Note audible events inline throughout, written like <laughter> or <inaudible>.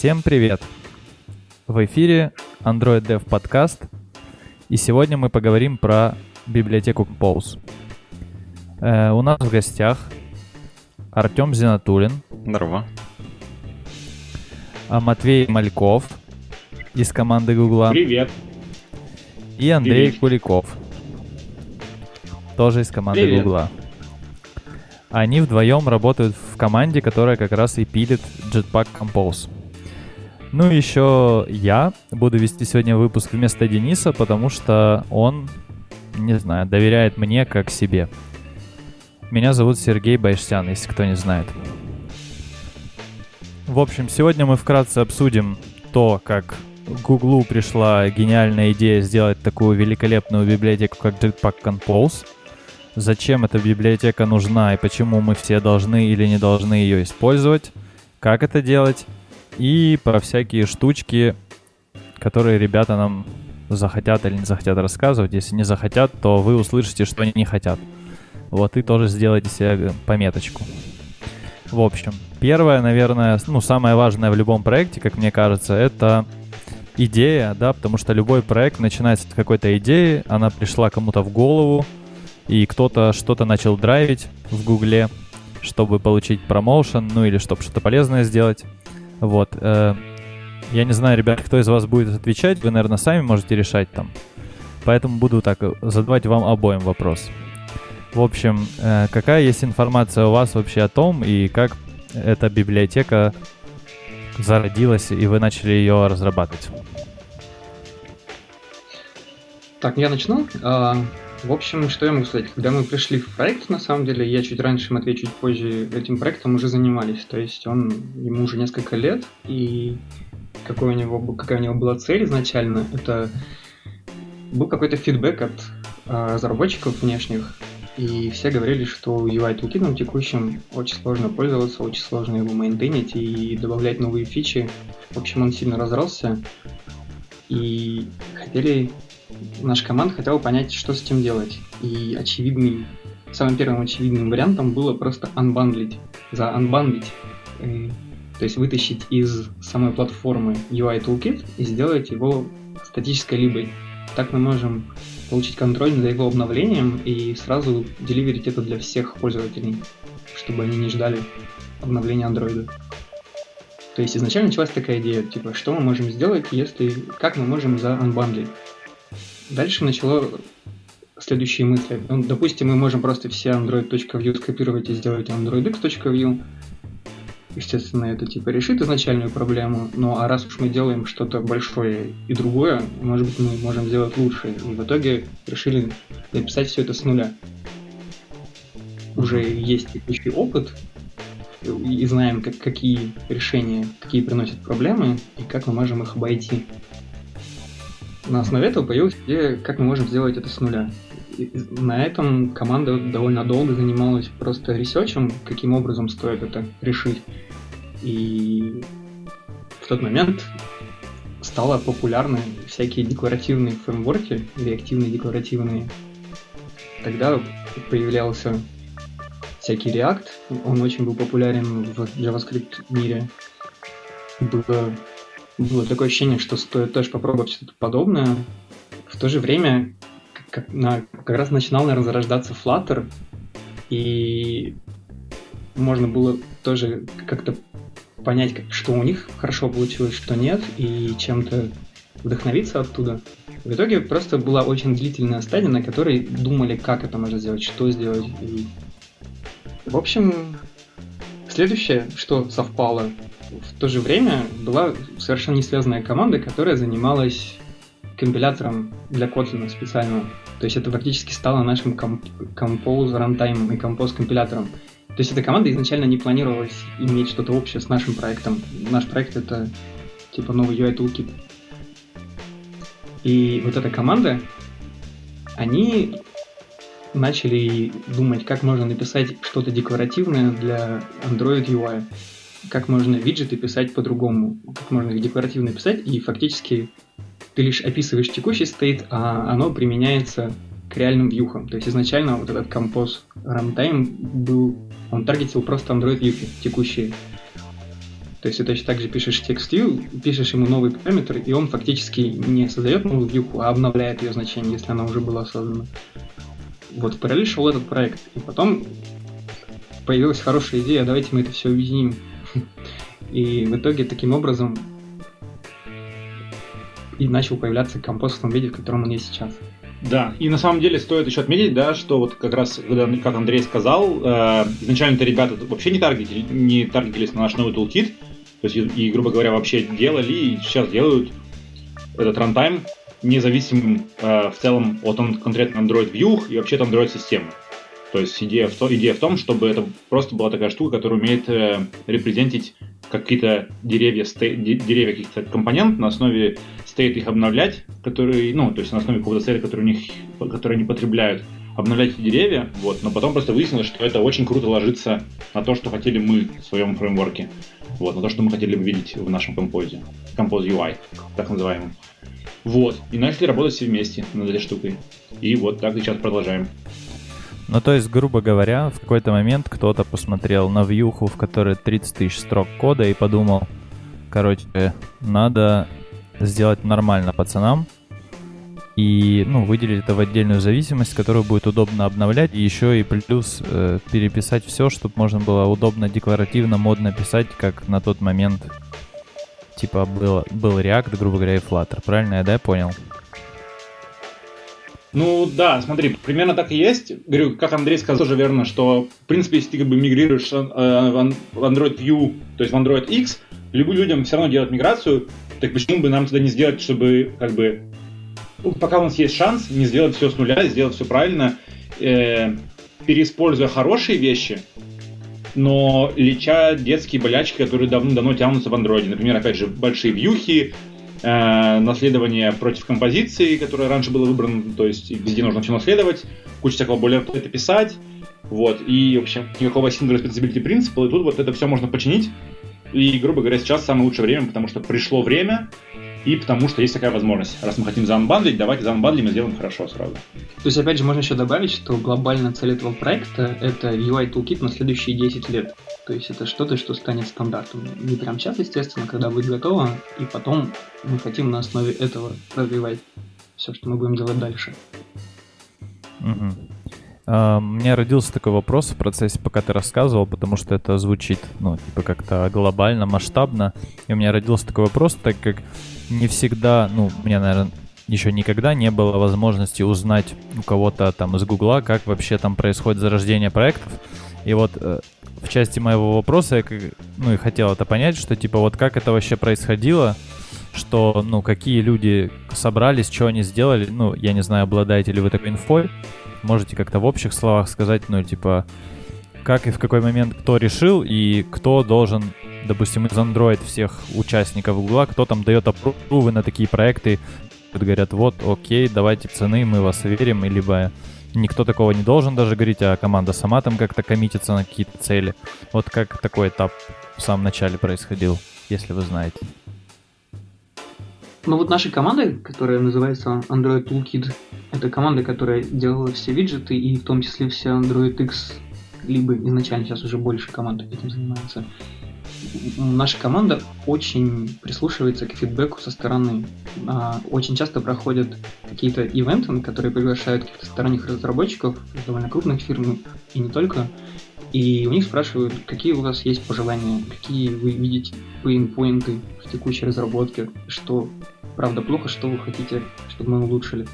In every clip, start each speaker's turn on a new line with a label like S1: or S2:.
S1: Всем привет! В эфире Android Dev Podcast, и сегодня мы поговорим про библиотеку Compose. Э, у нас в гостях Артем Зинатулин.
S2: Здорово.
S1: А Матвей Мальков из команды Гугла.
S3: Привет.
S1: И Андрей Привет. Куликов. Тоже из команды Привет. Гугла. Они вдвоем работают в команде, которая как раз и пилит Jetpack Compose. Ну, еще я буду вести сегодня выпуск вместо Дениса, потому что он, не знаю, доверяет мне как себе. Меня зовут Сергей Байштян, если кто не знает. В общем, сегодня мы вкратце обсудим то, как Гуглу пришла гениальная идея сделать такую великолепную библиотеку, как Jetpack Compose — зачем эта библиотека нужна и почему мы все должны или не должны ее использовать, как это делать и про всякие штучки, которые ребята нам захотят или не захотят рассказывать. Если не захотят, то вы услышите, что они не хотят. Вот и тоже сделайте себе пометочку. В общем, первое, наверное, ну, самое важное в любом проекте, как мне кажется, это идея, да, потому что любой проект начинается с какой-то идеи, она пришла кому-то в голову, и кто-то что-то начал драйвить в Гугле, чтобы получить промоушен, ну или чтобы что-то полезное сделать. Вот. Э, я не знаю, ребят, кто из вас будет отвечать, вы, наверное, сами можете решать там. Поэтому буду так э, задавать вам обоим вопрос. В общем, э, какая есть информация у вас вообще о том, и как эта библиотека зародилась, и вы начали ее разрабатывать?
S3: Так, я начну. А, в общем, что я могу сказать? Когда мы пришли в проект, на самом деле, я чуть раньше, Матвей чуть позже этим проектом уже занимались. То есть он, ему уже несколько лет, и какой у него, какая у него была цель изначально, это был какой-то фидбэк от э, разработчиков внешних, и все говорили, что UI тулкитом текущим очень сложно пользоваться, очень сложно его мейнтейнить и добавлять новые фичи. В общем, он сильно разрался, и хотели наша команда хотела понять, что с этим делать. И очевидным, самым первым очевидным вариантом было просто анбандлить, за анбандлить, э, то есть вытащить из самой платформы UI Toolkit и сделать его статической либой. Так мы можем получить контроль за его обновлением и сразу деливерить это для всех пользователей, чтобы они не ждали обновления Android. То есть изначально началась такая идея, типа, что мы можем сделать, если, как мы можем за заанбандлить. Дальше начало следующие мысли. Ну, допустим, мы можем просто все android.view скопировать и сделать androidx.view. Естественно, это типа решит изначальную проблему, ну а раз уж мы делаем что-то большое и другое, может быть, мы можем сделать лучше. И в итоге решили написать все это с нуля. Уже есть текущий опыт, и знаем, как, какие решения, какие приносят проблемы, и как мы можем их обойти. На основе этого появилась идея, как мы можем сделать это с нуля. И на этом команда довольно долго занималась просто ресерчем, каким образом стоит это решить. И в тот момент стало популярны всякие декларативные фреймворки, реактивные декларативные. Тогда появлялся всякий React, он очень был популярен в JavaScript мире. Было было такое ощущение, что стоит тоже попробовать что-то подобное. В то же время как, на, как раз начинал, наверное, зарождаться Flutter, и можно было тоже как-то понять, как, что у них хорошо получилось, что нет, и чем-то вдохновиться оттуда. В итоге просто была очень длительная стадия, на которой думали, как это можно сделать, что сделать. И... В общем, следующее, что совпало, в то же время была совершенно не связанная команда, которая занималась компилятором для Kotlin специально. То есть это фактически стало нашим комп- Compose runtime и Compose компилятором. То есть эта команда изначально не планировалась иметь что-то общее с нашим проектом. Наш проект это типа новый UI toolkit. И вот эта команда, они начали думать, как можно написать что-то декларативное для Android UI как можно виджеты писать по-другому, как можно их декларативно писать, и фактически ты лишь описываешь текущий стейт, а оно применяется к реальным вьюхам. То есть изначально вот этот композ runtime был, он таргетил просто Android вьюхи текущие. То есть ты точно так же пишешь текст view, пишешь ему новый параметр, и он фактически не создает новую вьюху, а обновляет ее значение, если она уже была создана. Вот в параллель шел этот проект, и потом появилась хорошая идея, давайте мы это все объединим. <laughs> И в итоге таким образом и начал появляться компост в том виде, в котором он есть сейчас.
S2: Да, и на самом деле стоит еще отметить, да, что вот как раз, как Андрей сказал, э, изначально-то ребята вообще не таргетили, не таргетились на наш новый toolkit, то есть и, грубо говоря, вообще делали и сейчас делают этот рантайм независимым э, в целом от конкретно Android View и вообще от Android системы. То есть идея в, то, идея в том, чтобы это просто была такая штука, которая умеет э, репрезентить какие-то деревья, стей, деревья каких-то компонент на основе стейт их обновлять, которые, ну, то есть на основе какого-то цели, который у них, которые они потребляют, обновлять эти деревья, вот, но потом просто выяснилось, что это очень круто ложится на то, что хотели мы в своем фреймворке, вот, на то, что мы хотели бы видеть в нашем композе, композ UI, так называемым. Вот, и начали работать все вместе над этой штукой. И вот так сейчас продолжаем.
S1: Ну, то есть, грубо говоря, в какой-то момент кто-то посмотрел на вьюху, в которой 30 тысяч строк кода, и подумал, короче, надо сделать нормально пацанам, и ну, выделить это в отдельную зависимость, которую будет удобно обновлять, и еще и плюс э, переписать все, чтобы можно было удобно, декларативно, модно писать, как на тот момент типа был, был React, грубо говоря, и Flutter. Правильно я, да, понял?
S2: Ну да, смотри, примерно так и есть. Говорю, как Андрей сказал, тоже верно, что в принципе, если ты как бы мигрируешь э, в Android View, то есть в Android X, любым людям все равно делать миграцию, так почему бы нам тогда не сделать, чтобы как бы ну, пока у нас есть шанс не сделать все с нуля, сделать все правильно, э, переиспользуя хорошие вещи, но леча детские болячки, которые давно-давно тянутся в андроиде. Например, опять же, большие вьюхи, э, наследование против композиции, которое раньше было выбрано, то есть везде нужно все наследовать, куча всякого более это писать, вот, и, в общем, никакого single responsibility принципа, и тут вот это все можно починить, и, грубо говоря, сейчас самое лучшее время, потому что пришло время, и потому что есть такая возможность. Раз мы хотим заанбандлить, давайте заанбандлим и сделаем хорошо сразу.
S3: То есть, опять же, можно еще добавить, что глобальная цель этого проекта — это UI Toolkit на следующие 10 лет. То есть это что-то, что станет стандартом. Не прям сейчас, естественно, когда будет готово, и потом мы хотим на основе этого развивать все, что мы будем делать дальше.
S1: Угу. Uh, у меня родился такой вопрос в процессе, пока ты рассказывал, потому что это звучит, ну, типа как-то глобально, масштабно. И у меня родился такой вопрос, так как не всегда, ну, у меня, наверное, еще никогда не было возможности узнать у кого-то там из Гугла, как вообще там происходит зарождение проектов. И вот э, в части моего вопроса я ну, и хотел это понять, что типа вот как это вообще происходило, что, ну, какие люди собрались, что они сделали, ну, я не знаю, обладаете ли вы такой инфой, можете как-то в общих словах сказать, ну, типа, как и в какой момент кто решил и кто должен допустим, из Android всех участников Google, кто там дает опрувы на такие проекты, говорят, вот, окей, давайте цены, мы вас верим, и либо никто такого не должен даже говорить, а команда сама там как-то коммитится на какие-то цели. Вот как такой этап в самом начале происходил, если вы знаете.
S3: Ну вот наша команда, которая называется Android Toolkit, это команда, которая делала все виджеты и в том числе все Android X, либо изначально сейчас уже больше команд этим занимается наша команда очень прислушивается к фидбэку со стороны. А, очень часто проходят какие-то ивенты, которые приглашают каких-то сторонних разработчиков, довольно крупных фирм и не только. И у них спрашивают, какие у вас есть пожелания, какие вы видите пейнпоинты в текущей разработке, что правда плохо, что вы хотите, чтобы мы улучшили.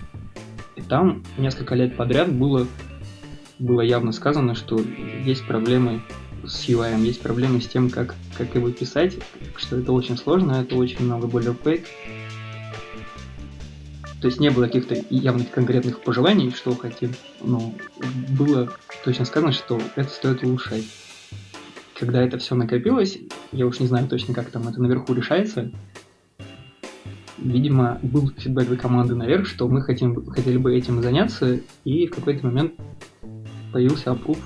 S3: И там несколько лет подряд было, было явно сказано, что есть проблемы с UI, есть проблемы с тем, как, как его писать, что это очень сложно, это очень много boilerplate. То есть не было каких-то явных конкретных пожеланий, что хотим, но было точно сказано, что это стоит улучшать. Когда это все накопилось, я уж не знаю точно, как там это наверху решается, видимо, был фидбэк для команды наверх, что мы хотим, хотели бы этим заняться, и в какой-то момент появился опруф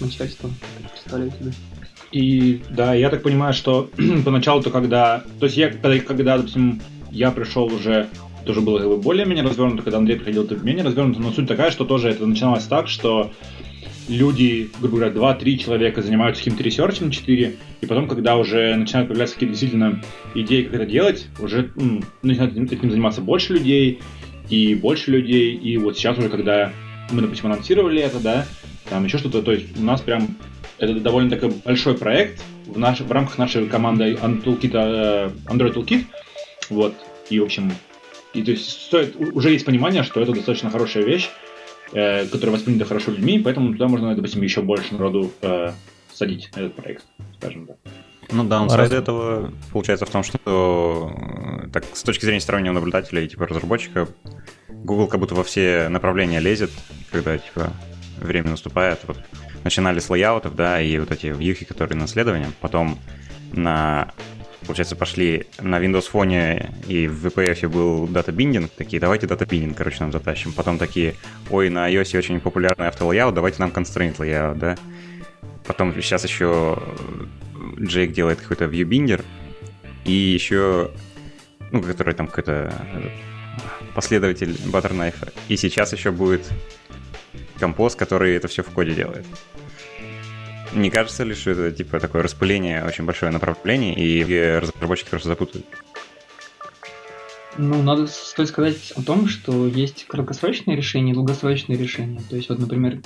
S3: начальства представляю себе.
S2: И да, я так понимаю, что <clears throat> поначалу-то, когда... То есть я, когда, допустим, я пришел уже, тоже было более-менее развернуто, когда Андрей приходил, то менее развернуто, но суть такая, что тоже это начиналось так, что люди, грубо говоря, 2-3 человека занимаются каким-то ресерчем, 4, и потом, когда уже начинают появляться какие-то действительно идеи, как это делать, уже ну, начинают этим заниматься больше людей, и больше людей, и вот сейчас уже, когда мы, допустим, анонсировали это, да, там еще что-то, то есть у нас прям это довольно такой большой проект в, наш, в рамках нашей команды Toolkit, э, Android Toolkit, вот, и, в общем, и то есть стоит, уже есть понимание, что это достаточно хорошая вещь, э, которая воспринята хорошо людьми, поэтому туда можно, допустим, еще больше народу э, садить на этот проект, скажем так.
S4: Ну, downside Раз... этого получается в том, что э, так, с точки зрения стороннего наблюдателя и типа разработчика, Google как будто во все направления лезет, когда типа время наступает. Вот начинали с layout ов, да, и вот эти вьюхи, которые наследования, потом на получается, пошли на Windows Phone и в WPF был data binding, такие, давайте data binding, короче, нам затащим. Потом такие, ой, на iOS очень популярный автолейаут, давайте нам constraint layout, да. Потом сейчас еще Джейк делает какой-то viewbinder, и еще, ну, который там какой-то последователь Butterknife. И сейчас еще будет композ, который это все в коде делает. Не кажется ли, что это типа такое распыление очень большое направление, и разработчики просто запутают?
S3: Ну, надо стоит сказать о том, что есть краткосрочные решения и долгосрочные решения. То есть, вот, например,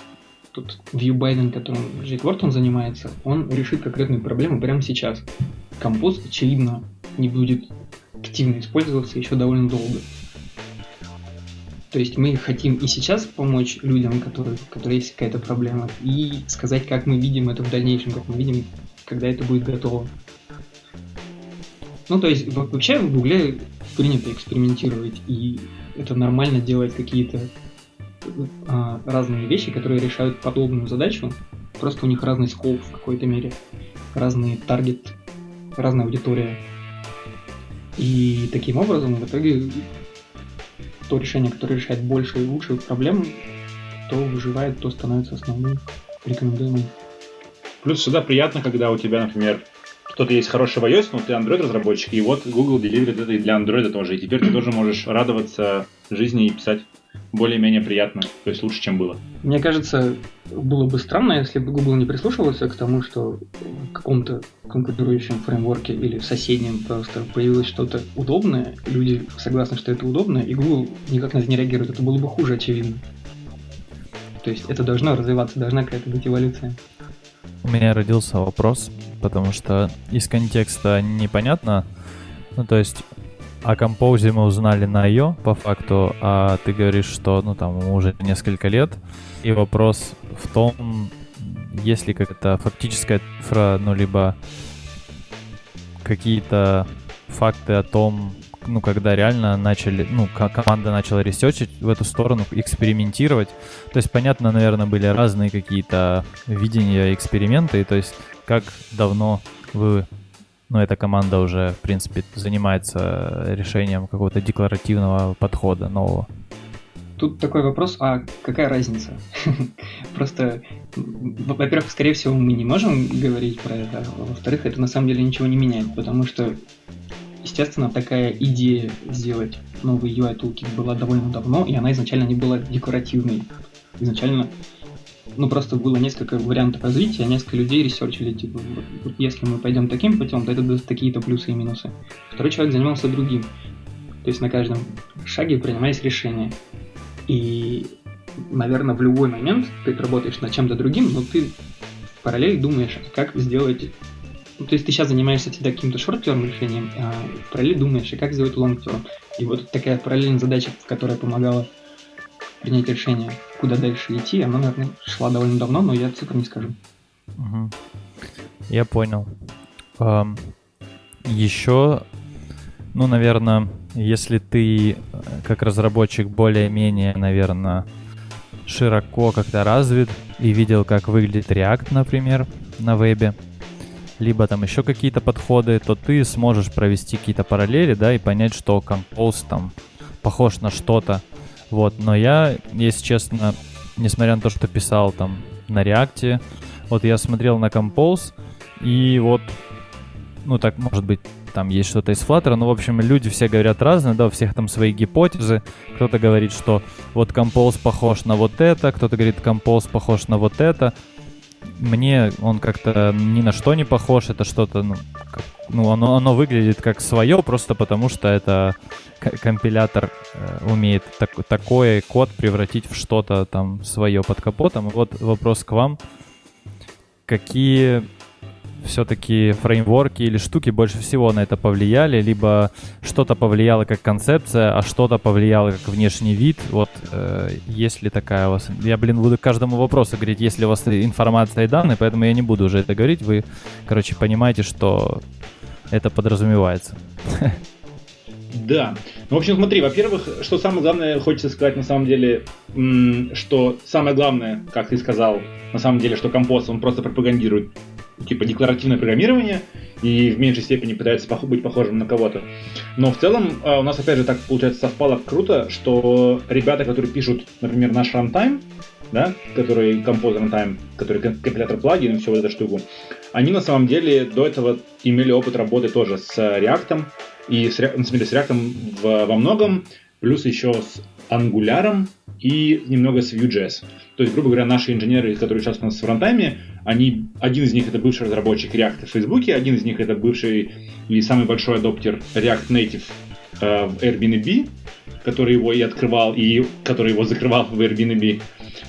S3: тут View Biden, которым Джейк Уортон занимается, он решит конкретную проблему прямо сейчас. Композ, очевидно, не будет активно использоваться еще довольно долго. То есть мы хотим и сейчас помочь людям, которые, у которых есть какая-то проблема, и сказать, как мы видим это в дальнейшем, как мы видим, когда это будет готово. Ну, то есть вообще в Гугле принято экспериментировать, и это нормально делать какие-то а, разные вещи, которые решают подобную задачу, просто у них разный скоп в какой-то мере, разный таргет, разная аудитория. И таким образом в итоге то решение, которое решает больше и лучше проблем, то выживает, то становится основным рекомендуемым.
S2: Плюс всегда приятно, когда у тебя, например, кто-то есть хороший в iOS, но ты Android-разработчик, и вот Google деливерит это и для Android тоже, и теперь ты тоже можешь радоваться жизни и писать более-менее приятно, то есть лучше, чем было.
S3: Мне кажется, было бы странно, если бы Google не прислушивался к тому, что в каком-то конкурирующем фреймворке или в соседнем просто появилось что-то удобное, люди согласны, что это удобно, и Google никак на это не реагирует. Это было бы хуже, очевидно. То есть это должно развиваться, должна какая-то быть эволюция.
S1: У меня родился вопрос, потому что из контекста непонятно. Ну, то есть о композе мы узнали на ее, по факту, а ты говоришь, что, ну, там, уже несколько лет. И вопрос в том, есть ли какая-то фактическая цифра, ну, либо какие-то факты о том, ну, когда реально начали, ну, команда начала ресерчить в эту сторону, экспериментировать. То есть, понятно, наверное, были разные какие-то видения, эксперименты, то есть, как давно вы но эта команда уже, в принципе, занимается решением какого-то декларативного подхода нового.
S3: Тут такой вопрос, а какая разница? <laughs> Просто, во-первых, скорее всего, мы не можем говорить про это, а во-вторых, это на самом деле ничего не меняет, потому что, естественно, такая идея сделать новый UI toolkit была довольно давно, и она изначально не была декоративной. Изначально ну, просто было несколько вариантов развития, несколько людей research или, типа, вот, если мы пойдем таким путем, то это даст такие-то плюсы и минусы. Второй человек занимался другим. То есть на каждом шаге принимались решения. И, наверное, в любой момент ты работаешь над чем-то другим, но ты параллель думаешь, как сделать... Ну, то есть ты сейчас занимаешься всегда каким-то short-term решением, а в параллель думаешь, а как сделать long-term. И вот такая параллельная задача, которая помогала принять решение, куда дальше идти, она, наверное, шла довольно давно, но я цифр не скажу.
S1: Угу. Я понял. Um, еще, ну, наверное, если ты э, как разработчик более-менее, наверное, широко как-то развит и видел, как выглядит React, например, на вебе, либо там еще какие-то подходы, то ты сможешь провести какие-то параллели, да, и понять, что Compose там похож на что-то, вот, но я, если честно, несмотря на то, что писал там на реакте, вот я смотрел на Compose, и вот ну так, может быть, там есть что-то из Flutter, но, в общем, люди все говорят разные, да, у всех там свои гипотезы. Кто-то говорит, что вот Compose похож на вот это, кто-то говорит, Compose похож на вот это. Мне он как-то ни на что не похож, это что-то, ну, ну оно, оно выглядит как свое, просто потому что это компилятор э, умеет так, такой код превратить в что-то там свое под капотом. И вот вопрос к вам. Какие все-таки фреймворки или штуки больше всего на это повлияли, либо что-то повлияло как концепция, а что-то повлияло как внешний вид. Вот э, есть ли такая у вас... Я, блин, буду каждому вопросу говорить, если у вас информация и данные, поэтому я не буду уже это говорить. Вы, короче, понимаете, что это подразумевается.
S2: Да. Ну, в общем, смотри, во-первых, что самое главное, хочется сказать на самом деле, что самое главное, как ты сказал, на самом деле, что компост, он просто пропагандирует типа декларативное программирование и в меньшей степени пытается быть похожим на кого-то. Но в целом а, у нас опять же так получается совпало круто, что ребята, которые пишут, например, наш runtime, да, который Compose Runtime, который компилятор плагин и всю вот эту штуку, они на самом деле до этого имели опыт работы тоже с React, и с, на самом деле, с React в, во многом, плюс еще с Angular и немного с Vue.js. То есть, грубо говоря, наши инженеры, которые сейчас у нас в фронтайме, они, один из них это бывший разработчик React в Фейсбуке, один из них это бывший и самый большой адоптер React Native э, в Airbnb, который его и открывал, и который его закрывал в Airbnb.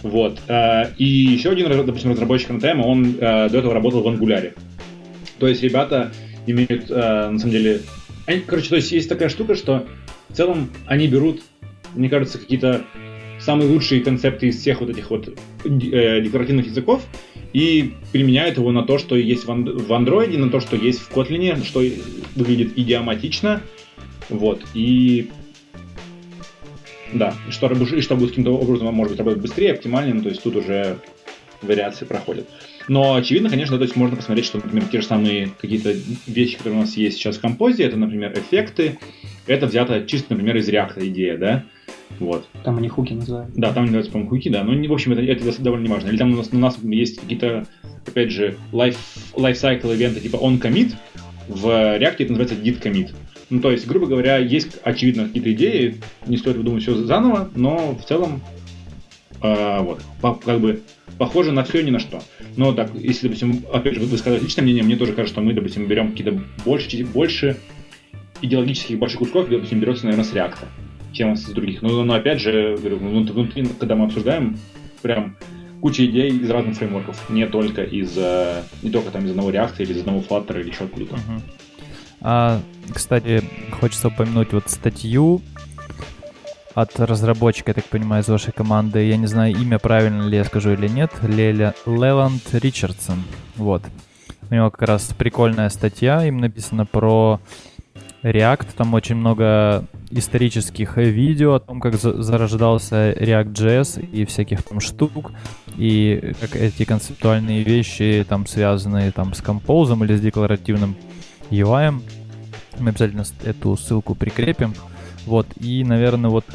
S2: Вот. Э, и еще один, допустим, разработчик фронтайма, он э, до этого работал в Angular. То есть ребята имеют, э, на самом деле, они, короче, то есть есть такая штука, что в целом они берут, мне кажется, какие-то самые лучшие концепты из всех вот этих вот декларативных языков и применяют его на то, что есть в, Android, на то, что есть в Kotlin, что выглядит идиоматично. Вот. И да, и что, и что будет каким-то образом, может быть, работать быстрее, оптимальнее, ну, то есть тут уже вариации проходят. Но очевидно, конечно, то есть можно посмотреть, что, например, те же самые какие-то вещи, которые у нас есть сейчас в композе, это, например, эффекты, это взято чисто, например, из React идея, да, вот.
S3: Там они хуки называют.
S2: Да, там называются, по-моему, хуки, да. Но, в общем, это, это довольно не важно. Или там у нас, у нас есть какие-то, опять же, life, lifecycle ивенты типа on commit, в React это называется git commit. Ну, то есть, грубо говоря, есть, очевидно, какие-то идеи, не стоит выдумывать все заново, но в целом, э, вот, по, как бы, похоже на все ни на что. Но так, если, допустим, опять же, вы сказали личное мнение, мне тоже кажется, что мы, допустим, берем какие-то больше, больше идеологических больших кусков, допустим, берется, наверное, с React чем с других. Но, но опять же, говорю, внутри, когда мы обсуждаем, прям куча идей из разных фреймворков, не только из э, не только там из одного React или из одного Flutter или еще откуда-то. Uh-huh.
S1: А, кстати, хочется упомянуть вот статью от разработчика, я так понимаю, из вашей команды. Я не знаю, имя правильно ли я скажу или нет. Леля Леланд Ричардсон. Вот. У него как раз прикольная статья, им написано про React. Там очень много исторических видео о том, как зарождался React.js и всяких там штук, и как эти концептуальные вещи там связаны там с композом или с декларативным UI. Мы обязательно эту ссылку прикрепим. Вот, и, наверное, вот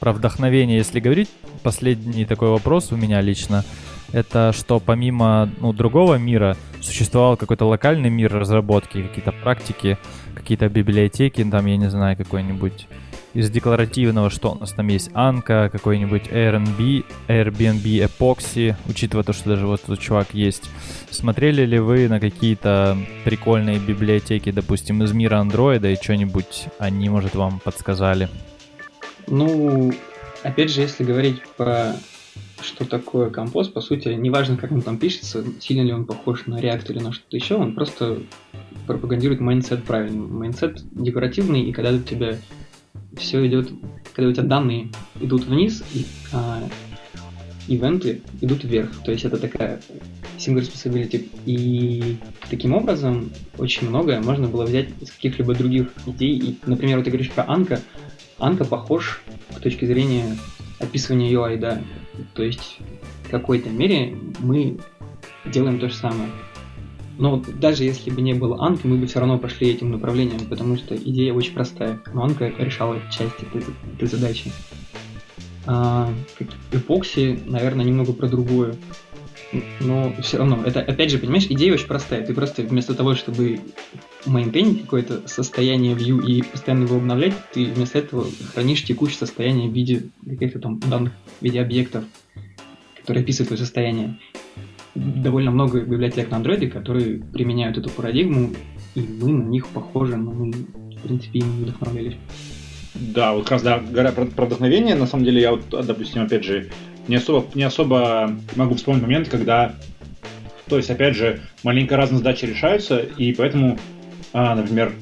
S1: про вдохновение, если говорить, последний такой вопрос у меня лично, это что помимо ну, другого мира существовал какой-то локальный мир разработки, какие-то практики, какие-то библиотеки, там, я не знаю, какой-нибудь из декларативного, что у нас там есть Анка, какой-нибудь Airbnb, Airbnb Epoxy, учитывая то, что даже вот этот чувак есть. Смотрели ли вы на какие-то прикольные библиотеки, допустим, из мира андроида, и что-нибудь они, может, вам подсказали?
S3: Ну, опять же, если говорить про что такое компост, по сути, неважно, как он там пишется, сильно ли он похож на React или на что-то еще, он просто пропагандирует mindset правильный. Mindset декларативный, и когда у тебя все идет, когда у тебя данные идут вниз, и, а, event ы идут вверх. То есть это такая single responsibility. И таким образом очень многое можно было взять из каких-либо других идей. И, например, вот ты говоришь про Anko. Anko похож с точки зрения описывания UI, да. То есть в какой-то мере мы делаем то же самое. Но даже если бы не было Анки, мы бы все равно пошли этим направлением, потому что идея очень простая. Но Анка решала часть этой, этой задачи. А, эпокси, наверное, немного про другое. Но все равно, это опять же, понимаешь, идея очень простая. Ты просто вместо того, чтобы мейнтейнить какое-то состояние view и постоянно его обновлять, ты вместо этого хранишь текущее состояние в виде каких-то там данных, в виде объектов, которые описывают твое состояние. Довольно много библиотек на андроиде, которые применяют эту парадигму, и мы на них похожи, но мы, в принципе, ими вдохновлялись.
S2: Да, вот раз, да, говоря про, про вдохновение, на самом деле я вот, допустим, опять же, не особо, не особо могу вспомнить момент, когда, то есть, опять же, маленько разные задачи решаются, и поэтому, а, например,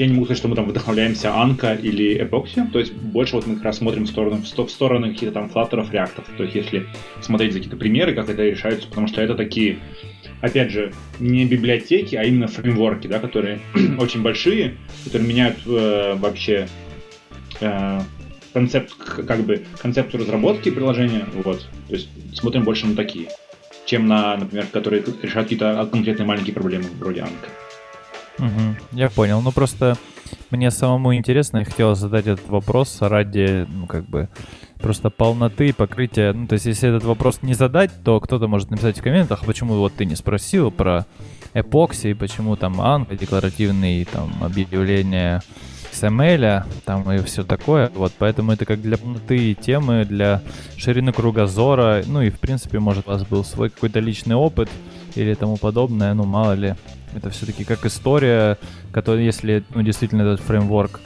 S2: я не могу сказать, что мы там вдохновляемся Анка или Эпокси, то есть больше вот мы как раз смотрим в сторону, в сторону каких-то там флаттеров, реактов, то есть если смотреть за какие-то примеры, как это решается, потому что это такие, опять же, не библиотеки, а именно фреймворки, да, которые <clears throat> очень большие, которые меняют э, вообще э, концепт, как бы, концепцию разработки приложения, вот, то есть смотрим больше на такие, чем на, например, которые решают какие-то конкретные маленькие проблемы, вроде Анка.
S1: Угу, я понял. Ну просто мне самому интересно, я хотел задать этот вопрос ради, ну как бы, просто полноты покрытия. Ну то есть если этот вопрос не задать, то кто-то может написать в комментах, почему вот ты не спросил про эпокси, почему там анка, декларативные там объявления XML, там и все такое. Вот, поэтому это как для полноты темы, для ширины кругозора, ну и в принципе, может, у вас был свой какой-то личный опыт или тому подобное, ну мало ли. Это все-таки как история, которая, если ну, действительно этот фреймворк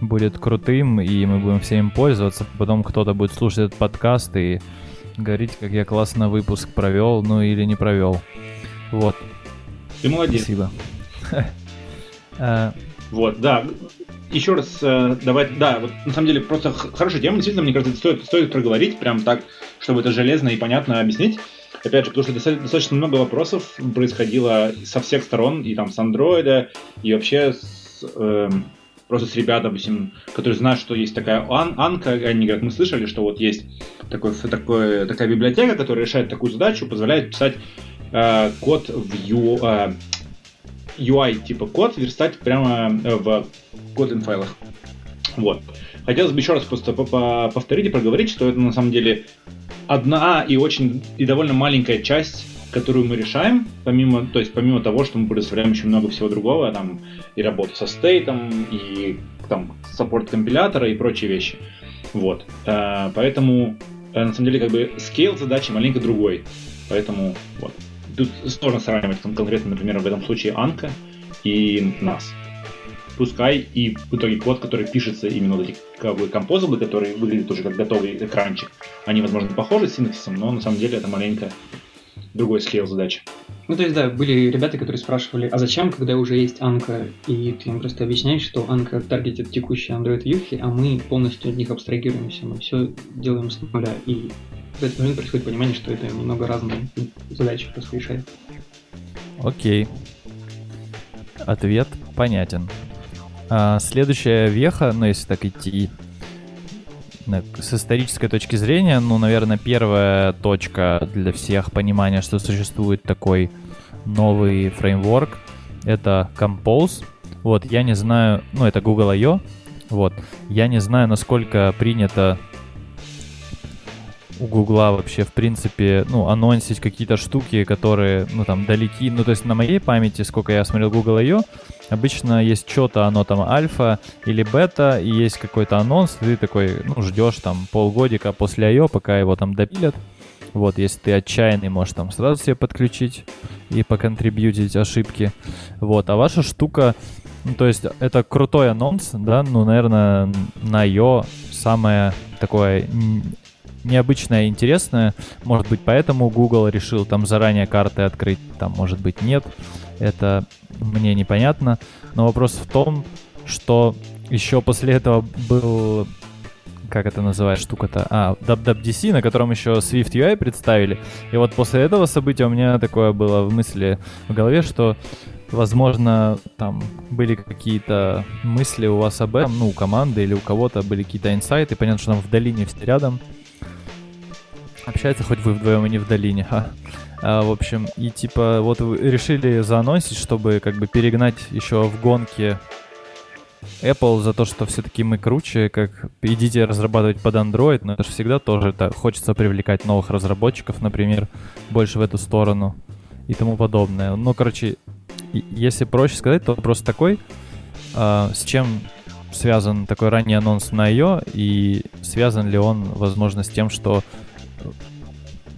S1: будет крутым, и мы будем всем им пользоваться, потом кто-то будет слушать этот подкаст и говорить, как я классно выпуск провел, ну или не провел. Вот.
S2: Ты молодец.
S1: Спасибо. <laughs>
S2: А, вот, да. Еще раз э, давать, да, вот на самом деле просто хорошая тема, действительно, мне кажется, стоит, стоит проговорить прям так, чтобы это железно и понятно объяснить. Опять же, потому что достаточно много вопросов происходило со всех сторон, и там с андроида, и вообще с, э, просто с ребят, допустим, которые знают, что есть такая ан Анка, они говорят, мы слышали, что вот есть такой, такой, такая библиотека, которая решает такую задачу, позволяет писать э, код в U, э, UI, типа код, верстать прямо э, в код файлах. Вот. Хотелось бы еще раз просто повторить и проговорить, что это на самом деле одна и очень и довольно маленькая часть, которую мы решаем, помимо, то есть помимо того, что мы предоставляем еще много всего другого, там и работу со state ом, и там support компилятора и прочие вещи. Вот. Э, поэтому э, на самом деле как бы scale задачи маленько другой. Поэтому вот. Тут сложно сравнивать конкретно, например, в этом случае Anko и нас пускай и в итоге код, который пишется именно вот эти как бы, composable ы, которые выглядят уже как готовый экранчик, они, возможно, похожи с синтаксисом, но на самом деле это маленько другой scale задачи.
S3: Ну, то есть, да, были ребята, которые спрашивали, а зачем, когда уже есть Анка, и ты им просто объясняешь, что Анка таргетит текущие Android юхи, а мы полностью от них абстрагируемся, мы все делаем с нуля, и в этот момент происходит понимание, что это немного разные задачи просто решает.
S1: Окей. Ответ понятен. А, следующая веха, ну если так идти с исторической точки зрения, ну, наверное, первая точка для всех понимания, что существует такой новый фреймворк, это Compose. Вот, я не знаю, ну, это Google I.O. Вот, я не знаю, насколько принято у Гугла вообще, в принципе, ну, анонсить какие-то штуки, которые, ну, там, далеки. Ну, то есть на моей памяти, сколько я смотрел Google I.O., обычно есть что-то, оно там альфа или бета, и есть какой-то анонс, ты такой, ну, ждешь там полгодика после I.O., пока его там допилят. Вот, если ты отчаянный, можешь там сразу себе подключить и поконтрибьютить ошибки. Вот, а ваша штука, ну, то есть это крутой анонс, да, ну, наверное, на I.O. самое такое необычное и интересное. Может быть, поэтому Google решил там заранее карты открыть, там, может быть, нет. Это мне непонятно. Но вопрос в том, что еще после этого был как это называется штука-то? А, WWDC, на котором еще Swift UI представили. И вот после этого события у меня такое было в мысли в голове, что возможно, там были какие-то мысли у вас об этом, ну, у команды или у кого-то были какие-то инсайты. Понятно, что там в долине все рядом. Общается хоть вы вдвоем и не в долине, а. а в общем, и типа вот решили заанонсить, чтобы как бы перегнать еще в гонке Apple за то, что все-таки мы круче, как идите разрабатывать под Android, но это же всегда тоже это, хочется привлекать новых разработчиков, например, больше в эту сторону и тому подобное. Ну, короче, если проще сказать, то вопрос такой, э, с чем связан такой ранний анонс на ее, и связан ли он, возможно, с тем, что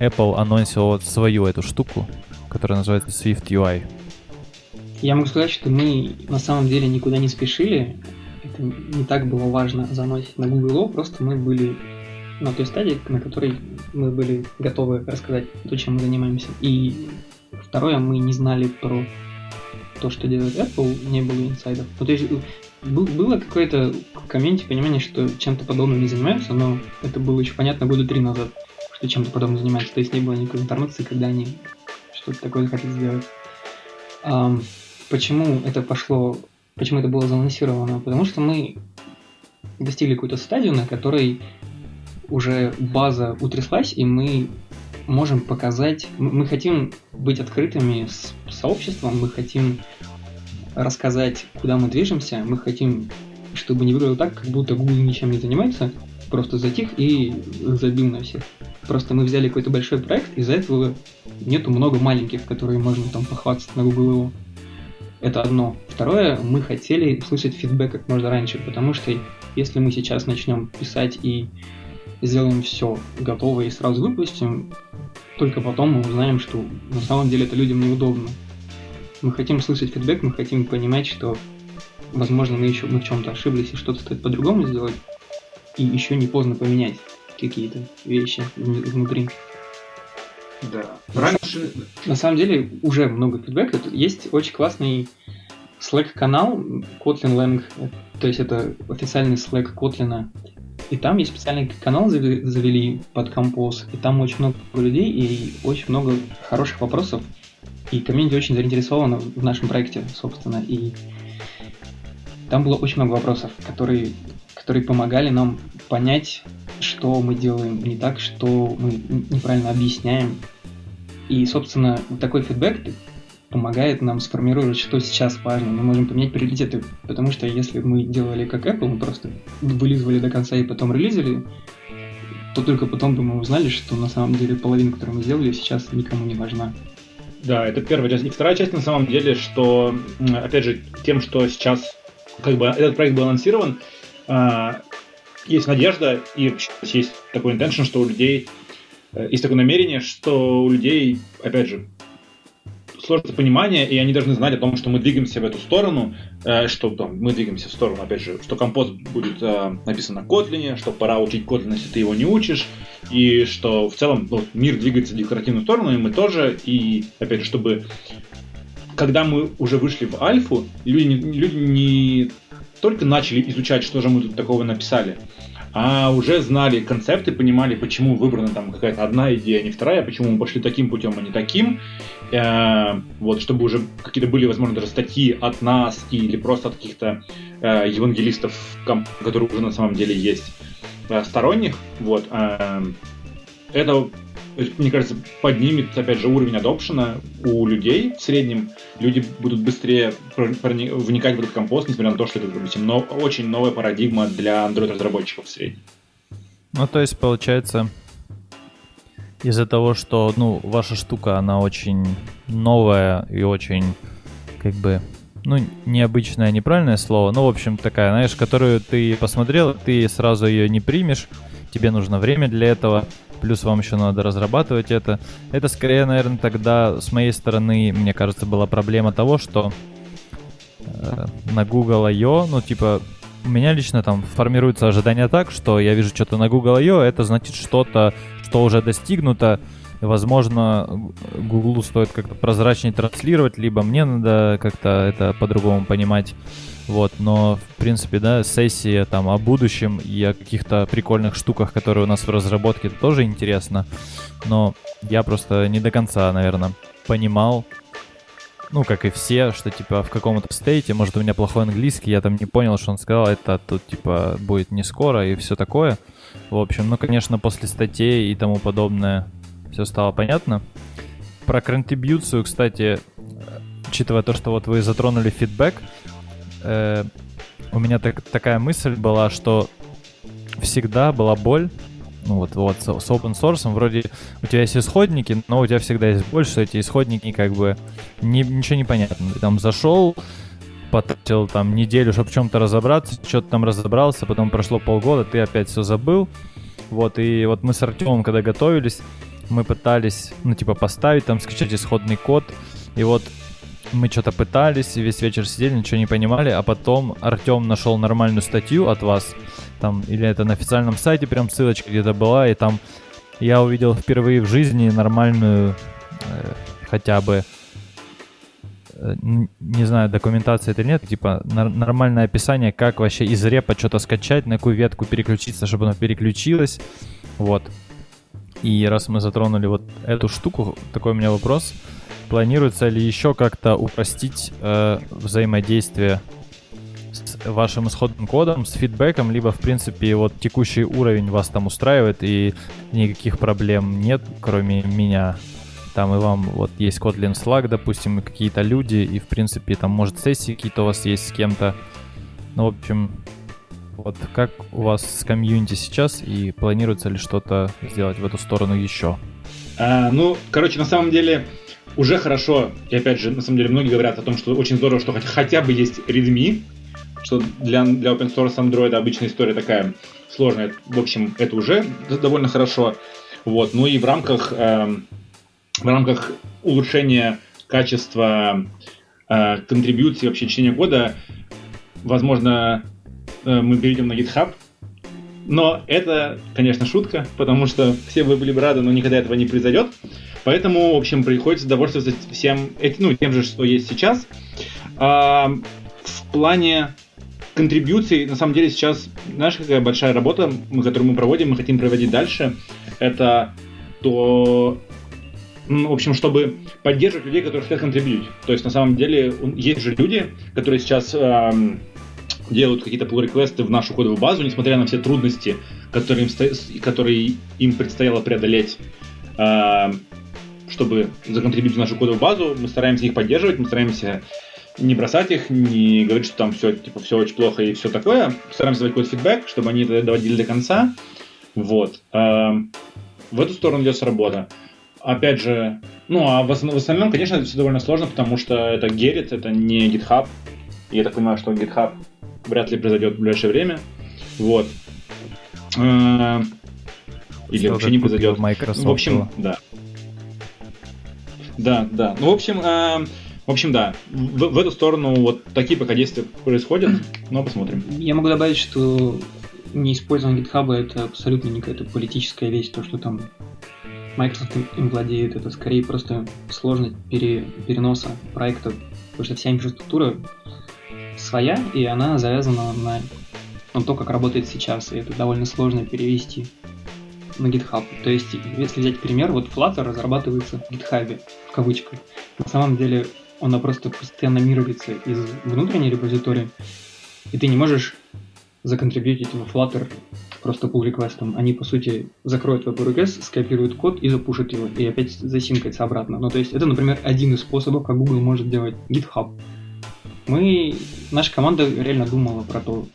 S1: Apple анонсил вот свою эту штуку, которая называется Swift UI.
S3: Я могу сказать, что мы на самом деле никуда не спешили. Это не так было важно заносить на Google, просто мы были на той стадии, на которой мы были готовы рассказать то, чем мы занимаемся. И второе, мы не знали про то, что делает Apple, не было инсайдов. Ну, то есть был, было какое-то в комменте понимание, что чем-то подобным не занимаются, но это было еще понятно года три назад что чем-то подобным занимается. То есть не было никакой информации, когда они что-то такое хотят сделать. Um, почему это пошло, почему это было заанонсировано? Потому что мы достигли какую-то стадию, на которой уже база утряслась, и мы можем показать, мы хотим быть открытыми с сообществом, мы хотим рассказать, куда мы движемся, мы хотим, чтобы не выглядело так, как будто Google ничем не занимается, просто затих и забил на всех. Просто мы взяли какой-то большой проект, из-за этого нету много маленьких, которые можно там похвастаться на Google его. Это одно. Второе, мы хотели слышать фидбэк как можно раньше, потому что если мы сейчас начнем писать и сделаем все готово и сразу выпустим, только потом мы узнаем, что на самом деле это людям неудобно. Мы хотим слышать фидбэк, мы хотим понимать, что возможно мы еще мы в чем-то ошиблись и что-то стоит по-другому сделать, и еще не поздно поменять какие-то вещи внутри.
S2: Да. Раньше...
S3: На самом деле уже много фидбэка. Есть очень классный Slack-канал Kotlin Lang, то есть это официальный Slack Kotlin. И там есть специальный канал завели под Compose, и там очень много людей и очень много хороших вопросов. И комьюнити очень заинтересована в нашем проекте, собственно. И там было очень много вопросов, которые, которые помогали нам понять, что мы делаем не так, что мы неправильно объясняем. И, собственно, такой фидбэк помогает нам сформировать, что сейчас важно. Мы можем поменять приоритеты, потому что если мы делали как Apple, мы просто вылизывали до конца и потом релизили, то только потом бы мы узнали, что на самом деле половина, которую мы сделали, сейчас никому не важна.
S2: Да, это первая часть. И вторая часть на самом деле, что, опять же, тем, что сейчас как бы этот проект был анонсирован, а, есть надежда и есть такой intention, что у людей э, есть такое намерение, что у людей, опять же, сложится понимание, и они должны знать о том, что мы двигаемся в эту сторону, э, что там, мы двигаемся в сторону, опять же, что компост будет э, написан на Kotlin, что пора учить Kotlin, если ты его не учишь, и что в целом ну, мир двигается в декларативную сторону, и мы тоже, и опять же, чтобы когда мы уже вышли в альфу, люди, люди не только начали изучать, что же мы тут такого написали, а уже знали концепты, понимали, почему выбрана там какая-то одна идея, а не вторая, почему мы пошли таким путем, а не таким. Э, вот, чтобы уже какие-то были, возможно, даже статьи от нас или просто от каких-то э, евангелистов, которые уже на самом деле есть э, сторонних. Вот. Э, это мне кажется, поднимет, опять же, уровень адопшена у людей в среднем. Люди будут быстрее вникать в этот компост, несмотря на то, что это, допустим, но, очень новая парадигма для Android-разработчиков в среднем.
S1: Ну, то есть, получается, из-за того, что, ну, ваша штука, она очень новая и очень, как бы, ну, необычное, неправильное слово, ну, в общем, такая, знаешь, которую ты посмотрел, ты сразу ее не примешь, тебе нужно время для этого, плюс вам еще надо разрабатывать это. Это скорее, наверное, тогда с моей стороны, мне кажется, была проблема того, что э, на Google I.O., ну, типа, у меня лично там формируется ожидание так, что я вижу что-то на Google I.O., это значит что-то, что уже достигнуто, возможно, Google стоит как-то прозрачнее транслировать, либо мне надо как-то это по-другому понимать. Вот, но, в принципе, да, сессия там о будущем и о каких-то прикольных штуках, которые у нас в разработке, это тоже интересно. Но я просто не до конца, наверное, понимал, ну, как и все, что, типа, в каком-то стейте, может, у меня плохой английский, я там не понял, что он сказал, это тут, типа, будет не скоро и все такое. В общем, ну, конечно, после статей и тому подобное все стало понятно. Про контрибьюцию, кстати, учитывая то, что вот вы затронули фидбэк, э, у меня так, такая мысль была, что всегда была боль ну вот, вот с, open source, вроде у тебя есть исходники, но у тебя всегда есть больше, эти исходники как бы не, ничего не понятно. Ты там зашел, потратил там неделю, чтобы в чем-то разобраться, что-то там разобрался, потом прошло полгода, ты опять все забыл. Вот, и вот мы с Артемом, когда готовились, мы пытались, ну, типа, поставить, там, скачать исходный код, и вот мы что-то пытались, весь вечер сидели, ничего не понимали, а потом Артем нашел нормальную статью от вас, там, или это на официальном сайте прям ссылочка где-то была, и там я увидел впервые в жизни нормальную, э, хотя бы, э, не знаю, документация это или нет, типа нар- нормальное описание, как вообще из репа что-то скачать, на какую ветку переключиться, чтобы оно переключилось, вот. И раз мы затронули вот эту штуку, такой у меня вопрос. Планируется ли еще как-то упростить э, взаимодействие с вашим исходным кодом, с фидбэком, либо, в принципе, вот текущий уровень вас там устраивает и никаких проблем нет, кроме меня? Там и вам вот есть Kotlin Slack, допустим, и какие-то люди, и, в принципе, там, может, сессии какие-то у вас есть с кем-то. Ну, в общем, вот как у вас с комьюнити сейчас и планируется ли что-то сделать в эту сторону еще?
S2: А, ну, короче, на самом деле уже хорошо, и опять же, на самом деле многие говорят о том, что очень здорово, что хотя, бы есть Redmi, что для, для open source Android обычная история такая сложная. В общем, это уже довольно хорошо. Вот. Ну и в рамках, э, в рамках улучшения качества э, контрибьюции, вообще чтения кода, возможно, э, мы перейдем на GitHub. Но это, конечно, шутка, потому что все вы были бы рады, но никогда этого не произойдет. Поэтому, в общем, приходится довольствоваться всем этим, ну, тем же, что есть сейчас. А, в плане контрибьюций, на самом деле, сейчас, знаешь, какая большая работа, которую мы проводим, мы хотим проводить дальше, это то, в общем, чтобы поддерживать людей, которые хотят контрибьютить. То есть, на самом деле, есть же люди, которые сейчас эм, делают какие-то pull реквесты в нашу кодовую базу, несмотря на все трудности, которые им, которые им предстояло преодолеть, э, чтобы законтрибьютить нашу кодовую базу. Мы стараемся их поддерживать, мы стараемся не бросать их, не говорить, что там все, типа, все очень плохо и все такое. Стараемся давать какой-то фидбэк, чтобы они это доводили до конца. Вот. Эм, в эту сторону идет работа. Опять же, ну, а в остальном, конечно, это все довольно сложно, потому что это Gerrit, это не GitHub. И я так понимаю, что GitHub вряд ли произойдет в ближайшее время. Вот. Эм, или что вообще не произойдет.
S1: Microsoft.
S2: В общем, да. Да, да. Ну, в общем, эм, в общем, да, в, в эту сторону вот такие пока действия происходят, но посмотрим.
S3: Я могу добавить, что неиспользование GitHub это абсолютно не какая-то политическая вещь, то, что там Microsoft им владеет, это скорее просто сложность пере, переноса проекта, потому что вся инфраструктура своя, и она завязана на, на то, как работает сейчас, и это довольно сложно перевести на GitHub. То есть, если взять пример, вот Flutter разрабатывается в GitHub, в кавычках. На самом деле она просто постоянно мируется из внутренней репозитории, и ты не можешь законтрибьютить в Flutter просто pull реквестом. Они, по сути, закроют pull request, скопируют код и запушат его, и опять засинкается обратно. Ну, то есть, это, например, один из способов, как Google может делать GitHub. Мы, наша команда реально думала про то,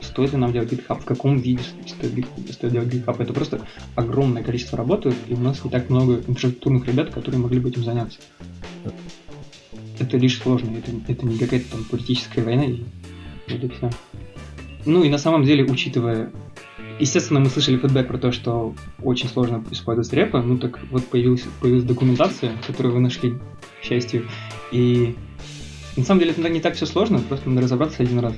S3: стоит ли нам делать GitHub, в каком виде стоит, делать GitHub. Это просто огромное количество работы, и у нас не так много инфраструктурных ребят, которые могли бы этим заняться это лишь сложно, это, это не какая-то там политическая война, и и все. Ну и на самом деле, учитывая... Естественно, мы слышали фидбэк про то, что очень сложно использовать репа, ну так вот появилась, появилась документация, которую вы нашли, к счастью, и на самом деле это не так все сложно, просто надо разобраться один раз.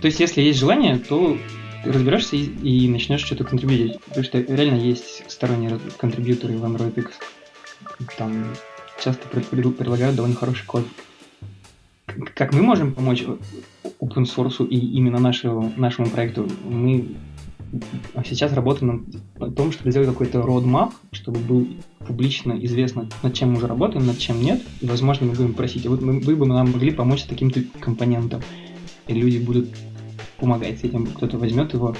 S3: То есть, если есть желание, то разберешься и, и начнешь что-то контрибьютить. Потому что реально есть сторонние контрибьюторы в Android X. Там часто предлагают довольно хороший код. Как мы можем помочь open source и именно нашему, нашему проекту? Мы сейчас работаем над том, чтобы сделать какой-то roadmap, чтобы был публично известно, над чем мы уже работаем, над чем нет. И, возможно, мы будем просить, а вот мы, вы бы нам могли помочь с таким-то компонентом. И люди будут помогать с этим. Кто-то возьмет его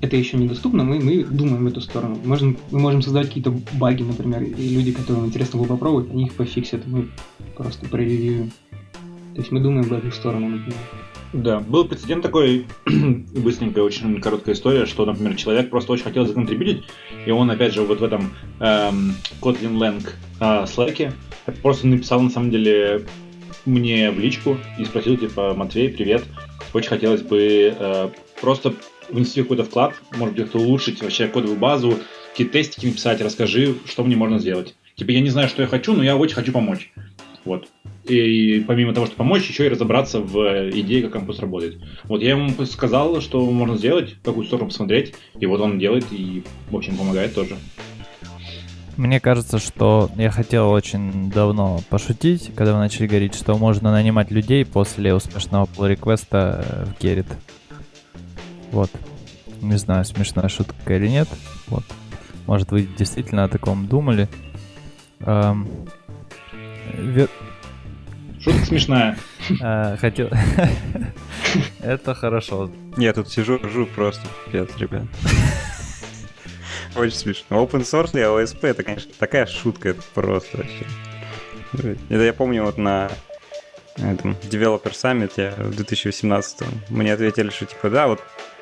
S3: это еще недоступно, мы, мы думаем в эту сторону. Можем, мы можем создать какие-то баги, например, и люди, которым интересно было попробовать, они их пофиксят, мы просто проревьюем. То есть мы думаем в эту сторону, например.
S2: Да, был прецедент такой, <clears throat> быстренькая, очень короткая история, что, например, человек просто очень хотел законтрибьютить, и он, опять же, вот в этом эм, Kotlin Lang э, Slack просто написал, на самом деле, мне в личку и спросил, типа, Матвей, привет, очень хотелось бы э, просто внести какой-то вклад, может быть, как-то улучшить вообще кодовую базу, какие тестики написать, расскажи, что мне можно сделать. Типа, я не знаю, что я хочу, но я очень хочу помочь. Вот. И помимо того, что помочь, еще и разобраться в идее, как кампус работает. Вот я ему сказал, что можно сделать, какую сторону посмотреть, и вот он делает и, в общем, помогает тоже.
S1: Мне кажется, что я хотел очень давно пошутить, когда вы начали говорить, что можно нанимать людей после успешного pull реквеста в Gerrit. Вот. Не знаю, смешная шутка или нет. Вот. Может, вы действительно о таком думали. Эм.
S2: Шутка смешная.
S1: Э, <laughs> хотел... <laughs> Это хорошо.
S4: Я тут сижу, ржу просто, пипец, ребят. Очень смешно. Open source и OSP, это, конечно, такая шутка, это просто вообще. Это я помню вот на этом Developer Summit в 2018 мне ответили, что типа, да, вот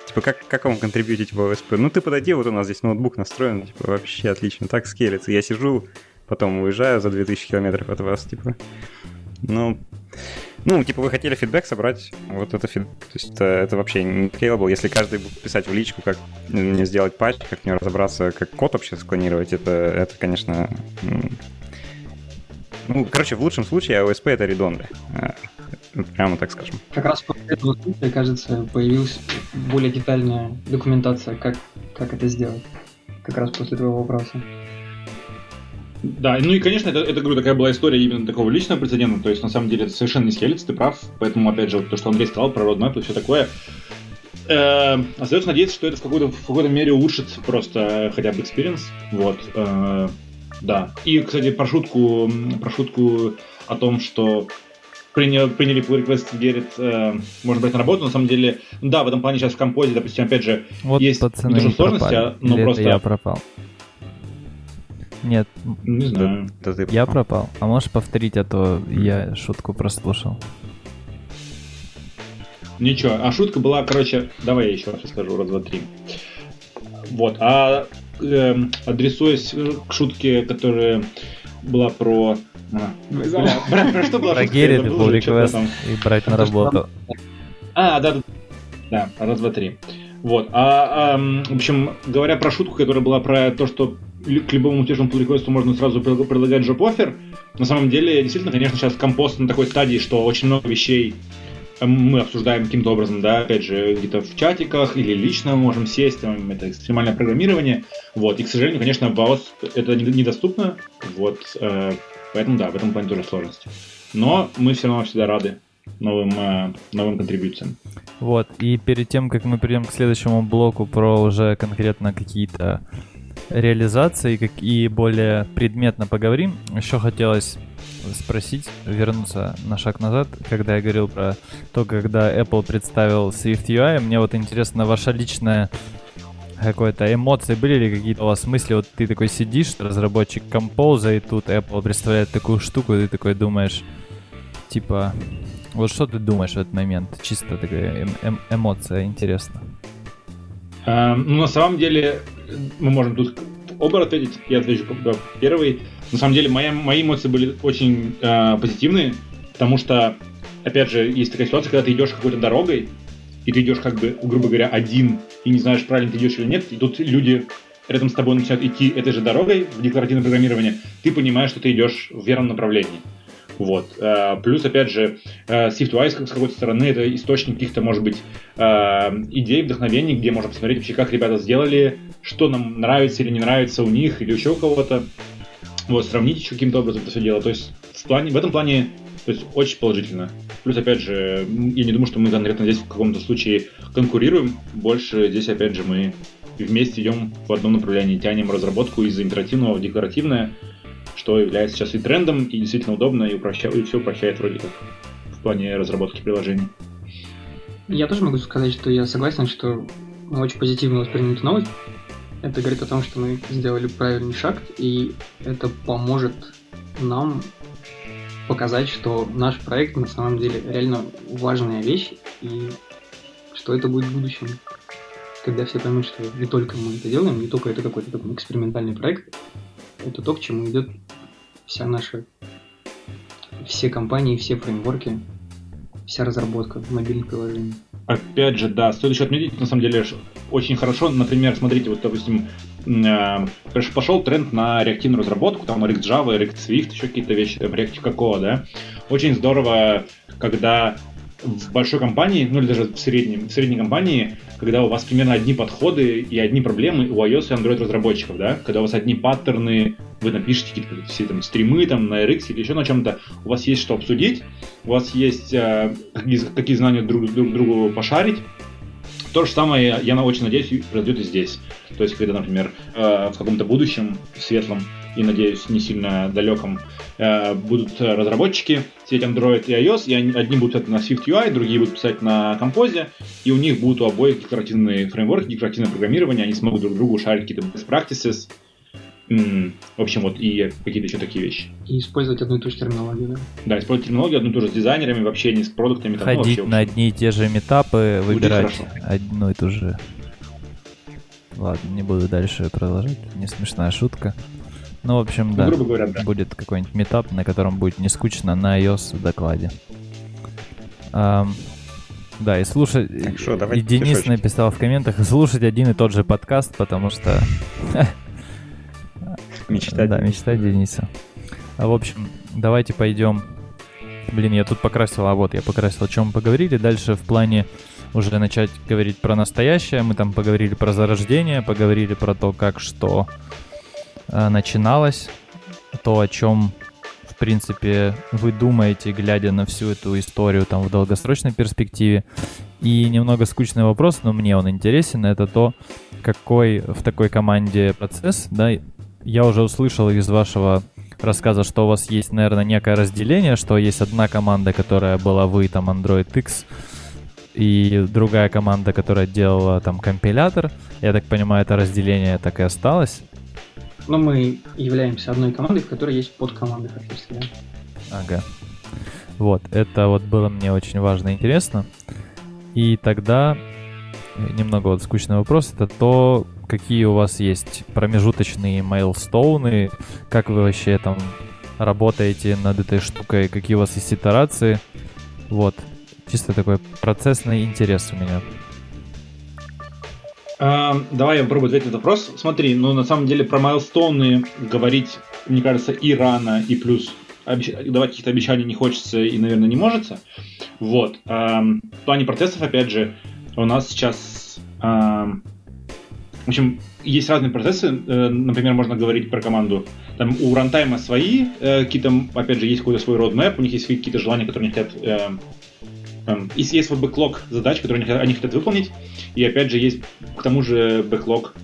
S4: Типа, как, как вам контрибьютить в OSP? Ну, ты подойди, вот у нас здесь ноутбук настроен, типа, вообще отлично, так скелется. Я сижу, потом уезжаю за 2000 километров от вас, типа. Ну, ну, типа, вы хотели фидбэк собрать, вот это фидбэк. То есть это, это вообще не scalable. Если каждый будет писать в личку, как мне сделать патч, как мне разобраться, как код вообще склонировать, это, это конечно... Ну, короче, в лучшем случае OSP это редонды. Прямо так скажем.
S3: Как раз после этого случая, кажется, появилась более детальная документация, как, как это сделать. Как раз после твоего вопроса.
S2: Да, ну и, конечно, это, это, говорю, такая была история именно такого личного прецедента, то есть, на самом деле, это совершенно не скелец, ты прав, поэтому, опять же, вот то, что Андрей сказал про roadmap и все такое, э, остается надеяться, что это в какой-то, в какой-то мере улучшит просто хотя бы experience, вот, э, да. И, кстати, про шутку, про шутку о том, что приняли, приняли pull request Gerrit, э, можно брать на работу. На самом деле, да, в этом плане сейчас в композе, допустим, опять же,
S1: вот
S2: есть
S1: пацаны не то,
S2: сложности,
S1: а,
S2: но просто...
S1: я пропал. Нет.
S2: Не знаю.
S1: Да, да я пропал. А можешь повторить, а то я шутку прослушал.
S2: Ничего, а шутка была, короче, давай я еще раз расскажу, раз, два, три. Вот, а э, адресуясь к шутке, которая была про
S1: а. Брать, про что было? Про Герри был реквест и брать на работу.
S2: А, да, да. Да, раз, два, три. Вот. А, а, в общем, говоря про шутку, которая была про то, что к любому успешному pull реквесту можно сразу предлагать offer, на самом деле, действительно, конечно, сейчас компост на такой стадии, что очень много вещей мы обсуждаем каким-то образом, да, опять же, где-то в чатиках или лично можем сесть, там, это экстремальное программирование, вот, и, к сожалению, конечно, iOS это недоступно, вот, э, Поэтому да, в этом плане тоже сложности. Но мы все равно всегда рады новым, э, новым контрибуциям.
S1: Вот, и перед тем, как мы перейдем к следующему блоку про уже конкретно какие-то реализации как и более предметно поговорим, еще хотелось спросить, вернуться на шаг назад, когда я говорил про то, когда Apple представил Swift UI, мне вот интересно ваша личная какой-то эмоции были ли какие-то у вас мысли? Вот ты такой сидишь, разработчик композа, и тут Apple представляет такую штуку, и ты такой думаешь, типа, вот что ты думаешь в этот момент? Чисто такая эм эм эмоция, интересно.
S2: А, ну, на самом деле, мы можем тут оба ответить. Я отвечу первый. На самом деле, моя, мои эмоции были очень э, позитивные, потому что, опять же, есть такая ситуация, когда ты идешь какой-то дорогой, и ты идешь как бы, грубо говоря, один, и не знаешь, правильно ты идешь или нет, и тут люди рядом с тобой начинают идти этой же дорогой в декларативное программирование, ты понимаешь, что ты идешь в верном направлении. Вот. Э, плюс, опять же, э, SwiftWise с какой-то стороны это источник каких-то, может быть, э, идей, вдохновений, где можно посмотреть вообще, как ребята сделали, что нам нравится или не нравится у них, или еще у кого-то. Вот, сравнить еще каким-то образом это все дело. То есть в, плане, в этом плане то есть очень положительно. Плюс, опять же, я не думаю, что мы конкретно здесь в каком-то случае конкурируем. Больше здесь, опять же, мы вместе идем в одном направлении, тянем разработку из интерактивного в декларативное, что является сейчас и трендом, и действительно удобно, и, упрощает, и все упрощает вроде как в плане разработки приложений.
S3: Я тоже могу сказать, что я согласен, что мы очень позитивно восприняли эту новость. Это говорит о том, что мы сделали правильный шаг, и это поможет нам показать, что наш проект на самом деле реально важная вещь, и что это будет в будущем, когда все поймут, что не только мы это делаем, не только это какой-то такой экспериментальный проект, это то, к чему идет вся наша, все компании, все фреймворки, вся разработка мобильных приложений.
S2: Опять же, да, стоит еще отметить, на самом деле, очень хорошо, например, смотрите, вот, допустим, э, пошел тренд на реактивную разработку, там React Java, React Swift, еще какие-то вещи, там, React какого, да. Очень здорово, когда в большой компании, ну или даже в, среднем, в средней компании, когда у вас примерно одни подходы и одни проблемы у iOS и Android разработчиков, да, когда у вас одни паттерны, вы напишите какие-то все там стримы там на RX или еще на чем-то, у вас есть что обсудить, у вас есть э, какие, какие знания друг, друг другу пошарить, то же самое, я очень надеюсь, произойдет и здесь. То есть, когда, например, э, в каком-то будущем светлом и, надеюсь, не сильно далеком, э, будут разработчики сеть Android и iOS, и они, одни будут писать на SwiftUI, другие будут писать на Compose, и у них будут у обоих декларативные фреймворки, декларативное программирование, они смогут друг другу шарить какие-то best practices, в общем, вот и какие-то еще такие вещи.
S3: И использовать одну и ту же терминологию, да?
S2: Да, использовать терминологию одну и ту же с дизайнерами, вообще не с продуктами.
S1: Там, Ходить ну, на одни и те же метапы, выбирать одну и ту же... Ладно, не буду дальше продолжать, не смешная шутка. Ну, в общем, ну, да, грубо говоря, да. будет какой-нибудь метап, на котором будет не скучно на iOS в докладе. Um, да, и слушать... шо, и Денис пешочки. написал в комментах, слушать один и тот же подкаст, потому что... <laughs>
S4: Мечта
S1: Да, мечта Дениса. А, в общем, давайте пойдем... Блин, я тут покрасил, а вот я покрасил, о чем мы поговорили. Дальше в плане уже начать говорить про настоящее. Мы там поговорили про зарождение, поговорили про то, как что э, начиналось, то, о чем, в принципе, вы думаете, глядя на всю эту историю там в долгосрочной перспективе. И немного скучный вопрос, но мне он интересен, это то, какой в такой команде процесс, да, я уже услышал из вашего рассказа, что у вас есть, наверное, некое разделение, что есть одна команда, которая была вы, там, Android X, и другая команда, которая делала там компилятор. Я так понимаю, это разделение так и осталось.
S3: Но мы являемся одной командой, в которой есть подкоманды фактически, да?
S1: Ага. Вот, это вот было мне очень важно и интересно. И тогда немного вот скучный вопрос, это то, какие у вас есть промежуточные мейлстоуны, как вы вообще там работаете над этой штукой, какие у вас есть итерации. Вот, чисто такой процессный интерес у меня.
S2: Uh, давай я попробую ответить на вопрос. Смотри, ну на самом деле про майлстоуны говорить, мне кажется, и рано, и плюс давать каких-то обещаний не хочется и, наверное, не может. Вот. В плане процессов, опять же, у нас сейчас... в общем, есть разные процессы. Э, например, можно говорить про команду. Там у рантайма свои, э, какие-то, опять же, есть какой-то свой roadmap, у них есть какие-то желания, которые они хотят э, и есть свой бэклог задач, которые они хотят выполнить. И опять же есть к тому же бэклог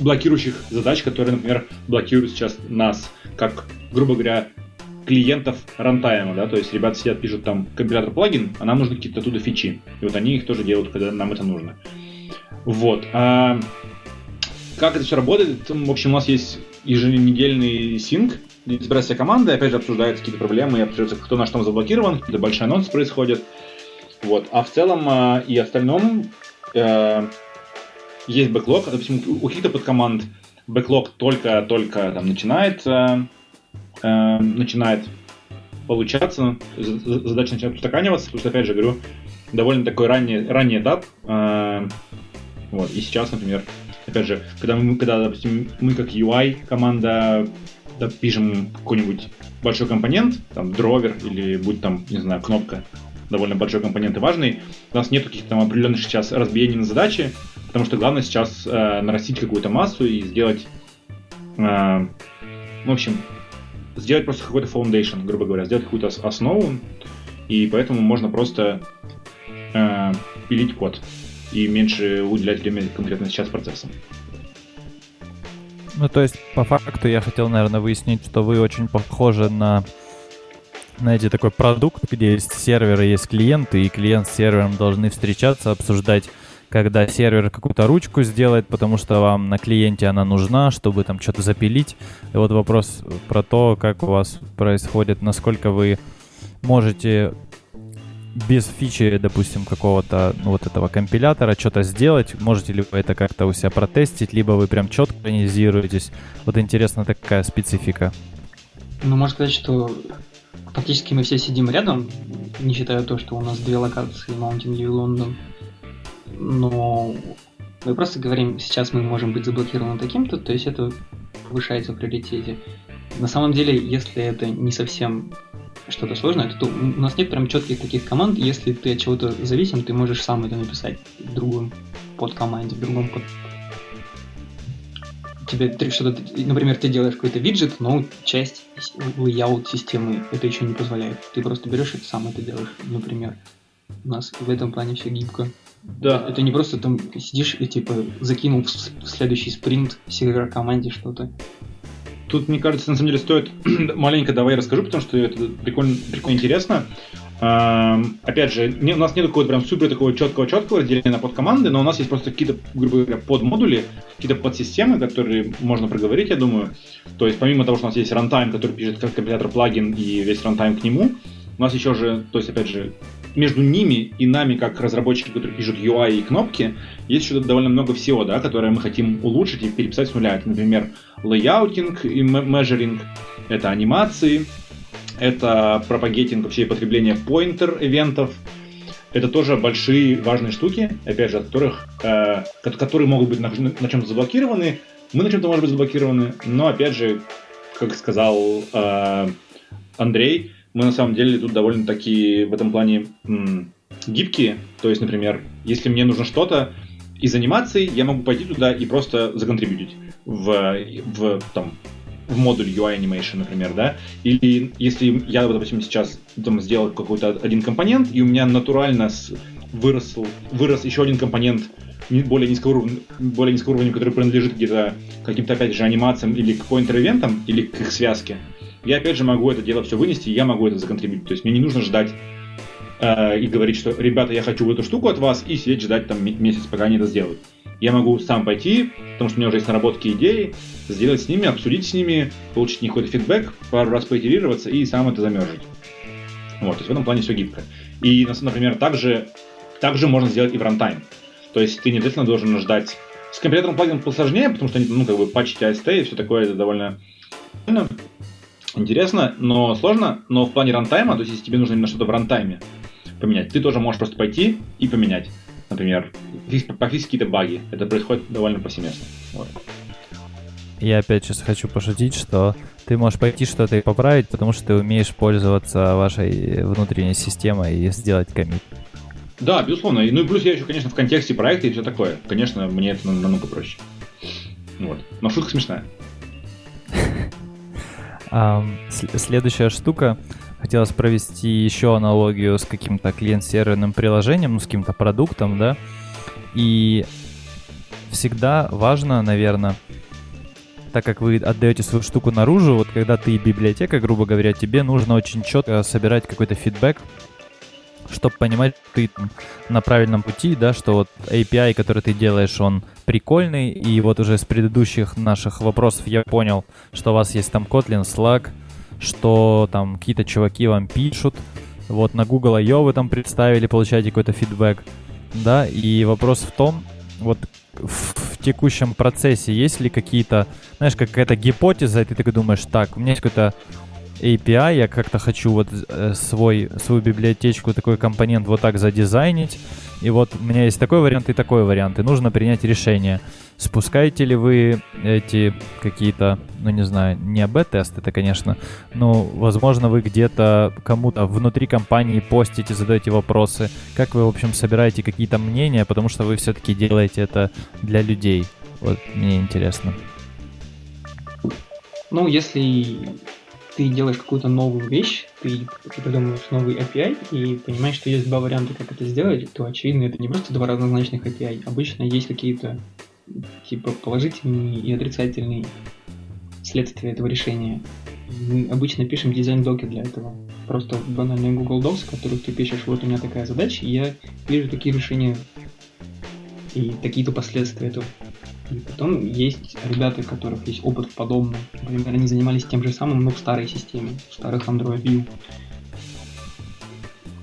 S2: блокирующих задач, которые, например, блокируют сейчас нас, как, грубо говоря, клиентов рантайма, да, то есть ребята сидят, пишут там компилятор плагин, а нам нужны какие-то оттуда фичи. И вот они их тоже делают, когда нам это нужно. Вот. А как это все работает? В общем, у нас есть еженедельный синк, собирается команда, опять же обсуждаются какие-то проблемы, обсуждается, кто на что заблокирован, какие-то большие анонсы происходят. Вот. А в целом а, и остальном э, есть бэклог, допустим, у каких-то подкоманд бэклог только-только там начинает э, начинает получаться, задача начинает устаканиваться, потому что, опять же, говорю, довольно такой ранний, ранний этап. Э, вот, и сейчас, например, опять же, когда мы, когда, допустим, мы как UI команда да, пишем какой-нибудь большой компонент, там, дровер или будь там, не знаю, кнопка, довольно большой компонент и важный, у нас нет каких-то там определенных сейчас разбиений на задачи, потому что главное сейчас э, нарастить какую-то массу и сделать, э, в общем, сделать просто какой-то foundation, грубо говоря, сделать какую-то основу, и поэтому можно просто э, пилить код и меньше уделять время конкретно сейчас процессам.
S1: Ну, то есть, по факту, я хотел, наверное, выяснить, что вы очень похожи на, знаете, такой продукт, где есть серверы, есть клиенты, и клиент с сервером должны встречаться, обсуждать когда сервер какую-то ручку сделает, потому что вам на клиенте она нужна, чтобы там что-то запилить. И вот вопрос про то, как у вас происходит, насколько вы можете без фичи, допустим, какого-то ну, вот этого компилятора что-то сделать? Можете ли вы это как-то у себя протестить, либо вы прям четко организируетесь? Вот интересна такая специфика.
S3: Ну, можно сказать, что фактически мы все сидим рядом, не считая то, что у нас две локации, Mountain View и Лондон. Но мы просто говорим, сейчас мы можем быть заблокированы таким-то, то есть это повышается в приоритете. На самом деле, если это не совсем что-то сложное, то у нас нет прям четких таких команд. Если ты от чего-то зависим, ты можешь сам это написать в другом подкоманде, в другом под... Тебе что-то, например, ты делаешь какой-то виджет, но часть layout системы это еще не позволяет. Ты просто берешь и сам это делаешь, например. У нас в этом плане все гибко.
S2: Да.
S3: Это не просто там сидишь и типа закинул в следующий спринт сервер команде что-то.
S2: Тут, мне кажется, на самом деле стоит <clears throat> маленько давай расскажу, потому что это прикольно, прикольно интересно. Эм, опять же, не, у нас нет какого-то прям супер такого четкого-четкого разделения на подкоманды, но у нас есть просто какие-то, грубо говоря, подмодули, какие-то подсистемы, которые можно проговорить, я думаю. То есть, помимо того, что у нас есть runtime, который пишет как компилятор плагин и весь runtime к нему, у нас еще же, то есть, опять же, между ними и нами, как разработчики, которые пишут UI и кнопки, есть еще довольно много всего, да, которое мы хотим улучшить и переписать с нуля. Это, например, layouting и measuring, это анимации, это propagating вообще потребление pointer event ов, это тоже большие важные штуки, опять же, от которых, э, которые могут быть на, на чем-то заблокированы, мы на чем-то можем быть заблокированы, но опять же, как сказал э, Андрей, мы на самом деле тут довольно такие в этом плане м, гибкие. То есть, например, если мне нужно что-то из анимации, я могу пойти туда и просто законтрибьютить в, в, там, в модуль UI Animation, например, да, или если я, допустим, сейчас там, сделал какой-то один компонент, и у меня натурально вырос, вырос еще один компонент более низкого уровня, более низкого уровня, который принадлежит где-то каким-то, опять же, анимациям или к поинтер-ивентам, или к их связке, я опять же могу это дело все вынести, я могу это законтрибьютить. То есть мне не нужно ждать э, и говорить, что ребята, я хочу эту штуку от вас, и сидеть ждать там месяц, пока они это сделают. Я могу сам пойти, потому что у меня уже есть наработки идеи, сделать с ними, обсудить с ними, получить них какой-то фидбэк, пару раз поитерироваться и сам это замержить. Вот, то есть в этом плане все гибко. И, например, также, также можно сделать и в рантайм. То есть ты не обязательно должен ждать. С компилятором плагином посложнее, потому что они, ну, как бы патчить AST и все такое, это довольно интересно, но сложно, но в плане рантайма, то есть если тебе нужно именно что-то в рантайме поменять, ты тоже можешь просто пойти и поменять. Например, пофиксить какие-то баги. Это происходит довольно повсеместно. Вот.
S1: Я опять сейчас хочу пошутить, что ты можешь пойти что-то и поправить, потому что ты умеешь пользоваться вашей внутренней системой и сделать комит.
S2: Да, безусловно. Ну и плюс я еще, конечно, в контексте проекта и все такое. Конечно, мне это намного проще. Вот. Но шутка смешная. <laughs>
S1: Следующая штука. Хотелось провести еще аналогию с каким-то клиент-серверным приложением, ну, с каким-то продуктом, да. И всегда важно, наверное, так как вы отдаете свою штуку наружу, вот когда ты библиотека, грубо говоря, тебе нужно очень четко собирать какой-то фидбэк чтобы понимать, ты на правильном пути, да, что вот API, который ты делаешь, он прикольный, и вот уже с предыдущих наших вопросов я понял, что у вас есть там Kotlin, Slack, что там какие-то чуваки вам пишут, вот на Google I.O. вы там представили, получаете какой-то фидбэк, да, и вопрос в том, вот в, в текущем процессе есть ли какие-то, знаешь, какая-то гипотеза, и ты такой думаешь, так, у меня есть какой-то API, я как-то хочу вот э, свой, свою библиотечку, такой компонент вот так задизайнить. И вот у меня есть такой вариант и такой вариант, и нужно принять решение. Спускаете ли вы эти какие-то, ну не знаю, не АБ-тест это, конечно, но, возможно, вы где-то кому-то внутри компании постите, задаете вопросы. Как вы, в общем, собираете какие-то мнения, потому что вы все-таки делаете это для людей. Вот мне интересно.
S3: Ну, если ты делаешь какую-то новую вещь, ты придумываешь новый API и понимаешь, что есть два варианта, как это сделать, то очевидно это не просто два разнозначных API. Обычно есть какие-то типа положительные и отрицательные следствия этого решения. Мы обычно пишем дизайн-доки для этого. Просто банальный Google Docs, в которых ты пишешь, вот у меня такая задача, и я вижу такие решения и такие-то последствия этого. И потом есть ребята, у которых есть опыт в подобном. Например, они занимались тем же самым, но в старой системе, в старых Android View.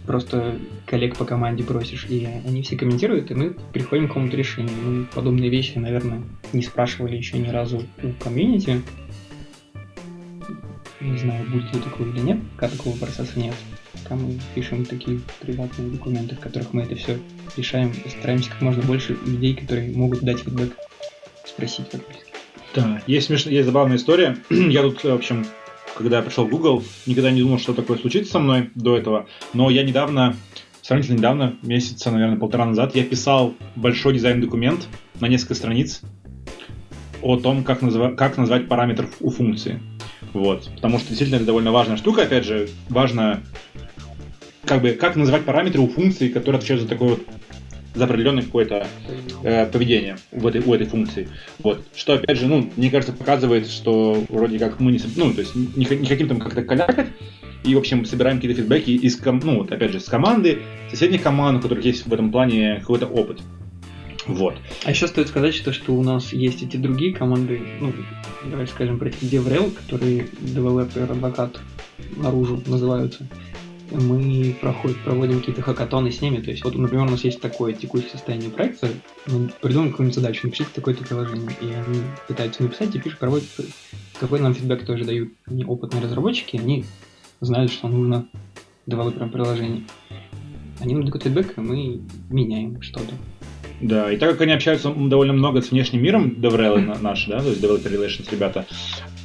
S3: просто коллег по команде просишь, и они все комментируют, и мы приходим к какому-то решению. Мы подобные вещи, наверное, не спрашивали еще ни разу у комьюнити. Не знаю, будет ли такое или нет, пока такого процесса нет. Пока мы пишем такие приватные документы, в которых мы это все решаем и стараемся как можно больше людей, которые могут дать фидбэк, спросить.
S2: Да, есть смешная, есть забавная история. <clears throat> я тут, в общем, когда я пришел в Google, никогда не думал, что такое случится со мной до этого. Но я недавно, сравнительно недавно, месяца, наверное, полтора назад, я писал большой дизайн-документ на несколько страниц о том, как, назва- как назвать параметр у функции. Вот. Потому что действительно это довольно важная штука. Опять же, важно как бы как называть параметры у функции, которые отвечают за такой вот за определенное какое-то э, поведение в этой, у этой функции. Вот. Что, опять же, ну, мне кажется, показывает, что вроде как мы не, ну, то есть не, не хотим там как-то калякать, и, в общем, собираем какие-то фидбэки из, ну, вот, опять же, с команды, соседних команд, у которых есть в этом плане какой-то опыт. Вот.
S3: А еще стоит сказать, что, что у нас есть эти другие команды, ну, давай скажем, про DevRel, которые Developer Advocate наружу называются мы проходим, проводим какие-то хакатоны с ними. То есть, вот, например, у нас есть такое текущее состояние проекта, мы придумаем какую-нибудь задачу, напишите такое-то приложение. И они пытаются написать и пишут, проводят какой нам фидбэк тоже дают не опытные разработчики, они знают, что нужно девелоперам приложения. Они нам дают фидбэк, и мы меняем что-то.
S2: Да, и так как они общаются довольно много с внешним миром, DevRel наши, да, то есть Developer Relations ребята,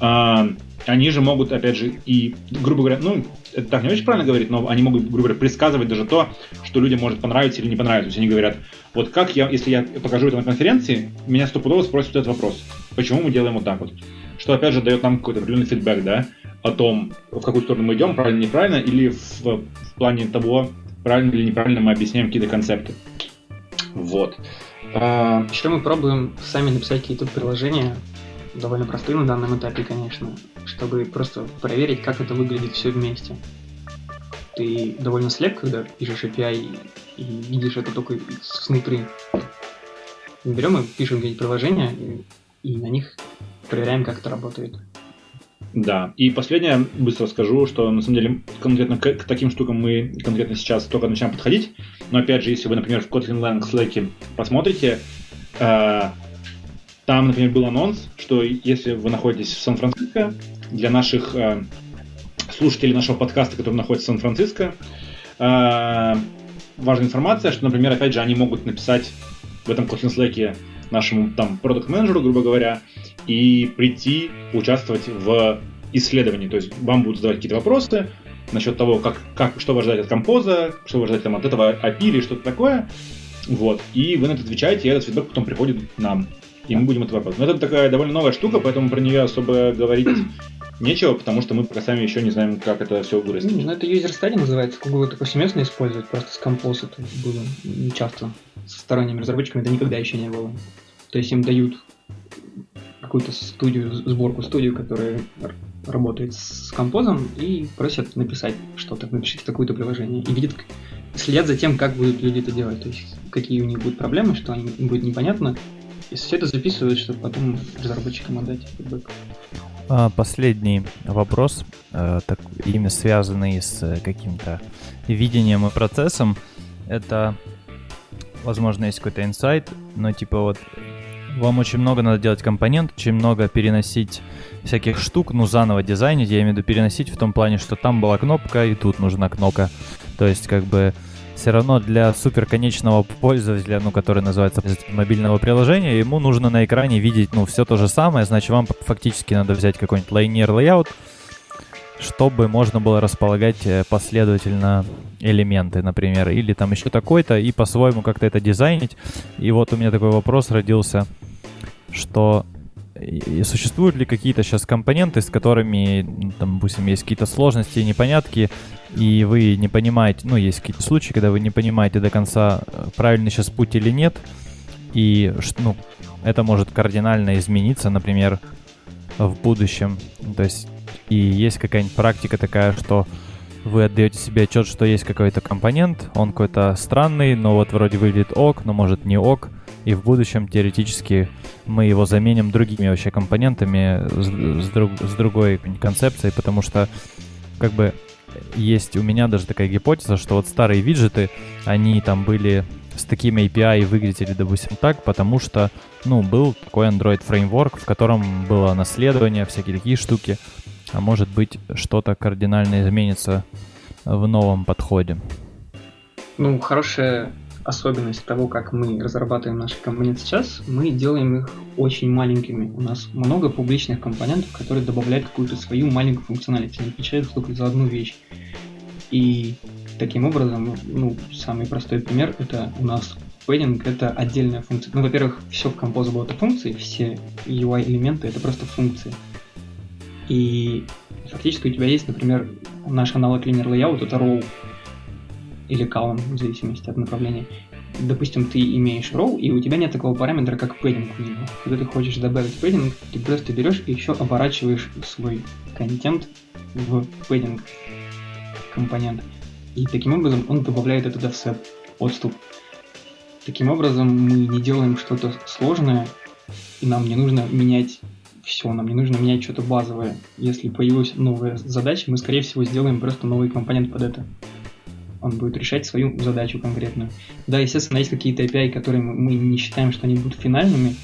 S2: а, они же могут, опять же, и, грубо говоря, ну, это так не очень правильно говорить, но они могут, грубо говоря, предсказывать даже то, что людям может понравиться или не понравиться. То есть они говорят, вот как я, если я покажу это на конференции, меня стопудово спросят этот вопрос. Почему мы делаем вот так вот? Что, опять же, дает нам какой-то определенный фидбэк, да, о том, в какую сторону мы идем, правильно, неправильно, или в, в плане того, правильно или неправильно мы объясняем какие-то концепты. Вот.
S3: А... Еще мы пробуем сами написать какие-то приложения, довольно простые на данном этапе, конечно, чтобы просто проверить, как это выглядит все вместе. Ты довольно слеп, когда пишешь API и, видишь это только снутри. Берем и пишем какие-нибудь приложения, и, и на них проверяем, как это работает.
S2: Да, и последнее быстро скажу, что на самом деле конкретно к, к таким штукам мы конкретно сейчас только начинаем подходить. Но опять же, если вы, например, в Kotlin Lang Slack посмотрите, э, там, например, был анонс, что если вы находитесь в Сан-Франциско, для наших э, слушателей нашего подкаста, которые находятся в Сан-Франциско, э, важная информация, что, например, опять же, они могут написать в этом Kotlin Slack нашему там продукт менеджеру грубо говоря, и прийти участвовать в исследовании. То есть вам будут задавать какие-то вопросы насчет того, как, как, что вы ожидаете от композа, что вы ожидаете там, от этого API или что-то такое. Вот. И вы на это отвечаете, и этот фидбэк потом приходит нам. И мы будем это вопросить. Но это такая довольно новая штука, поэтому про нее особо говорить <clears throat> нечего, потому что мы пока сами еще не знаем, как это все вырастет.
S3: Ну, это user study называется. Google это повсеместно использует, просто с Compose это было не часто. С сторонними разработчиками это никогда еще не было. То есть им дают какую-то студию, сборку студию, которая работает с композом, и просят написать что-то, напишите такое-то приложение. И видят, следят за тем, как будут люди это делать, то есть какие у них будут проблемы, что они, им будет непонятно, и все это записывают, чтобы потом разработчикам отдать фидбэк.
S1: А, последний вопрос, э, так, именно связанный с э, каким-то видением и процессом, это, возможно, есть какой-то инсайт, но типа вот вам очень много надо делать компонент, очень много переносить всяких штук, ну, заново дизайнить, я имею в виду переносить в том плане, что там была кнопка, и тут нужна кнопка. То есть, как бы, все равно для супер конечного пользователя, ну, который называется мобильного приложения, ему нужно на экране видеть, ну, все то же самое, значит, вам фактически надо взять какой-нибудь лайнер layout, чтобы можно было располагать э, последовательно элементы, например, или там еще такой-то, и по-своему как-то это дизайнить. И вот у меня такой вопрос родился, что и существуют ли какие-то сейчас компоненты, с которыми, там, допустим, есть какие-то сложности, непонятки, и вы не понимаете, ну, есть какие-то случаи, когда вы не понимаете до конца, э, правильный сейчас путь или нет, и, ну, это может кардинально измениться, например, в будущем. То есть и есть какая-нибудь практика такая, что вы отдаете себе отчет, что есть какой-то компонент, он какой-то странный, но вот вроде выглядит ок, но может не ок, и в будущем теоретически мы его заменим другими вообще компонентами с, с, друг, с другой концепцией, потому что как бы есть у меня даже такая гипотеза, что вот старые виджеты, они там были с такими API выглядели, допустим, так, потому что, ну, был такой Android фреймворк, в котором было наследование, всякие такие штуки, а может быть, что-то кардинально изменится в новом подходе.
S3: Ну, хорошая особенность того, как мы разрабатываем наши компоненты сейчас, мы делаем их очень маленькими. У нас много публичных компонентов, которые добавляют какую-то свою маленькую функциональность. Они отвечают только за одну вещь. И таким образом, ну, самый простой пример, это у нас padding это отдельная функция. Ну, во-первых, все в Composable это функции, все UI-элементы это просто функции. И фактически у тебя есть, например, наш аналог linear layout, это row или column, в зависимости от направления. Допустим, ты имеешь row, и у тебя нет такого параметра, как padding в него. Когда ты хочешь добавить padding, ты просто берешь и еще оборачиваешь свой контент в padding компонент. И таким образом он добавляет это в отступ. Таким образом мы не делаем что-то сложное, и нам не нужно менять все, нам не нужно менять что-то базовое. Если появилась новая задача, мы, скорее всего, сделаем просто новый компонент под это. Он будет решать свою задачу конкретную. Да, естественно, есть какие-то API, которые мы, не считаем, что они будут финальными.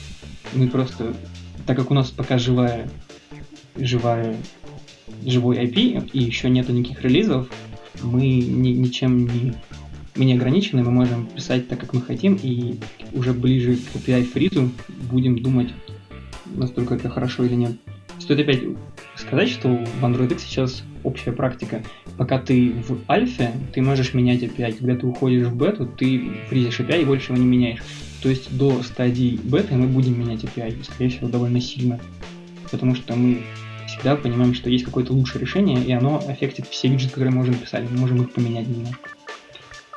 S3: Мы просто, так как у нас пока живая, живая, живой IP, и еще нету никаких релизов, мы ни, ничем не мы не ограничены, мы можем писать так, как мы хотим, и уже ближе к API фризу будем думать, настолько это хорошо или нет. Стоит опять сказать, что в Android X сейчас общая практика. Пока ты в альфе, ты можешь менять API. Когда ты уходишь в бету, ты фризишь API и больше его не меняешь. То есть до стадии беты мы будем менять API, скорее всего, довольно сильно. Потому что мы всегда понимаем, что есть какое-то лучшее решение, и оно аффектит все виджеты, которые мы можем писать. Мы можем их поменять немножко.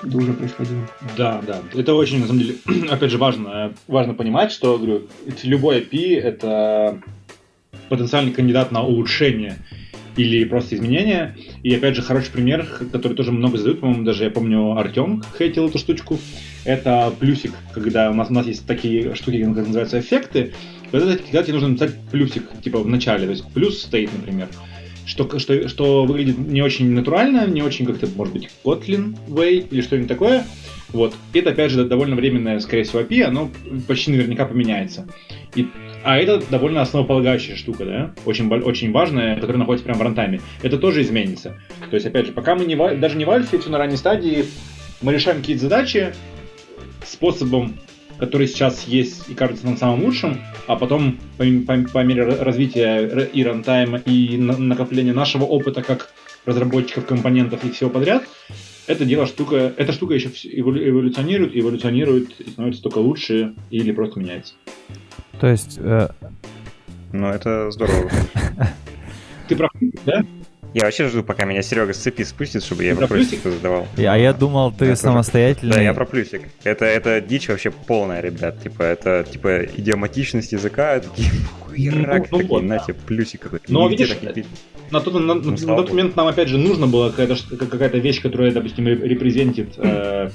S3: Уже происходило.
S2: Да, да. Это очень, на самом деле, <clears throat> опять же, важно, важно понимать, что, говорю, любой API — это потенциальный кандидат на улучшение или просто изменения. И опять же, хороший пример, который тоже много задают, по-моему, даже я помню, Артем хейтил эту штучку. Это плюсик, когда у нас, у нас есть такие штуки, как называются эффекты, когда, когда тебе нужно написать плюсик, типа в начале, то есть плюс стоит, например, что, что, что выглядит не очень натурально, не очень как-то, может быть, Kotlin way или что-нибудь такое. Вот. Это, опять же, довольно временное, скорее всего, API, оно почти наверняка поменяется. И, а это довольно основополагающая штука, да, очень, очень важная, которая находится прямо в рантайме. Это тоже изменится. То есть, опять же, пока мы не, даже не в альфе, все на ранней стадии, мы решаем какие-то задачи способом который сейчас есть и кажется нам самым лучшим, а потом по, по, по мере развития и рантайма, и на, накопления нашего опыта как разработчиков компонентов и всего подряд, это дело штука, эта штука еще эволюционирует, эволюционирует и становится только лучше или просто меняется.
S1: То есть... Э...
S4: Ну, это здорово.
S2: Ты прав, да?
S4: Я вообще жду, пока меня Серега с цепи спустит, чтобы я про плюсик задавал.
S1: А я думал, ты я самостоятельный.
S4: Да, я про плюсик. Это, это дичь вообще полная, ребят. Типа, это типа идиоматичность языка, такие <laughs> хуерак, ну, ну, такие, на тебе плюсик.
S2: Но видишь, на тот, на, ну, на тот момент нам опять же нужно было какая-то, какая-то вещь, которая, допустим, репрезентит э,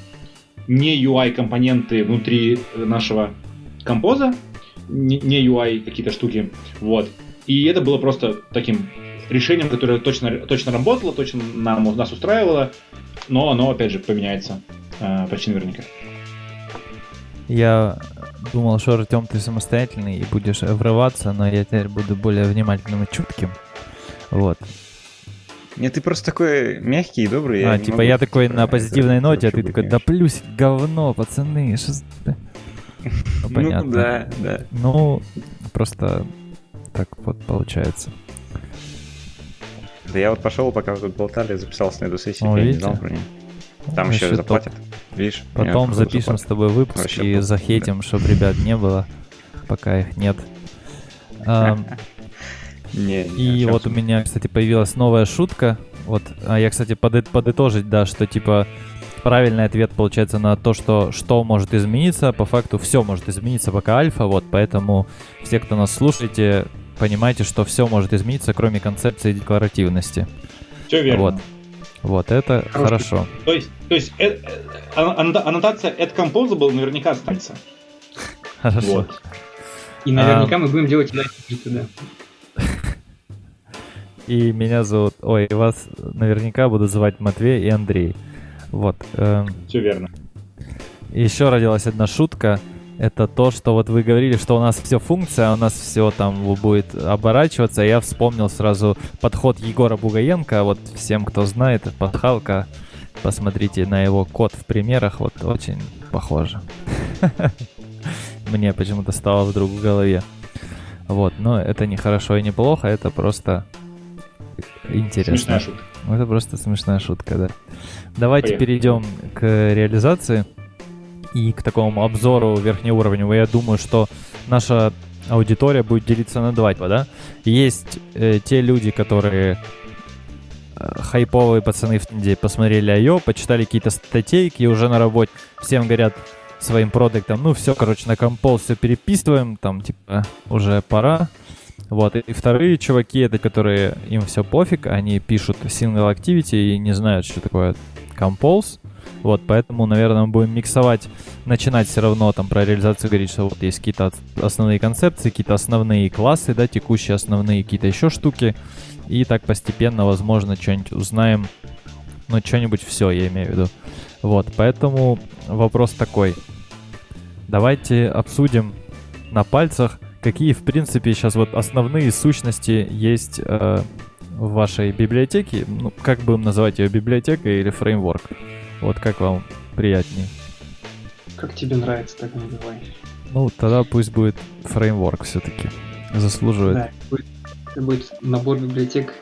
S2: не UI-компоненты внутри нашего композа, не, не UI какие-то штуки, вот. И это было просто таким решением, которое точно, точно работало, точно нам, нас устраивало, но оно, опять же, поменяется э, почти наверняка.
S1: Я думал, что, Артем, ты самостоятельный и будешь врываться, но я теперь буду более внимательным и чутким. Вот.
S4: Нет, ты просто такой мягкий и добрый.
S1: А, я типа я такой на позитивной ноте, а ты такой, да плюсик, говно, пацаны. Что... Ну,
S4: ну, понятно. Ну, да, да.
S1: Ну, просто так вот получается.
S4: Да я вот пошел, пока вы тут болтали, записался на эту сессию, я не знал про нее. Там Вообще еще заплатят. Топ. Видишь?
S1: Потом запишем с тобой выпуск Вообще и топ, захейтим, да. чтобы ребят не было, пока их нет. <laughs>
S4: Не,
S1: и вот у меня, кстати, появилась новая шутка. Вот, а я, кстати, подыт, подытожить, да, что типа правильный ответ получается на то, что что может измениться. По факту все может измениться, пока альфа, вот, поэтому все, кто нас слушаете, понимаете, что все может измениться, кроме концепции декларативности.
S2: Все верно.
S1: Вот. Вот это Хороший. хорошо.
S2: То есть, то есть э, э, аннотация at composable наверняка останется.
S1: Хорошо. Вот.
S3: И наверняка а... мы будем делать иначе, да.
S1: И меня зовут... Ой, вас наверняка будут звать Матвей и Андрей. Вот. Эм,
S2: Все верно.
S1: еще родилась одна шутка. Это то, что вот вы говорили, что у нас все функция, у нас все там будет оборачиваться. Я вспомнил сразу подход Егора Бугаенко. Вот всем, кто знает, пасхалка, посмотрите на его код в примерах. Вот очень похоже. <laughs> Мне почему-то стало вдруг в голове. Вот, но это не хорошо и не плохо, это просто интересно.
S2: Смешная шутка.
S1: Это просто смешная шутка, да. Давайте
S2: Поехали.
S1: перейдем к реализации и к такому обзору верхнеуровневому. Я думаю, что наша аудитория будет делиться на два типа, да? Есть э, те люди, которые э, хайповые пацаны в тренде посмотрели IO, почитали какие-то статейки уже на работе всем говорят своим продуктам, ну все, короче, на компол все переписываем, там типа уже пора. Вот, и вторые чуваки, это которые им все пофиг, они пишут single activity и не знают, что такое compose. Вот, поэтому, наверное, мы будем миксовать, начинать все равно там про реализацию говорить, что вот есть какие-то основные концепции, какие-то основные классы, да, текущие основные какие-то еще штуки. И так постепенно, возможно, что-нибудь узнаем. Ну, что-нибудь все, я имею в виду. Вот, поэтому вопрос такой. Давайте обсудим на пальцах, какие, в принципе, сейчас вот основные сущности есть э, в вашей библиотеке. Ну, как будем называть ее, библиотека или фреймворк? Вот как вам приятнее?
S3: Как тебе нравится, так называй.
S1: Ну, тогда пусть будет фреймворк все-таки. Заслуживает.
S3: Да, это будет, это будет набор библиотек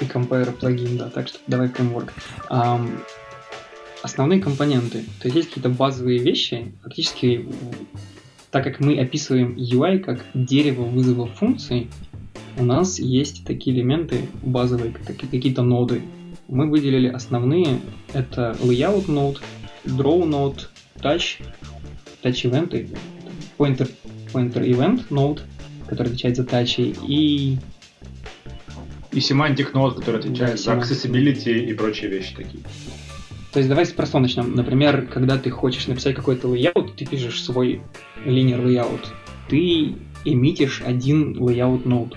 S3: и компайер плагин, да, так что давай фреймворк. Ам, основные компоненты, то есть есть какие-то базовые вещи, фактически, так как мы описываем UI как дерево вызова функций, у нас есть такие элементы базовые, какие-то ноды. Мы выделили основные, это layout node, draw node, touch, touch event, pointer, pointer event node, который отвечает за тачи, и
S2: И семантик нод, который отвечает
S3: Да,
S2: за accessibility и прочие вещи такие.
S3: То есть давай с простого начнем. Например, когда ты хочешь написать какой-то layout, ты пишешь свой linear layout, ты эмитишь один layout node.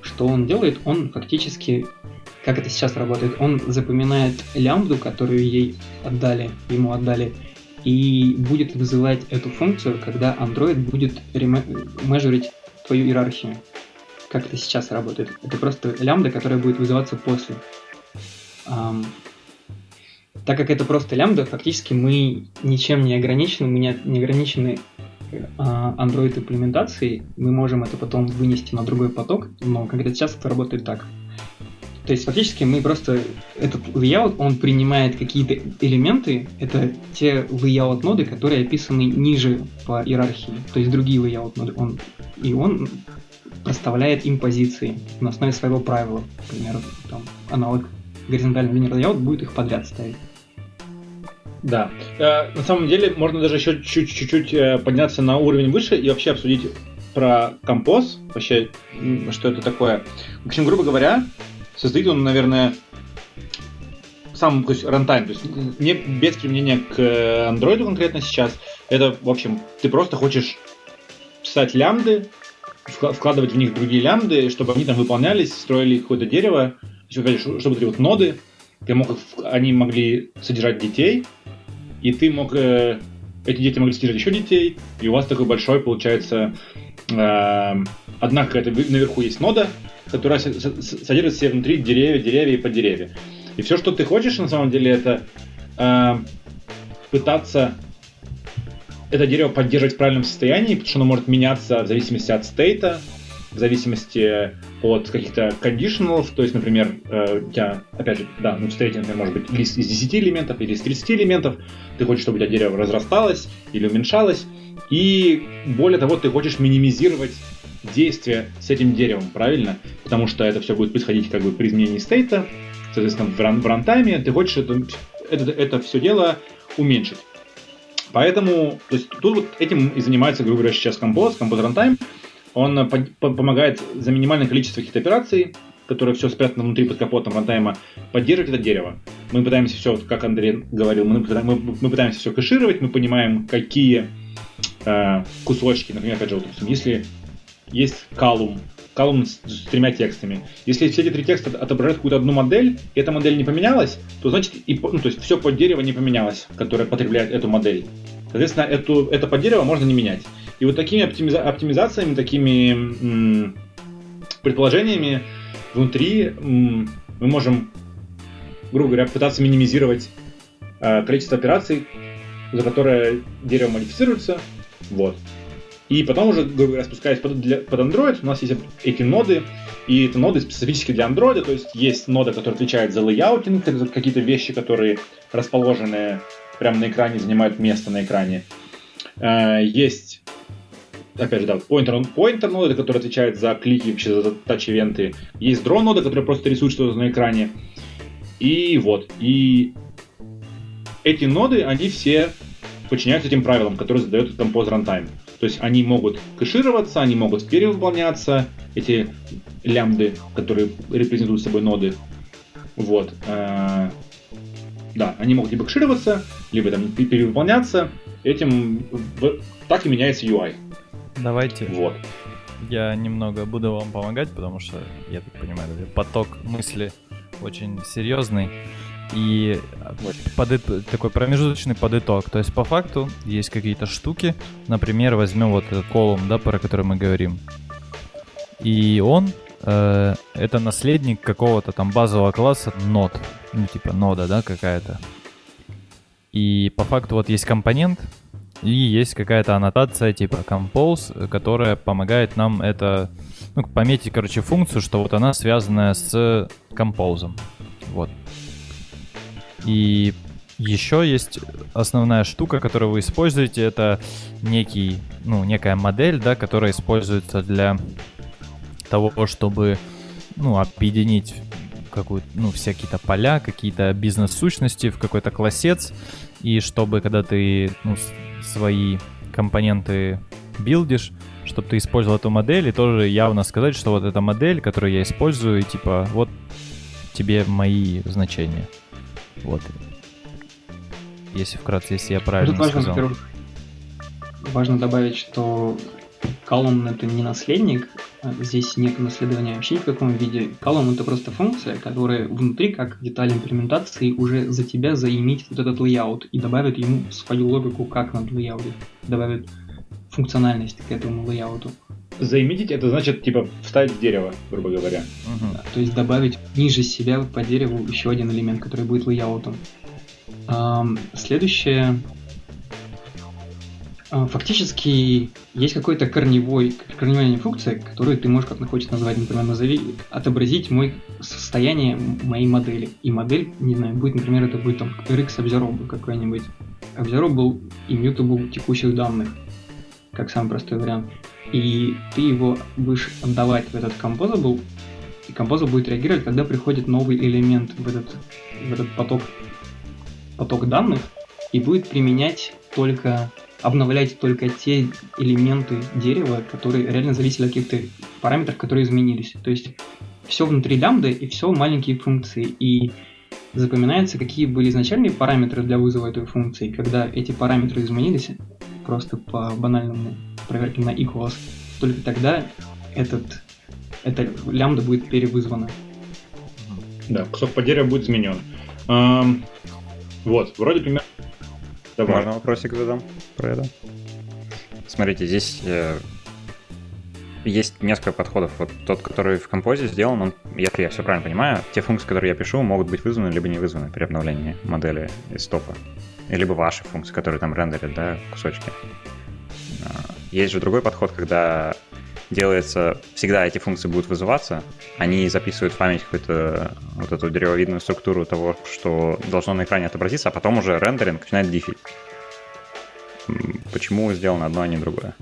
S3: Что он делает? Он фактически, как это сейчас работает, он запоминает лямбду, которую ей отдали, ему отдали, и будет вызывать эту функцию, когда Android будет межурить твою иерархию. Как это сейчас работает? Это просто лямбда, которая будет вызываться после. Ам, так как это просто лямбда, фактически мы ничем не ограничены, мы не, не ограничены а, Android имплементацией, мы можем это потом вынести на другой поток, но когда сейчас это работает так. То есть фактически мы просто этот layout, он принимает какие-то элементы, это те layout ноды, которые описаны ниже по иерархии, то есть другие layout ноды, он, и он проставляет им позиции на основе своего правила, к примеру, там аналог горизонтальный linear layout будет их подряд ставить.
S2: Да. Э, на самом деле можно даже еще чуть- чуть-чуть э, подняться на уровень выше и вообще обсудить про композ, вообще, что это такое. В общем, грубо говоря, состоит он, наверное, сам, то есть, рантайм, то есть не без применения к андроиду конкретно сейчас. Это, в общем, ты просто хочешь писать лямбды, вкла- вкладывать в них другие лямбды, чтобы они там выполнялись, строили какое-то дерево, чтобы эти вот ноды, ты мог, они могли содержать детей, и ты мог, э, эти дети могли содержать еще детей, и у вас такой большой, получается, э, одна какая-то, наверху есть нода, содержит в себе внутри деревья, деревья и поддеревья. И все, что ты хочешь, на самом деле, это э, пытаться это дерево поддерживать в правильном состоянии, потому что оно может меняться в зависимости от стейта, в зависимости от каких-то conditionals, то есть, например, э, у тебя, опять же, да, ну, в стейте, например, может быть из 10 элементов или из 30 элементов, ты хочешь, чтобы у тебя дерево разрасталось или уменьшалось, и более того, ты хочешь минимизировать действие с этим деревом, правильно? Потому что это все будет происходить как бы при изменении стейта, соответственно, в, ран- в рантайме ты хочешь это, это, это все дело уменьшить. Поэтому, то есть тут вот этим и занимается, грубо говоря, сейчас Compose, Compose Runtime. Он э, по- по- помогает за минимальное количество каких-то операций, которые все спрятано внутри под капотом рантайма, поддерживать это дерево. Мы пытаемся все, вот как Андрей говорил, мы, мы, мы пытаемся все кэшировать, мы понимаем, какие э, кусочки, например, опять же, вот, если есть колумн, колумн с, с тремя текстами. Если все эти три текста отображают какую-то одну модель, и эта модель не поменялась, то значит и, ну, то есть все под дерево не поменялось, которое потребляет эту модель. Соответственно, эту, это поддерево можно не менять. И вот такими оптимиза- оптимизациями, такими м- предположениями внутри м- мы можем, грубо говоря, пытаться минимизировать э, количество операций, за которое дерево модифицируется. Вот. И потом уже, грубо говоря, спускаясь под, для, под Android, у нас есть эти ноды, и это ноды специфически для Android, то есть есть нода, которая отвечает за layouting, за какие-то вещи, которые расположены прямо на экране, занимают место на экране. Э, есть, опять же, да, pointer, pointer нода, которая отвечает за клики, вообще за тач-ивенты. Есть дрон нода, которая просто рисует что-то на экране. И вот, и эти ноды, они все подчиняются этим правилам, которые задает Compose Runtime. То есть они могут кэшироваться, они могут перевыполняться, эти лямбды, которые репрезентуют собой ноды. Вот. Э, да, они могут либо кэшироваться, либо там перевыполняться. Этим так и меняется UI.
S1: Давайте.
S2: Вот.
S1: Я немного буду вам помогать, потому что, я так понимаю, поток мысли очень серьезный. И под, такой промежуточный подыток. То есть по факту есть какие-то штуки. Например, возьмем вот этот колумн, да, про который мы говорим. И он э, это наследник какого-то там базового класса нод. Ну, типа нода, да, какая-то. И по факту вот есть компонент, и есть какая-то аннотация типа compose, которая помогает нам это, ну, пометить, короче, функцию, что вот она связанная с композом. Вот. И еще есть основная штука, которую вы используете, это некий, ну, некая модель, да, которая используется для того, чтобы, ну, объединить какую ну, все какие-то поля, какие-то бизнес-сущности в какой-то классец, и чтобы, когда ты ну, свои компоненты билдишь, чтобы ты использовал эту модель, и тоже явно сказать, что вот эта модель, которую я использую, типа, вот тебе мои значения. Вот. Если вкратце, если я правильно
S3: Тут важно,
S1: сказал.
S3: Важно добавить, что колумн это не наследник, а здесь нет наследования вообще ни в каком виде. Колумн это просто функция, которая внутри, как деталь имплементации, уже за тебя заимит вот этот layout и добавит ему свою логику, как над layout, добавит функциональность к этому layout.
S2: Заиметить это значит, типа, вставить в дерево, грубо говоря.
S3: Угу. То есть добавить ниже себя по дереву еще один элемент, который будет лейаутом. Эм, следующее. Э, фактически есть какой-то корневой, корневая функция, которую ты можешь как хочешь назвать, например, назови, отобразить мой состояние моей модели. И модель, не знаю, будет, например, это будет там RX Observable какой-нибудь. Observable immutable текущих данных, как самый простой вариант и ты его будешь отдавать в этот composable, и composable будет реагировать, когда приходит новый элемент в этот, в этот поток, поток данных, и будет применять только, обновлять только те элементы дерева, которые реально зависели от каких-то параметров, которые изменились. То есть все внутри лямбды и все маленькие функции. И запоминается, какие были изначальные параметры для вызова этой функции. Когда эти параметры изменились, просто по банальному проверки на equals, только тогда этот, эта лямбда будет перевызвана.
S2: Да, кусок по дереву будет изменен. Эм, вот, вроде примерно...
S4: Давай. Можно вопросик задам про это? Смотрите, здесь э, есть несколько подходов. Вот тот, который в композе сделан, он, если я все правильно понимаю, те функции, которые я пишу, могут быть вызваны либо не вызваны при обновлении модели из стопа. Либо ваши функции, которые там рендерят, да, кусочки. Есть же другой подход, когда делается, всегда эти функции будут вызываться, они записывают в память какую-то вот эту древовидную структуру того, что должно на экране отобразиться, а потом уже рендеринг начинает дифить. Почему сделано одно, а не другое?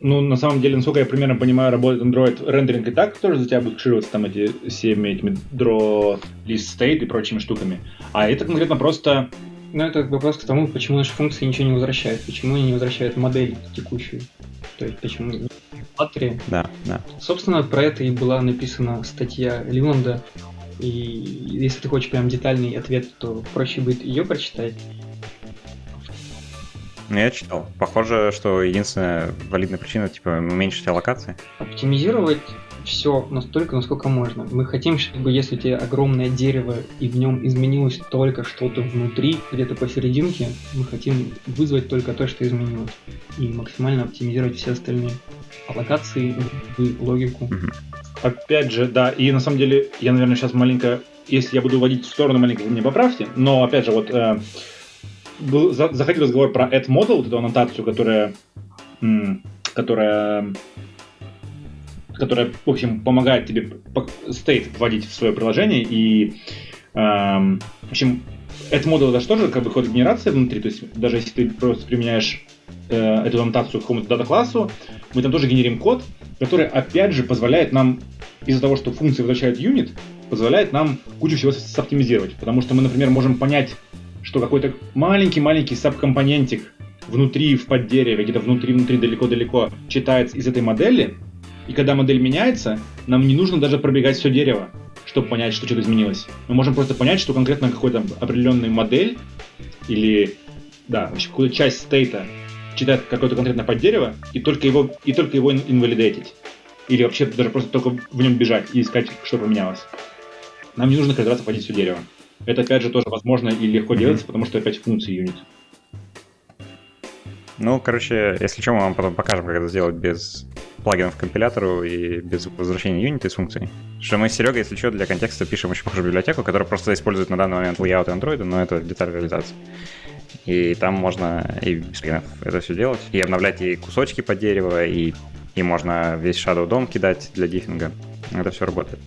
S2: Ну, на самом деле, насколько я примерно понимаю, работает Android рендеринг и так тоже за тебя будет кэшироваться там эти всеми этими draw, list state и прочими штуками. А это конкретно просто
S3: ну, это вопрос к тому, почему наши функции ничего не возвращают, почему они не возвращают модель текущую. То есть почему не
S4: Патри. Да, да.
S3: Собственно, про это и была написана статья Лионда. И если ты хочешь прям детальный ответ, то проще будет ее прочитать.
S4: Ну, я читал. Похоже, что единственная валидная причина, типа, уменьшить аллокации.
S3: Оптимизировать все настолько, насколько можно. Мы хотим, чтобы если у тебя огромное дерево и в нем изменилось только что-то внутри, где-то посерединке, мы хотим вызвать только то, что изменилось. И максимально оптимизировать все остальные аллокации и логику.
S2: Опять же, да, и на самом деле, я, наверное, сейчас маленько, если я буду вводить в сторону маленько, вы мне поправьте, но, опять же, вот э, был, за, заходил разговор про add model, вот эту аннотацию, которая, м, которая которая, в общем, помогает тебе state вводить в свое приложение. И, эм, в общем, это модуль это же тоже как бы код генерации внутри. То есть даже если ты просто применяешь э, эту аннотацию к какому-то дата-классу, мы там тоже генерим код, который, опять же, позволяет нам, из-за того, что функции возвращают юнит, позволяет нам кучу всего соптимизировать. Потому что мы, например, можем понять, что какой-то маленький-маленький сабкомпонентик внутри, в поддереве, где-то внутри-внутри, далеко-далеко читается из этой модели, и когда модель меняется, нам не нужно даже пробегать все дерево, чтобы понять, что что-то изменилось. Мы можем просто понять, что конкретно какой-то определенный модель или да, какую-то часть стейта читает какое-то конкретное поддерево, и только его, и только его инвалидейтить. Или вообще даже просто только в нем бежать и искать, что поменялось. Нам не нужно каждый раз обходить все дерево. Это, опять же, тоже возможно и легко mm-hmm. делается, потому что опять функции юнит.
S4: Ну, короче, если что, мы вам потом покажем, как это сделать без плагинов к компилятору и без возвращения юнита из функций. Что мы с Серегой, если что, для контекста пишем очень похожую библиотеку, которая просто использует на данный момент layout Android, но это деталь реализации. И там можно и без плагинов это все делать, и обновлять и кусочки под дерево, и, и можно весь Shadow DOM кидать для диффинга. Это все работает.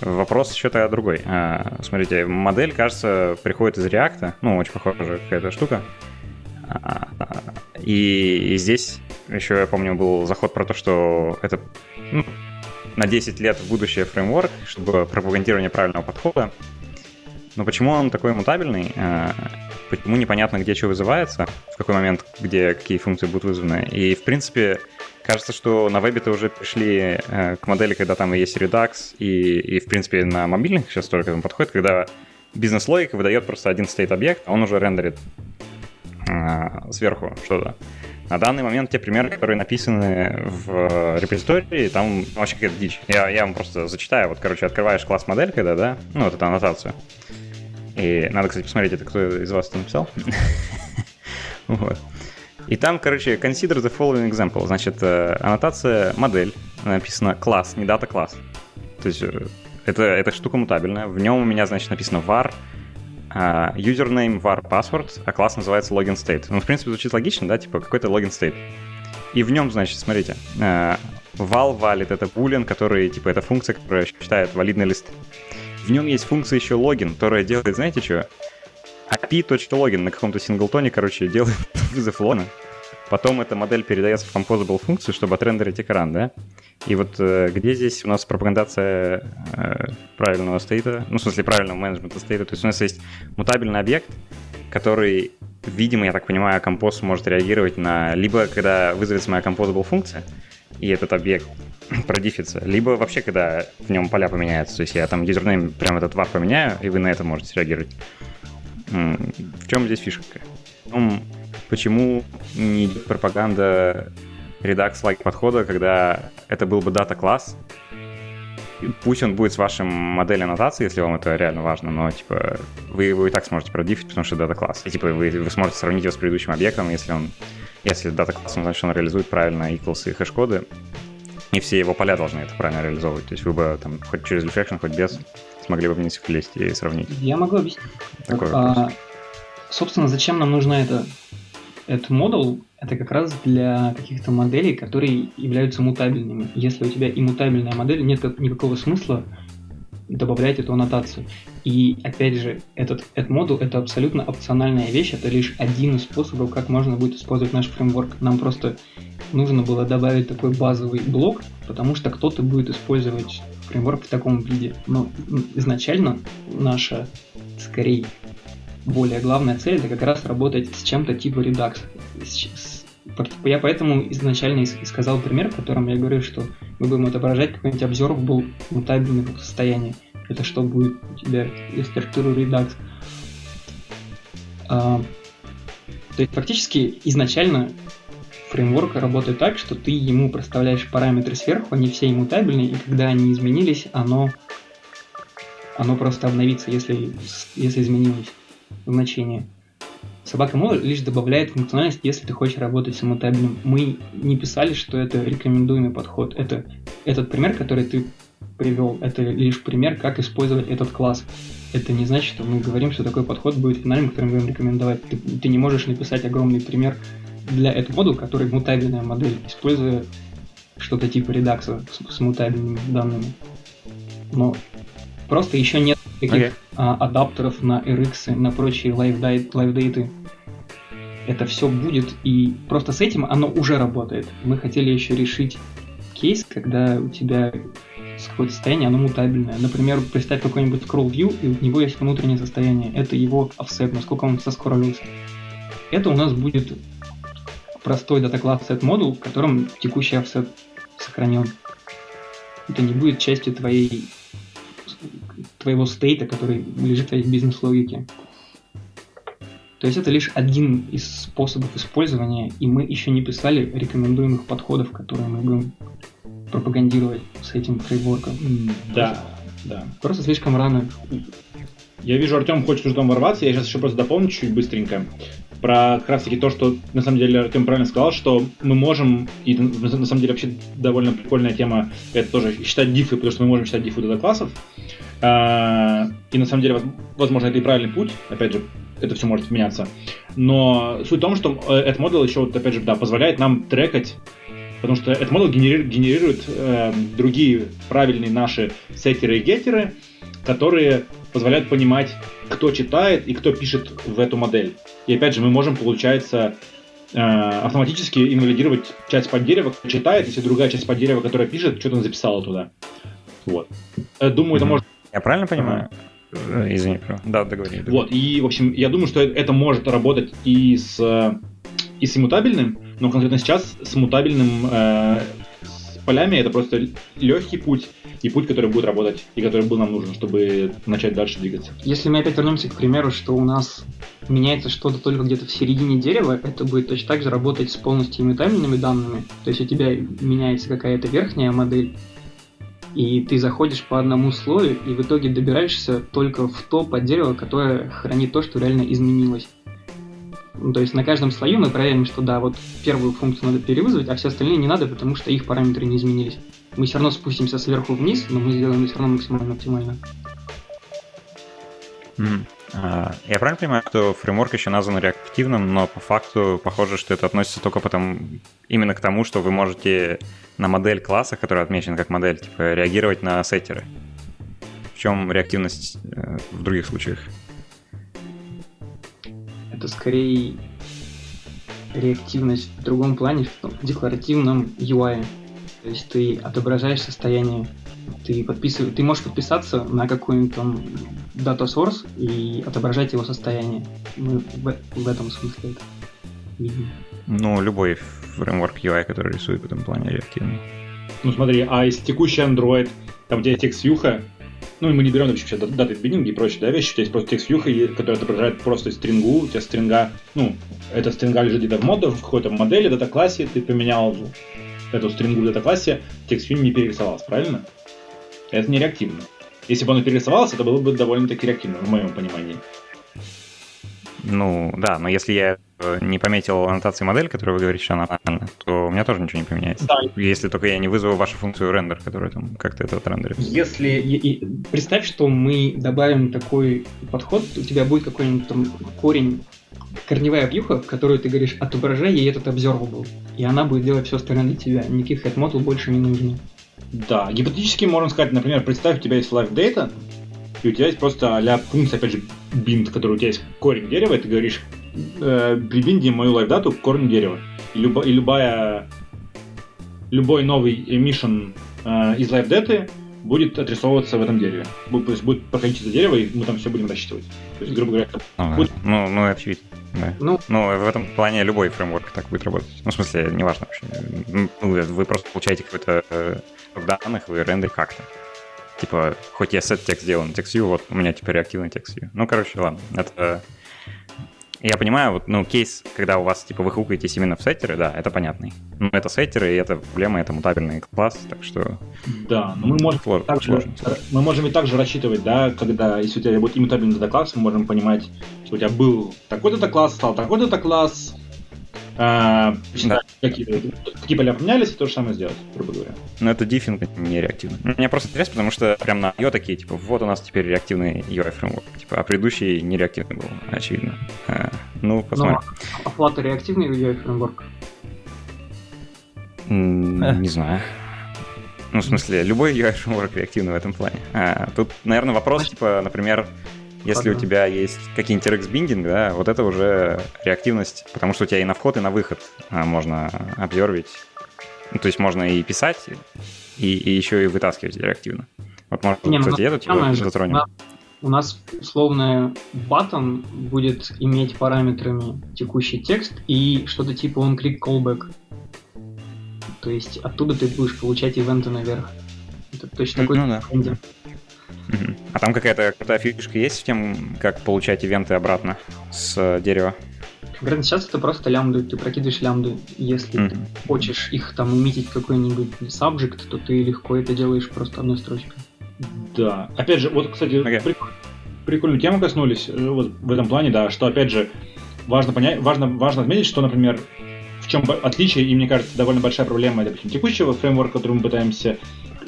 S4: Вопрос еще-то другой. А, смотрите, модель, кажется, приходит из React, ну, очень похожая какая-то штука. И, и здесь еще, я помню, был заход про то, что это ну, на 10 лет в будущее фреймворк, чтобы пропагандирование правильного подхода. Но почему он такой мутабельный? А, почему непонятно, где что вызывается, в какой момент, где какие функции будут вызваны. И, в принципе, кажется, что на вебе-то уже пришли э, к модели, когда там есть Redux, и, и в принципе, на мобильных сейчас только этому подходит, когда бизнес-логика выдает просто один стейт-объект, а он уже рендерит а, сверху что-то. На данный момент те примеры, которые написаны в репозитории, там вообще какая-то дичь. Я, я вам просто зачитаю. Вот, короче, открываешь класс модель, когда, да, ну, вот эту аннотацию. И надо, кстати, посмотреть, это кто из вас это написал. <laughs> И там, короче, consider the following example. Значит, э, аннотация модель, написано класс, не дата класс. То есть э, это, это штука мутабельная. В нем у меня, значит, написано var Username var password, а класс называется login state. Ну, в принципе, звучит логично, да, типа какой-то login state. И в нем, значит, смотрите, val valid это boolean, который, типа, это функция, которая считает валидный лист. В нем есть функция еще login, которая делает, знаете что? api.login на каком-то синглтоне, короче, делает <laughs> вызов логина. Потом эта модель передается в composable функцию, чтобы отрендерить экран, да? И вот э, где здесь у нас пропагандация э, правильного стейта, ну, в смысле, правильного менеджмента стейта, то есть у нас есть мутабельный объект, который, видимо, я так понимаю, композ может реагировать на либо когда вызовется моя composable функция, и этот объект <clears throat> продифится, либо вообще, когда в нем поля поменяются, то есть я там юзернейм прям этот var поменяю, и вы на это можете реагировать. В чем здесь фишка? Почему не идет пропаганда Redux-like подхода, когда это был бы дата-класс, пусть он будет с вашим моделью аннотации, если вам это реально важно, но, типа, вы его и так сможете продифить, потому что дата-класс. И, типа, вы, вы сможете сравнить его с предыдущим объектом, если он, если дата-класс, значит, он реализует правильно equals и хэш-коды, и все его поля должны это правильно реализовывать. То есть вы бы там хоть через reflection, хоть без смогли бы вниз влезть и сравнить.
S3: Я могу объяснить. Такой вот, а, собственно, зачем нам нужна эта этот модул — это как раз для каких-то моделей, которые являются мутабельными. Если у тебя иммутабельная модель, нет никакого смысла добавлять эту аннотацию. И опять же, этот, модуль — это абсолютно опциональная вещь, это лишь один из способов, как можно будет использовать наш фреймворк. Нам просто нужно было добавить такой базовый блок, потому что кто-то будет использовать фреймворк в таком виде. Но изначально наша, скорее, более главная цель это как раз работать с чем-то типа Redux. Я поэтому изначально сказал пример, в котором я говорю, что мы будем отображать какой-нибудь обзор был мутабельного состояния. Это что будет у тебя из структуры Redux. А, то есть фактически изначально фреймворк работает так, что ты ему проставляешь параметры сверху, они все иммутабельные, и когда они изменились, оно, оно просто обновится, если, если изменилось значение. Собака модуль лишь добавляет функциональность, если ты хочешь работать с иммутабельным. Мы не писали, что это рекомендуемый подход. Это этот пример, который ты привел, это лишь пример, как использовать этот класс. Это не значит, что мы говорим, что такой подход будет финальным, который мы будем рекомендовать. Ты, ты не можешь написать огромный пример для этого модуля, который мутабельная модель, используя что-то типа редакса с, с мутабельными данными. Но просто еще нет таких okay. а, адаптеров на RX, на прочие live Это все будет, и просто с этим оно уже работает. Мы хотели еще решить кейс, когда у тебя какое-то состояние, оно мутабельное. Например, представь какой-нибудь scroll view, и у него есть внутреннее состояние. Это его offset, насколько он соскроллился. Это у нас будет простой дата класс set модул, в котором текущий offset сохранен. Это не будет частью твоей твоего стейта, который лежит в твоей бизнес-логике. То есть это лишь один из способов использования, и мы еще не писали рекомендуемых подходов, которые мы будем пропагандировать с этим фреймворком.
S2: Да, да.
S3: Просто слишком рано.
S2: Я вижу, Артем хочет уже там ворваться, я сейчас еще просто дополню чуть быстренько про как раз таки то, что на самом деле Артем правильно сказал, что мы можем, и на самом деле вообще довольно прикольная тема, это тоже считать дифы, потому что мы можем считать дифы дата классов. А, и на самом деле, возможно, это и правильный путь, опять же, это все может меняться. Но суть в том, что э, этот модуль еще, вот, опять же, да, позволяет нам трекать потому что этот модуль генерирует, генерирует э, другие правильные наши сеттеры и геттеры, которые позволяют понимать, кто читает и кто пишет в эту модель. И опять же, мы можем, получается, э, автоматически инвалидировать часть под дерево, кто читает, если другая часть под дерево, которая пишет, что-то записала туда. Вот. Э, думаю, это может...
S4: Я правильно понимаю? Ага. Извини, да, договори, договори.
S2: Вот, и, в общем, я думаю, что это может работать и с, и с иммутабельным, но конкретно сейчас с мутабельным э, с полями это просто легкий путь и путь, который будет работать и который был нам нужен, чтобы начать дальше двигаться.
S3: Если мы опять вернемся к примеру, что у нас меняется что-то только где-то в середине дерева, это будет точно так же работать с полностью иммутабельными данными. То есть у тебя меняется какая-то верхняя модель, и ты заходишь по одному слою, и в итоге добираешься только в то под дерево, которое хранит то, что реально изменилось. Ну, то есть на каждом слою мы проверим, что да, вот первую функцию надо перевызвать, а все остальные не надо, потому что их параметры не изменились. Мы все равно спустимся сверху вниз, но мы сделаем все равно максимально оптимально.
S4: Mm. Uh, я правильно понимаю, что фреймворк еще назван реактивным, но по факту похоже, что это относится только потому, именно к тому, что вы можете на модель класса, которая отмечена как модель, типа, реагировать на сеттеры. В чем реактивность uh, в других случаях?
S3: это скорее реактивность в другом плане, в декларативном UI. То есть ты отображаешь состояние, ты, подписываешь, ты можешь подписаться на какой-нибудь там data source и отображать его состояние. Мы в, в этом смысле это видим.
S4: Ну, любой фреймворк UI, который рисует в этом плане реактивный.
S2: Ну смотри, а если текущий Android, там где текст юха, ну, и мы не берем вообще даты биннинги и прочие да, вещи. У тебя есть просто текст вьюха, который отображает просто стрингу. У тебя стринга, ну, эта стринга лежит где-то в моде, в какой-то модели, дата-классе, ты поменял эту стрингу в дата-классе, текст view не перерисовался, правильно? Это не реактивно. Если бы оно перерисовалось, это было бы довольно-таки реактивно, в моем понимании.
S4: Ну, да, но если я э, не пометил аннотации модель, которую вы говорите, что она нормальная, то у меня тоже ничего не поменяется. Да. Если только я не вызову вашу функцию рендер, которая там как-то это отрендерит.
S3: Если... И, представь, что мы добавим такой подход, у тебя будет какой-нибудь там корень корневая вьюха, в которую ты говоришь, отображай ей этот observable, и она будет делать все остальное для тебя. Никаких head model больше не нужно.
S2: Да, гипотетически можно сказать, например, представь, у тебя есть live data, и у тебя есть просто а функция, опять же, bind, который у тебя есть корень дерева, и ты говоришь, э, прибинди мою лайфдату к корню дерева. И, любо, и любая, любой новый emission э, из лайфдаты будет отрисовываться в этом дереве. Будет, то есть будет проходить это дерево, и мы там все будем рассчитывать. То есть, грубо говоря,
S4: ну,
S2: будет...
S4: ну, ну, это очевидно. Да. Ну, ну, в этом плане любой фреймворк так будет работать. Ну, в смысле, неважно вообще. Ну, вы просто получаете какой-то э, данных, вы рендер как-то. Типа, хоть я сет текст на TextView, вот у меня теперь активный TextView. Ну, короче, ладно. Это Я понимаю, вот, ну, кейс, когда у вас, типа, вы хукаетесь именно в сеттеры, да, это понятный. Но это сеттеры, и это проблема, это мутабельный класс, так что...
S2: Да, но мы можем,
S4: Сложно,
S2: также, мы можем и также рассчитывать, да, когда, если у тебя будет иммутабельный дата-класс, мы можем понимать, что у тебя был такой дата-класс, стал такой дата-класс, а, посчитать, какие, какие поля поменялись, и то же самое сделать, грубо говоря.
S4: Но это диффинг не реактивно. Мне просто интересно, потому что прям на ее такие, типа, вот у нас теперь реактивный UI фреймворк. Типа, а предыдущий не реактивный был, очевидно. А, ну, посмотрим.
S3: А Flutter реактивный UI фреймворк?
S1: Э.
S4: Не знаю. Ну, в смысле, любой UI фреймворк реактивный в этом плане. А, тут, наверное, вопрос, типа, например, если у
S3: Ладно.
S4: тебя есть какие-нибудь RX-биндинг, да, вот это уже реактивность, потому что у тебя и на вход, и на выход а, можно обзорвить. Ну, то есть можно и писать, и, и еще и вытаскивать реактивно. Вот, может,
S3: Не, ну,
S4: кстати,
S3: же,
S4: затронем.
S3: у нас- У нас условно button будет иметь параметрами текущий текст и что-то типа on-click callback. То есть оттуда ты будешь получать ивенты наверх. Это точно такой
S4: Ну да. А там какая-то крутая фишка есть в тем, как получать ивенты обратно с э, дерева?
S3: Конкретно сейчас это просто лямбды, ты прокидываешь лямбды. Если ты
S4: Мгм.
S3: хочешь их там иметить в какой-нибудь subject, то ты легко это делаешь просто одной строчкой.
S2: Да. Опять же, вот, кстати,
S4: Окей.
S2: прик- прикольную тему коснулись э, вот в этом плане, да, что, опять же, важно понять, важно, важно отметить, что, например, в чем отличие, и мне кажется, довольно большая проблема, допустим, текущего фреймворка, который мы пытаемся,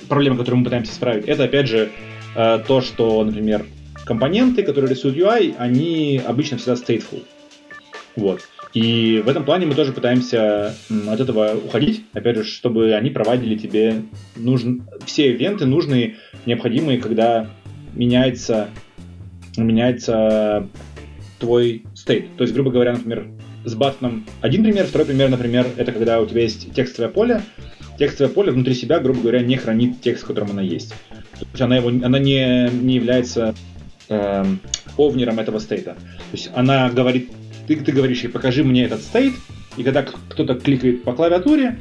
S2: проблема, которую мы пытаемся исправить, это, опять же, то, что, например, компоненты, которые рисуют UI, они обычно всегда stateful. Вот. И в этом плане мы тоже пытаемся от этого уходить, опять же, чтобы они проводили тебе нужн... все ивенты нужные, необходимые, когда меняется, меняется твой стейт. То есть, грубо говоря, например, с баттоном один пример, второй пример, например, это когда у тебя есть текстовое поле, текстовое поле внутри себя, грубо говоря, не хранит текст, в котором она есть. То есть она, его, она не, не является эм, овнером этого стейта. То есть она говорит, ты, ты говоришь ей, покажи мне этот стейт, и когда кто-то кликает по клавиатуре,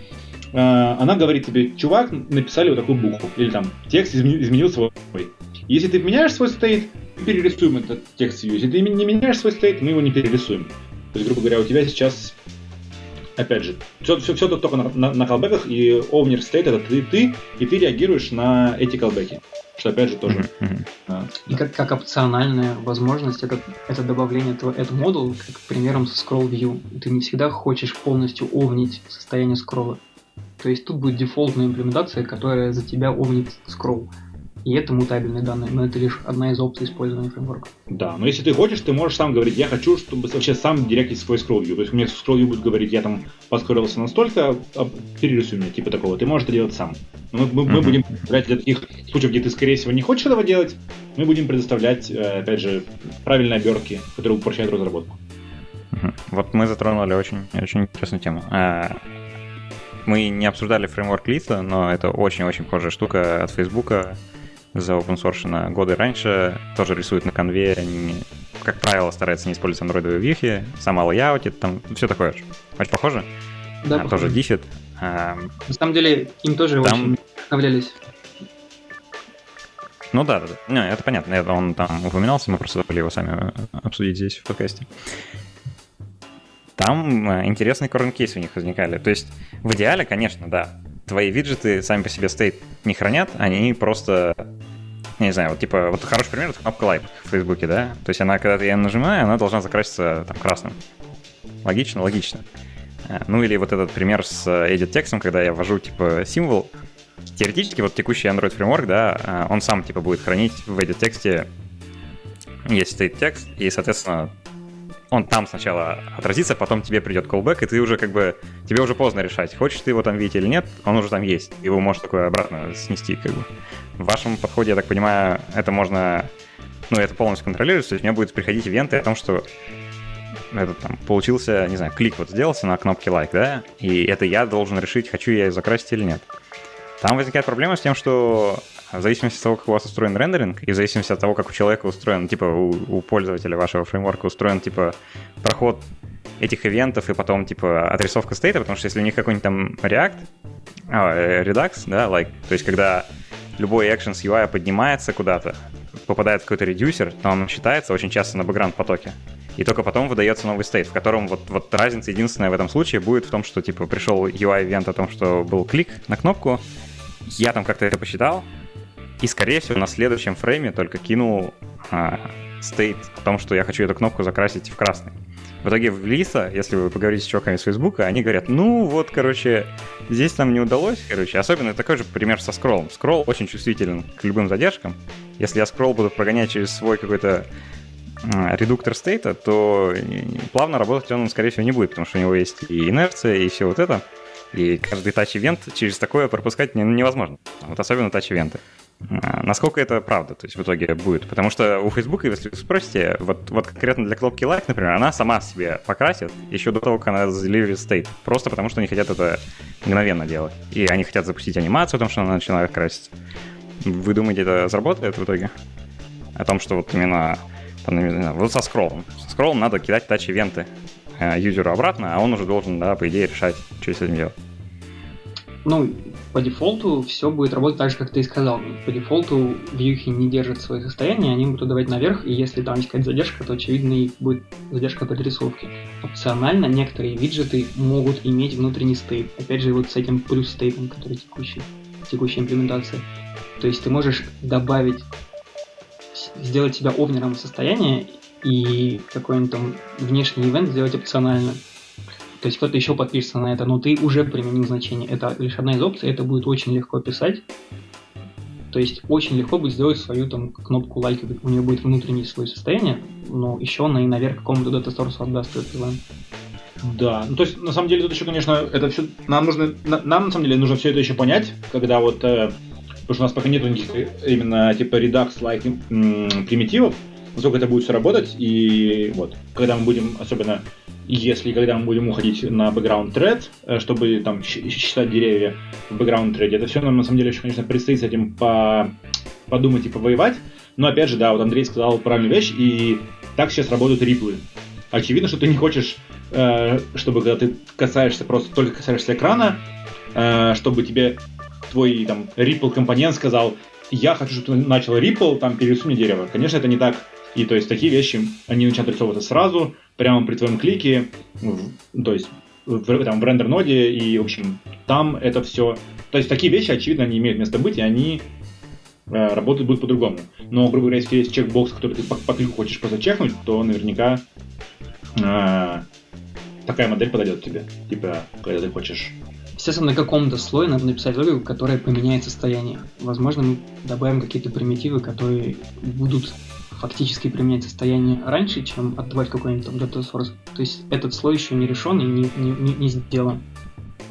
S2: э, она говорит тебе, чувак, написали вот такую букву, или там текст изменил, изменил свой. Если ты меняешь свой стейт, мы перерисуем этот текст. Если ты не меняешь свой стейт, мы его не перерисуем. То есть, грубо говоря, у тебя сейчас, опять же, все, все, все только на, на, на колбеках, и овнер стейт это ты, ты, и ты реагируешь на эти колбеки. Что, опять же, тоже...
S4: Мгм, мгм.
S2: а,
S3: И как, как опциональная возможность это, это добавление этого это модул, как примером со scroll view. Ты не всегда хочешь полностью овнить состояние скролла. То есть тут будет дефолтная имплементация, которая за тебя овнит скролл. И это мутабельные данные, но это лишь одна из опций использования фреймворка.
S2: Да, но если ты хочешь, ты можешь сам говорить, я хочу, чтобы вообще сам директить свой scroll view. То есть у меня scroll view будет говорить, я там поскорился настолько, а перерисуй меня, типа такого. Ты можешь это делать сам. Но мы, мы- мы
S4: Мгм.
S2: будем предоставлять для таких случаев, где ты, скорее всего, не хочешь этого делать, мы будем предоставлять, э, опять же, правильные обертки, которые упрощают разработку.
S4: Вот мы затронули очень, очень интересную тему. А, Мы не обсуждали фреймворк Лита, но это очень-очень похожая штука от Фейсбука за open source на годы раньше. Тоже рисует на конве, не- как правило, старается не использовать андроидовые вьюхи, сама лайаутит, там все такое же. Очень похоже.
S3: Да,
S4: А, тоже диффит. А,
S3: На самом деле, им тоже
S4: Там-
S3: очень вдохновлялись.
S4: Ну да, да, да. Не, это понятно. Это он там упоминался, мы просто забыли его сами э, обсудить здесь в подкасте. Там э, интересные корн-кейсы у них возникали. То есть в идеале, конечно, да, твои виджеты сами по себе стейт не хранят, они просто, я не знаю, вот типа, вот хороший пример, это кнопка лайк в Фейсбуке, да? То есть она, когда ее нажимаешь, она должна закраситься там красным. Логично, логично. Э, Ну или вот этот пример с э, edit текстом, когда я ввожу типа символ, теоретически вот текущий Android фреймворк, да, а, он сам типа будет хранить в edit тексте есть стоит текст, и, соответственно, он там сначала отразится, потом тебе придет callback, и ты уже как бы, тебе уже поздно решать, хочешь ты его там видеть или нет, он уже там есть, его можешь такое обратно снести как бы. В вашем подходе, я так понимаю, это можно, ну, это полностью контролируется, то есть у меня будет приходить ивенты о том, что этот там получился, не знаю, клик вот сделался на кнопке лайк, да, и это я должен решить, хочу я ее закрасить или нет. Там возникает проблема с тем, что в зависимости от того, как у вас устроен рендеринг, и в зависимости от того, как у человека устроен, типа у, у пользователя вашего фреймворка устроен, типа, проход этих ивентов и потом, типа, отрисовка стейта, потому что если у них какой-нибудь там React, а, э, Redux, да, like, то есть когда любой action с UI поднимается куда-то, попадает в какой-то редюсер, то он считается очень часто на бэкграунд потоке. и только потом выдается новый стейт, в котором вот, вот разница единственная в этом случае будет в том, что типа пришел UI-ивент о том, что был клик на кнопку, я там как-то это посчитал, и, скорее всего, на следующем фрейме только кинул а, стейт о том, что я хочу эту кнопку закрасить в красный. В итоге в Лиса, если вы поговорите с чуваками с Фейсбука, они говорят, ну вот, короче, здесь нам не удалось, короче. Особенно такой же пример со скроллом. Скролл очень чувствителен к любым задержкам. Если я скролл буду прогонять через свой какой-то редуктор стейта, то плавно работать он, скорее всего, не будет, потому что у него есть и инерция, и все вот это. И каждый тач-ивент через такое пропускать невозможно. Вот особенно тач-ивенты. А, насколько это правда, то есть в итоге будет? Потому что у Facebook, если вы спросите, вот, вот конкретно для кнопки Like, например, она сама себе покрасит еще до того, как она заделивит стейт. Просто потому что они хотят это мгновенно делать. И они хотят запустить анимацию о том, что она начинает краситься. Вы думаете, это заработает в итоге? О том, что вот именно там, вот со скроллом. Со скроллом надо кидать тач-ивенты э, юзеру обратно, а он уже должен, да, по идее, решать, что с этим делать.
S3: Ну, по дефолту все будет работать так же, как ты и сказал. По дефолту вьюхи не держат свое состояние, они будут давать наверх, и если там есть какая-то задержка, то очевидно и будет задержка подрисовки. Опционально некоторые виджеты могут иметь внутренний стейт. Опять же, вот с этим плюс стейтом, который текущий, текущая имплементация. То есть ты можешь добавить, сделать себя овнером состояния и какой-нибудь там внешний ивент сделать опционально. То есть кто-то еще подпишется на это, но ты уже применил значение. Это лишь одна из опций, это будет очень легко писать. То есть очень легко будет сделать свою там кнопку лайка, у нее будет внутреннее свое состояние, но еще она и наверх какому-то дата source отдаст этот ивент.
S2: Да, ну то есть на самом деле тут еще, конечно, это все нам нужно, на, нам на самом деле нужно все это еще понять, когда вот, э, потому что у нас пока нет никаких именно типа Redux-like примитивов, насколько это будет все работать, и вот, когда мы будем особенно если когда мы будем уходить на background thread, э, чтобы там считать деревья в background thread, это все нам на самом деле еще, конечно, предстоит с этим по подумать и повоевать. Но опять же, да, вот Андрей сказал правильную вещь, и так сейчас работают риплы. Очевидно, что ты не хочешь, э, чтобы когда ты касаешься, просто только касаешься экрана, э, чтобы тебе твой там ripple компонент сказал, я хочу, чтобы ты начал ripple, там перерисуй мне дерево. Конечно, это не так. И то есть такие вещи, они начинают рисовываться сразу, прямо при твоем клике, то есть в, там, в рендер-ноде, и, в общем, там это все... То есть такие вещи, очевидно, они имеют место быть, и они э, работать будут по-другому. Но, грубо говоря, если есть чекбокс, который ты по, по клику хочешь просто чекнуть, то наверняка э, такая модель подойдет тебе. Типа, когда ты хочешь
S3: Естественно, на каком-то слое надо написать логику, которая поменяет состояние. Возможно, мы добавим какие-то примитивы, которые будут фактически применять состояние раньше, чем отдавать какой-нибудь там data source. То есть этот слой еще не решен и не, не, не сделан.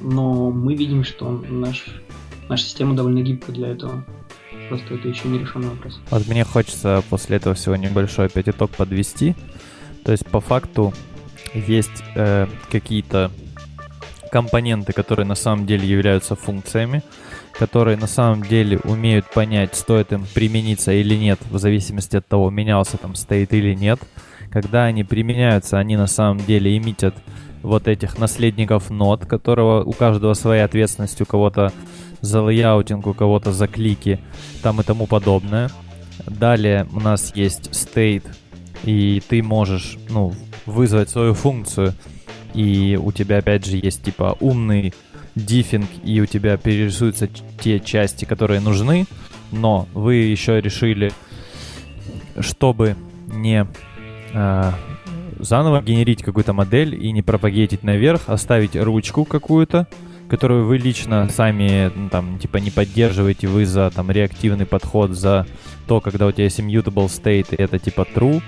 S3: Но мы видим, что наш, наша система довольно гибкая для этого. Просто это еще не решенный вопрос.
S1: Вот мне хочется после этого всего небольшой опять итог подвести. То есть по факту есть э, какие-то компоненты, которые на самом деле являются функциями, которые на самом деле умеют понять, стоит им примениться или нет, в зависимости от того, менялся там стоит или нет. Когда они применяются, они на самом деле имитят вот этих наследников нод, которого у каждого своя ответственность, у кого-то за layouting, у кого-то за клики, там и тому подобное. Далее у нас есть state, и ты можешь, ну, вызвать свою функцию, и у тебя опять же есть типа умный diffing, и у тебя перерисуются те части, которые нужны, но вы еще решили, чтобы не э, заново генерить какую-то модель и не пропагетить наверх, оставить ручку какую-то, которую вы лично сами ну, там типа не поддерживаете, вы за там реактивный подход, за то, когда у тебя есть immutable state, это типа true,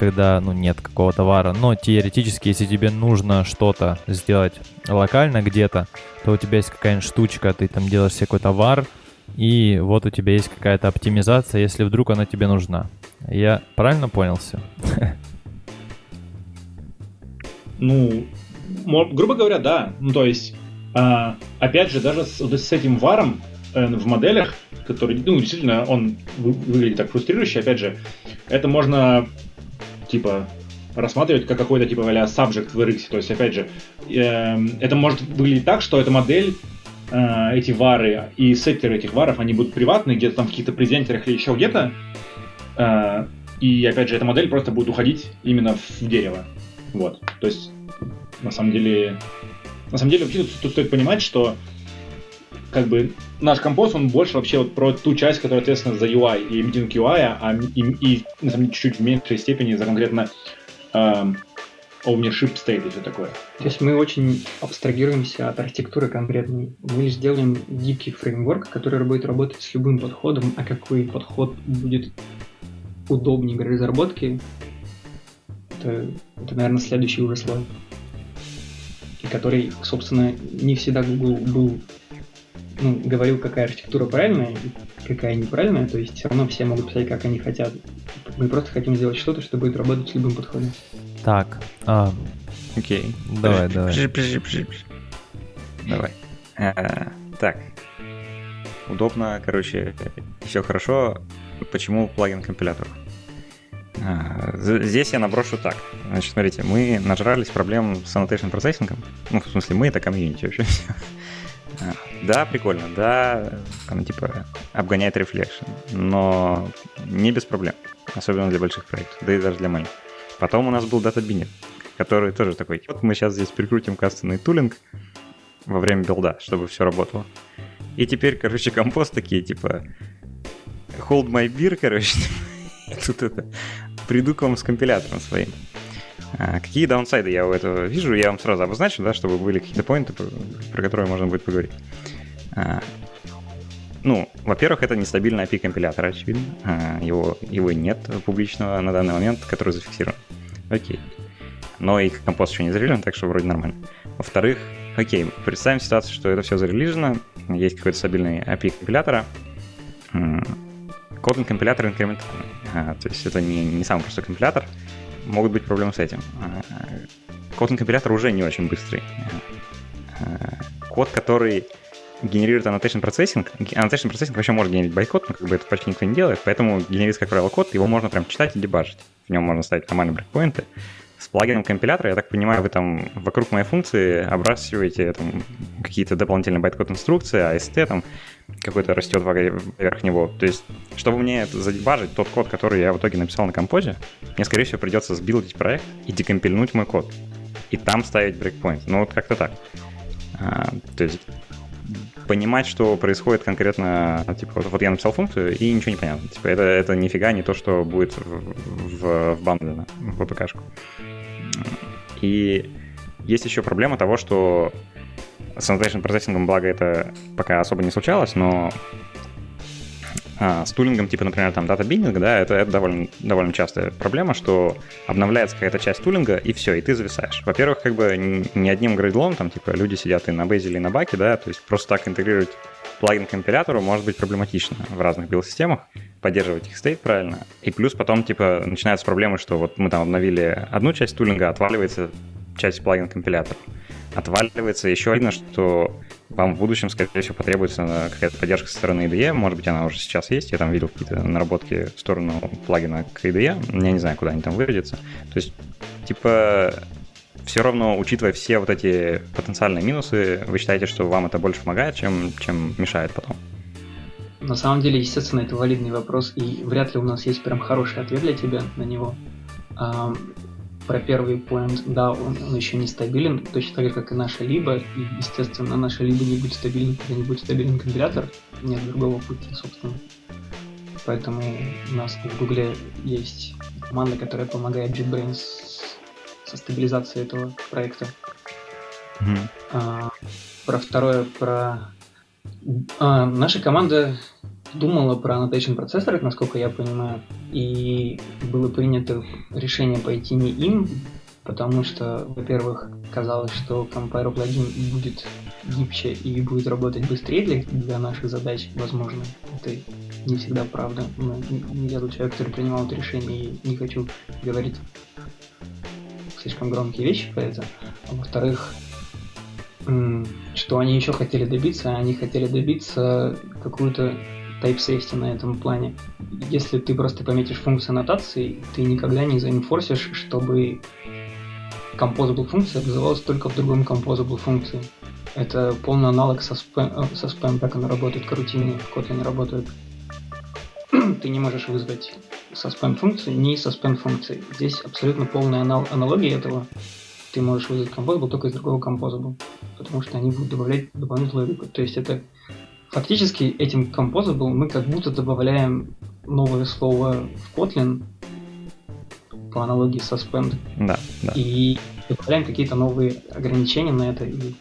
S1: когда, ну, нет какого товара. Но теоретически, если тебе нужно что-то сделать локально где-то, то у тебя есть какая-нибудь штучка, ты там делаешь себе какой-то вар, и вот у тебя есть какая-то оптимизация, если вдруг она тебе нужна. Я правильно понял все? <laughs>
S2: Ну, грубо говоря, да. Ну, то есть, а, опять же, даже с, с этим варом э, в моделях, который, ну, действительно, он выглядит так фрустрирующе, опять же, это можно типа рассматривать как какой-то типа а subject в RX. То есть, опять же, э, это может выглядеть так, что эта модель, э, эти вары и сеттеры этих варов, они будут приватные, где-то там в каких-то презентерах или еще где-то. Э, И опять же, эта модель просто будет уходить именно в дерево. Вот. То есть, на самом деле, на самом деле, вообще тут, тут стоит понимать, что как бы наш композ, он больше вообще вот про ту часть, которая ответственна за UI и эмитинг UI, а и, и, деле, чуть-чуть в меньшей степени за конкретно э, ownership state и все такое.
S3: То есть мы очень абстрагируемся от архитектуры конкретной. Мы лишь делаем гибкий фреймворк, который будет работать с любым подходом, а какой подход будет удобнее для разработки, это, это, наверное, следующий уже слой. И который, собственно, не всегда Google был ну, говорил, какая архитектура правильная, какая неправильная, то есть все равно все могут писать, как они хотят. Мы просто хотим сделать что-то, что будет работать с любым подходом.
S1: Так, а,
S4: Окей.
S1: Давай, давай.
S4: Давай. А, так. Удобно, короче, все хорошо. Почему плагин компилятор? А, Здесь я наброшу так. Значит, смотрите, мы нажрались проблем с annotation processing ом. Ну, в смысле, мы это комьюнити вообще. Да, прикольно, да, там типа обгоняет reflection, но не без проблем, особенно для больших проектов, да и даже для маленьких. Потом у нас был Data Binet, который тоже такой, вот мы сейчас здесь прикрутим кастомный тулинг во время билда, чтобы все работало. И теперь, короче, компост такие, типа, hold my beer, короче, <laughs> тут это, приду к вам с компилятором своим. А, какие даунсайды я у этого вижу, я вам сразу обозначу, да, чтобы были какие-то поинты, про, которые можно будет поговорить. А, ну, во-первых, это нестабильный API компилятора, очевидно. А, его, его нет публичного на данный момент, который зафиксирован. Окей. Но и компост еще не зарелижен, так что вроде нормально. Во-вторых, окей, представим ситуацию, что это все зарелижено, есть какой-то стабильный API компилятора, Kotlin компилятор инкрементальный. То есть это не, не самый простой компилятор, могут быть проблемы с этим. А, Kotlin компилятор уже не очень быстрый. А, Код, который генерирует annotation processing. Annotation processing вообще может генерить байткод, но как бы это почти никто не делает, поэтому генерится, как правило, код, его можно прям читать и дебажить. В нем можно ставить нормальные брейкпоинты. Плагином компилятора, я так понимаю, вы там вокруг моей функции обрасываете там, какие-то дополнительные байткод инструкции, AST там какой-то растет поверх него. То есть, чтобы мне это задебажить, тот код, который я в итоге написал на композе, мне, скорее всего, придется сбилдить проект и декомпильнуть мой код. И там ставить брейкпоинт. Ну, вот как-то так. А, то есть, понимать, что происходит конкретно, типа, вот, вот я написал функцию, и ничего не понятно. Типа, это, это нифига не то, что будет в, в, в бандле, в ВПКшку. И есть еще проблема того, что с annotation процессингом, благо, это пока особо не случалось, но а, с тулингом, типа, например, там дата биндинг, да, это, это довольно, довольно частая проблема, что обновляется какая-то часть тулинга, и все, и ты зависаешь. Во-первых, как бы не одним грейдлом, там, типа, люди сидят и на бейзе или на баке, да, то есть просто так интегрировать плагин компилятору может быть проблематично в разных билд-системах, поддерживать их стейт правильно. И плюс потом, типа, начинаются проблемы, что вот мы там обновили одну часть тулинга, отваливается часть плагин компилятора. Отваливается еще видно, что вам в будущем, скорее всего, потребуется какая-то поддержка со стороны IDE. Может быть, она уже сейчас есть. Я там видел какие-то наработки в сторону плагина к IDE. Я не знаю, куда они там выведутся. То есть, типа, все равно, учитывая все вот эти потенциальные минусы, вы считаете, что вам это больше помогает, чем, чем мешает потом?
S3: На самом деле, естественно, это валидный вопрос, и вряд ли у нас есть прям хороший ответ для тебя на него. Про первый поинт, да, он, он еще не стабилен, точно так же, как и наша либо, и, естественно, наша либо не будет стабильна, когда не будет стабилен компилятор, нет другого пути, собственно. Поэтому у нас в Гугле есть команда, которая помогает JetBrains со стабилизацией этого проекта.
S4: Мгм.
S3: А, про второе, про... А, наша команда думала про annotation процессоры, насколько я понимаю, и было принято решение пойти не им, потому что, во-первых, казалось, что Compare плагин будет гибче и будет работать быстрее для, для наших задач, возможно. Это не всегда правда. Но я тот человек, который принимал это решение, и не хочу говорить слишком громкие вещи про это. А во-вторых, что они еще хотели добиться? Они хотели добиться какую-то type safety на этом плане. Если ты просто пометишь функцию аннотации, ты никогда не заинфорсишь, чтобы composable функция вызывалась только в другом composable функции. Это полный аналог со, спэм, э, со спэм, как она работает, карутины в Kotlin работают. Ты не можешь вызвать suspend функции, не suspend функции. Здесь абсолютно полная анал- аналогия этого. Ты можешь вызвать composable только из другого composable, потому что они будут добавлять дополнительный выпад. То есть это фактически этим composable мы как будто добавляем новое слово в Kotlin по аналогии suspend
S4: Да, да.
S3: и добавляем какие-то новые ограничения на это и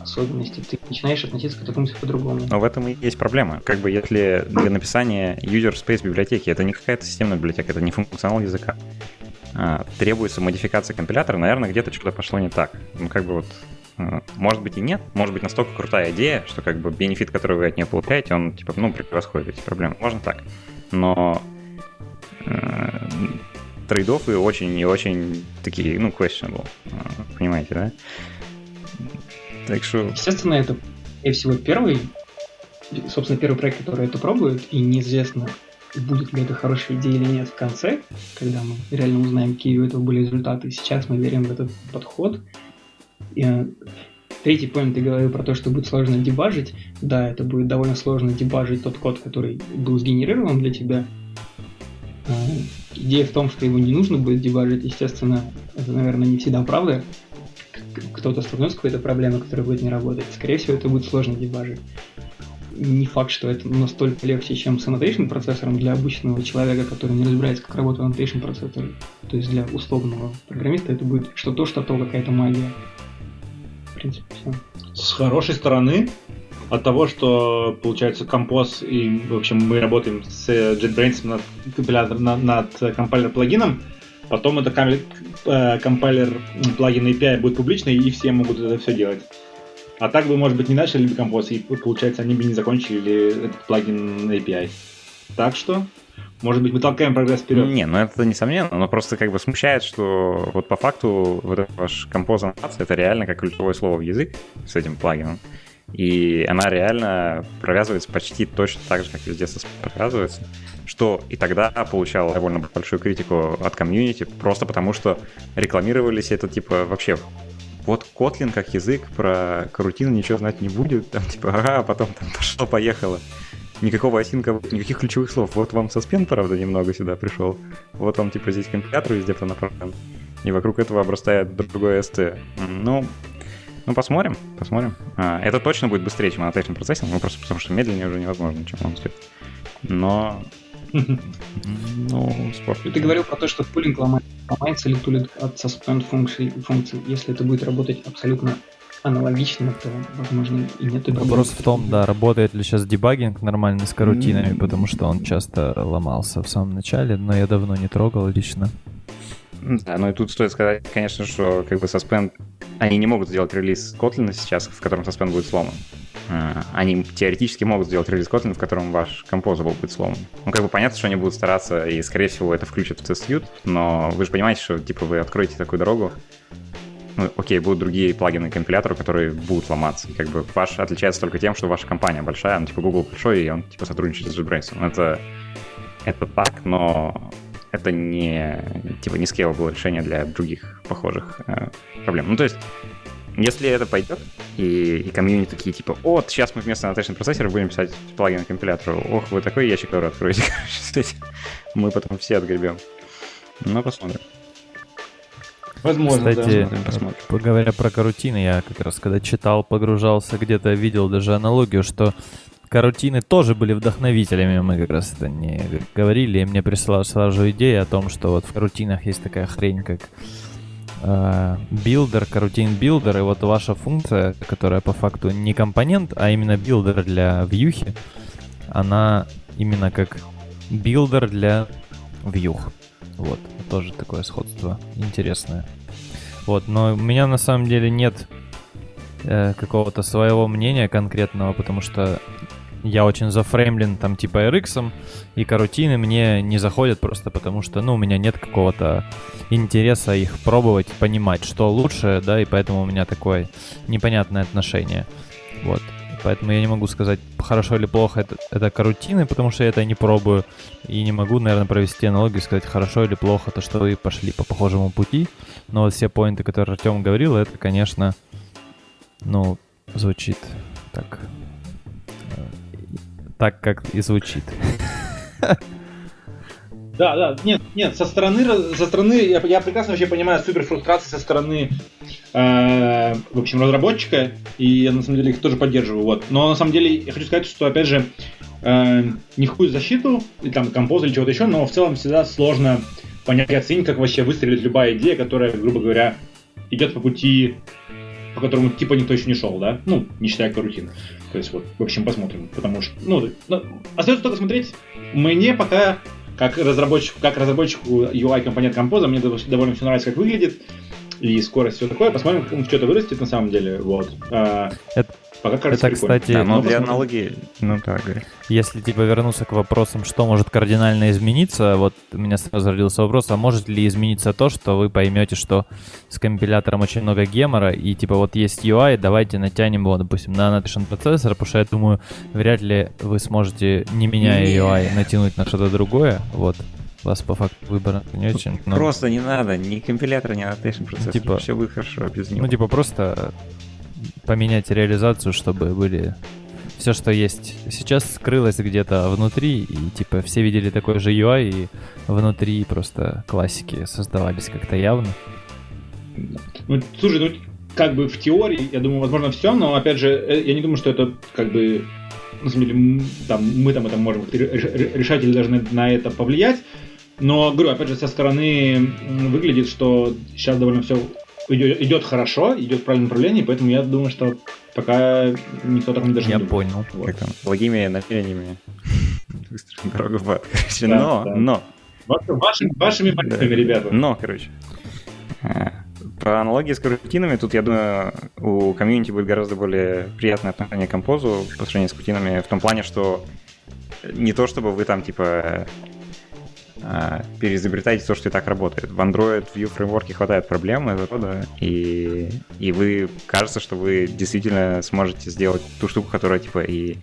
S3: особенности. Ты начинаешь относиться к этой функции по-другому.
S4: Но в этом и есть проблема. Как бы если для написания user space библиотеки это не какая-то системная библиотека, это не функционал языка, а, требуется модификация компилятора, наверное, где-то что-то пошло не так. Ну, как бы вот а, может быть и нет, может быть настолько крутая идея, что как бы бенефит, который вы от нее получаете, он типа, ну, превосходит эти проблемы. Можно так. Но э, трейдофы очень и очень такие, ну, questionable. А, Понимаете, да? Так что
S3: Естественно, это, скорее всего, первый, собственно, первый проект, который это пробует, и неизвестно, будет ли это хорошая идея или нет в конце, когда мы реально узнаем, какие у этого были результаты. Сейчас мы верим в этот подход. И, э, третий поинт ты говорил про то, что будет сложно дебажить. Да, это будет довольно сложно дебажить тот код, который был сгенерирован для тебя. Э, Идея в том, что его не нужно будет дебажить, естественно, это, наверное, не всегда правда. Кто-то столкнется с какой-то проблемой, которая будет не работать. Скорее всего, это будет сложно дебажить. Не факт, что это настолько легче, чем с annotation процессором для обычного человека, который не разбирается, как работает annotation процессор. То есть для условного программиста это будет что то, что то, какая-то магия. В принципе, все.
S2: С хорошей стороны, от того, что получается композ, и, в общем, мы работаем с JetBrains над, над, над компайлер плагином, потом это э, компайлер плагин API будет публичный, и все могут это все делать. А так бы, может быть, не начали бы композ, и получается, они бы не закончили этот плагин API. Так что, может быть, мы толкаем прогресс вперед.
S4: Не, ну это несомненно, но просто как бы смущает, что вот по факту вот этот ваш композ это реально как ключевое слово в язык с этим плагином. И она реально провязывается почти точно так же, как везде сос- провязывается. Что и тогда получало довольно большую критику от комьюнити, просто потому что рекламировались это типа вообще вот Kotlin как язык про карутину ничего знать не будет, там типа, ага, а потом там <laughs> пошло-поехало. Никакого осинка, никаких ключевых слов. Вот вам соспен, правда, немного сюда пришел. Вот вам, типа, здесь компилятор везде направлен. И вокруг этого обрастает другой ST. Ну, ну, посмотрим, посмотрим. А, это точно будет быстрее, чем annotation процессинг, ну, просто потому что медленнее уже невозможно, чем он стоит. Но, <laughs> ну, спор.
S3: Ты говорил про то, что тулинг ломает- ломается или тулинг от suspend функций, функций. Если это будет работать абсолютно аналогично, то, возможно, и нет
S1: Вопрос в том, да, работает ли сейчас дебагинг нормально с карутинами, потому что он часто ломался в самом начале, но я давно не трогал лично.
S4: Да, ну и тут стоит сказать, конечно, что как бы Suspend... Они не могут сделать релиз Kotlin сейчас, в котором Suspend будет сломан. А, Они теоретически могут сделать релиз Kotlin, в котором ваш Composable будет сломан. Ну, как бы понятно, что они будут стараться, и, скорее всего, это включат в тест но вы же понимаете, что, типа, вы откроете такую дорогу, ну, окей, будут другие плагины компилятору, которые будут ломаться. Как бы ваш отличается только тем, что ваша компания большая, ну, типа, Google большой, и он, типа, сотрудничает с JetBrains. Это, это так, но это не, типа, не scalable решение для других похожих э, проблем. Ну, то есть, если это пойдет, и, и комьюнити такие, типа, вот, сейчас мы вместо annotation процессора будем писать плагин компилятору. Ох, вы такой ящик Лоры откроете, <laughs> короче, с этим. Мы потом все отгребем. Ну, посмотрим.
S2: Возможно,
S1: Кстати,
S2: да.
S4: посмотрим.
S1: говоря про корутины, я как раз когда читал, погружался, где-то видел даже аналогию, что корутины тоже были вдохновителями, мы как раз это не говорили, и мне пришла сразу идея о том, что вот в корутинах есть такая хрень, как builder, coroutine builder, и вот ваша функция, которая по факту не компонент, а именно builder для вьюхи, она именно как builder для вьюх. Вот, тоже такое сходство интересное. Вот, но у меня на самом деле нет э, какого-то своего мнения конкретного, потому что я очень зафреймлен там типа RX, и корутины мне не заходят просто потому что, ну, у меня нет какого-то интереса их пробовать, понимать, что лучше, да, и поэтому у меня такое непонятное отношение. Вот. Поэтому я не могу сказать, хорошо или плохо это, это карутины, потому что я это не пробую. И не могу, наверное, провести аналогию и сказать, хорошо или плохо то, что вы пошли по похожему пути. Но вот все поинты, которые Артем говорил, это, конечно, ну, звучит так. Так, как и звучит.
S2: Да, да, нет, нет, со стороны, со стороны, я, я прекрасно вообще понимаю супер фрустрации со стороны, э, в общем, разработчика, и я на самом деле их тоже поддерживаю, вот. Но на самом деле я хочу сказать, что, опять же, э, не защиту, или там композ или чего-то еще, но в целом всегда сложно понять и оценить, как вообще выстрелит любая идея, которая, грубо говоря, идет по пути, по которому типа никто еще не шел, да? Ну, не считая карутин. То есть вот, в общем, посмотрим, потому что, ну, остается только смотреть. Мне пока как разработчику, как разработчику UI компонент композа, мне довольно все нравится, как выглядит, и скорость, все такое. Посмотрим, что это вырастет на самом деле. Вот. А,
S1: это, Пока кажется Это, прикольно. кстати...
S4: Да, но для аналогии... Ну так.
S1: Если, типа, вернуться к вопросам, что может кардинально измениться, вот у меня сразу родился вопрос, а может ли измениться то, что вы поймете, что с компилятором очень много гемора, и, типа, вот есть UI, давайте натянем его, допустим, на Annotation процессор, потому что я думаю, вряд ли вы сможете, не меняя UI, натянуть на что-то другое, вот вас по факту выбора не очень.
S4: Но... Просто не надо, ни компилятора, ни annotation процессор. Типа, все будет хорошо без него.
S1: Ну, типа, просто поменять реализацию, чтобы были все, что есть сейчас, скрылось где-то внутри, и типа все видели такой же UI, и внутри просто классики создавались как-то явно.
S2: Ну, слушай, ну как бы в теории, я думаю, возможно, все, но опять же, э, я не думаю, что это как бы на самом деле, там, мы там это можем решать или должны на это повлиять. Но, говорю, опять же, со стороны выглядит, что сейчас довольно все идет, идет хорошо, идет в правильном направлении, поэтому я думаю, что пока никто так не даже
S1: Я
S2: не
S1: понял.
S4: Вот. Как там, благими намерениями выстроить дорогу в ад. <laughs> Короче, да, но, да. но.
S2: Вашими, вашими мотивами, ребята.
S4: Но, короче. А, про аналогии с карутинами, тут, я думаю, у комьюнити будет гораздо более приятное отношение к композу по сравнению с крутинами в том плане, что не то, чтобы вы там, типа, а, переизобретаете то, что и так работает. В Android View фреймворке хватает проблем этого рода, и, и вы кажется, что вы действительно сможете сделать ту штуку, которая типа и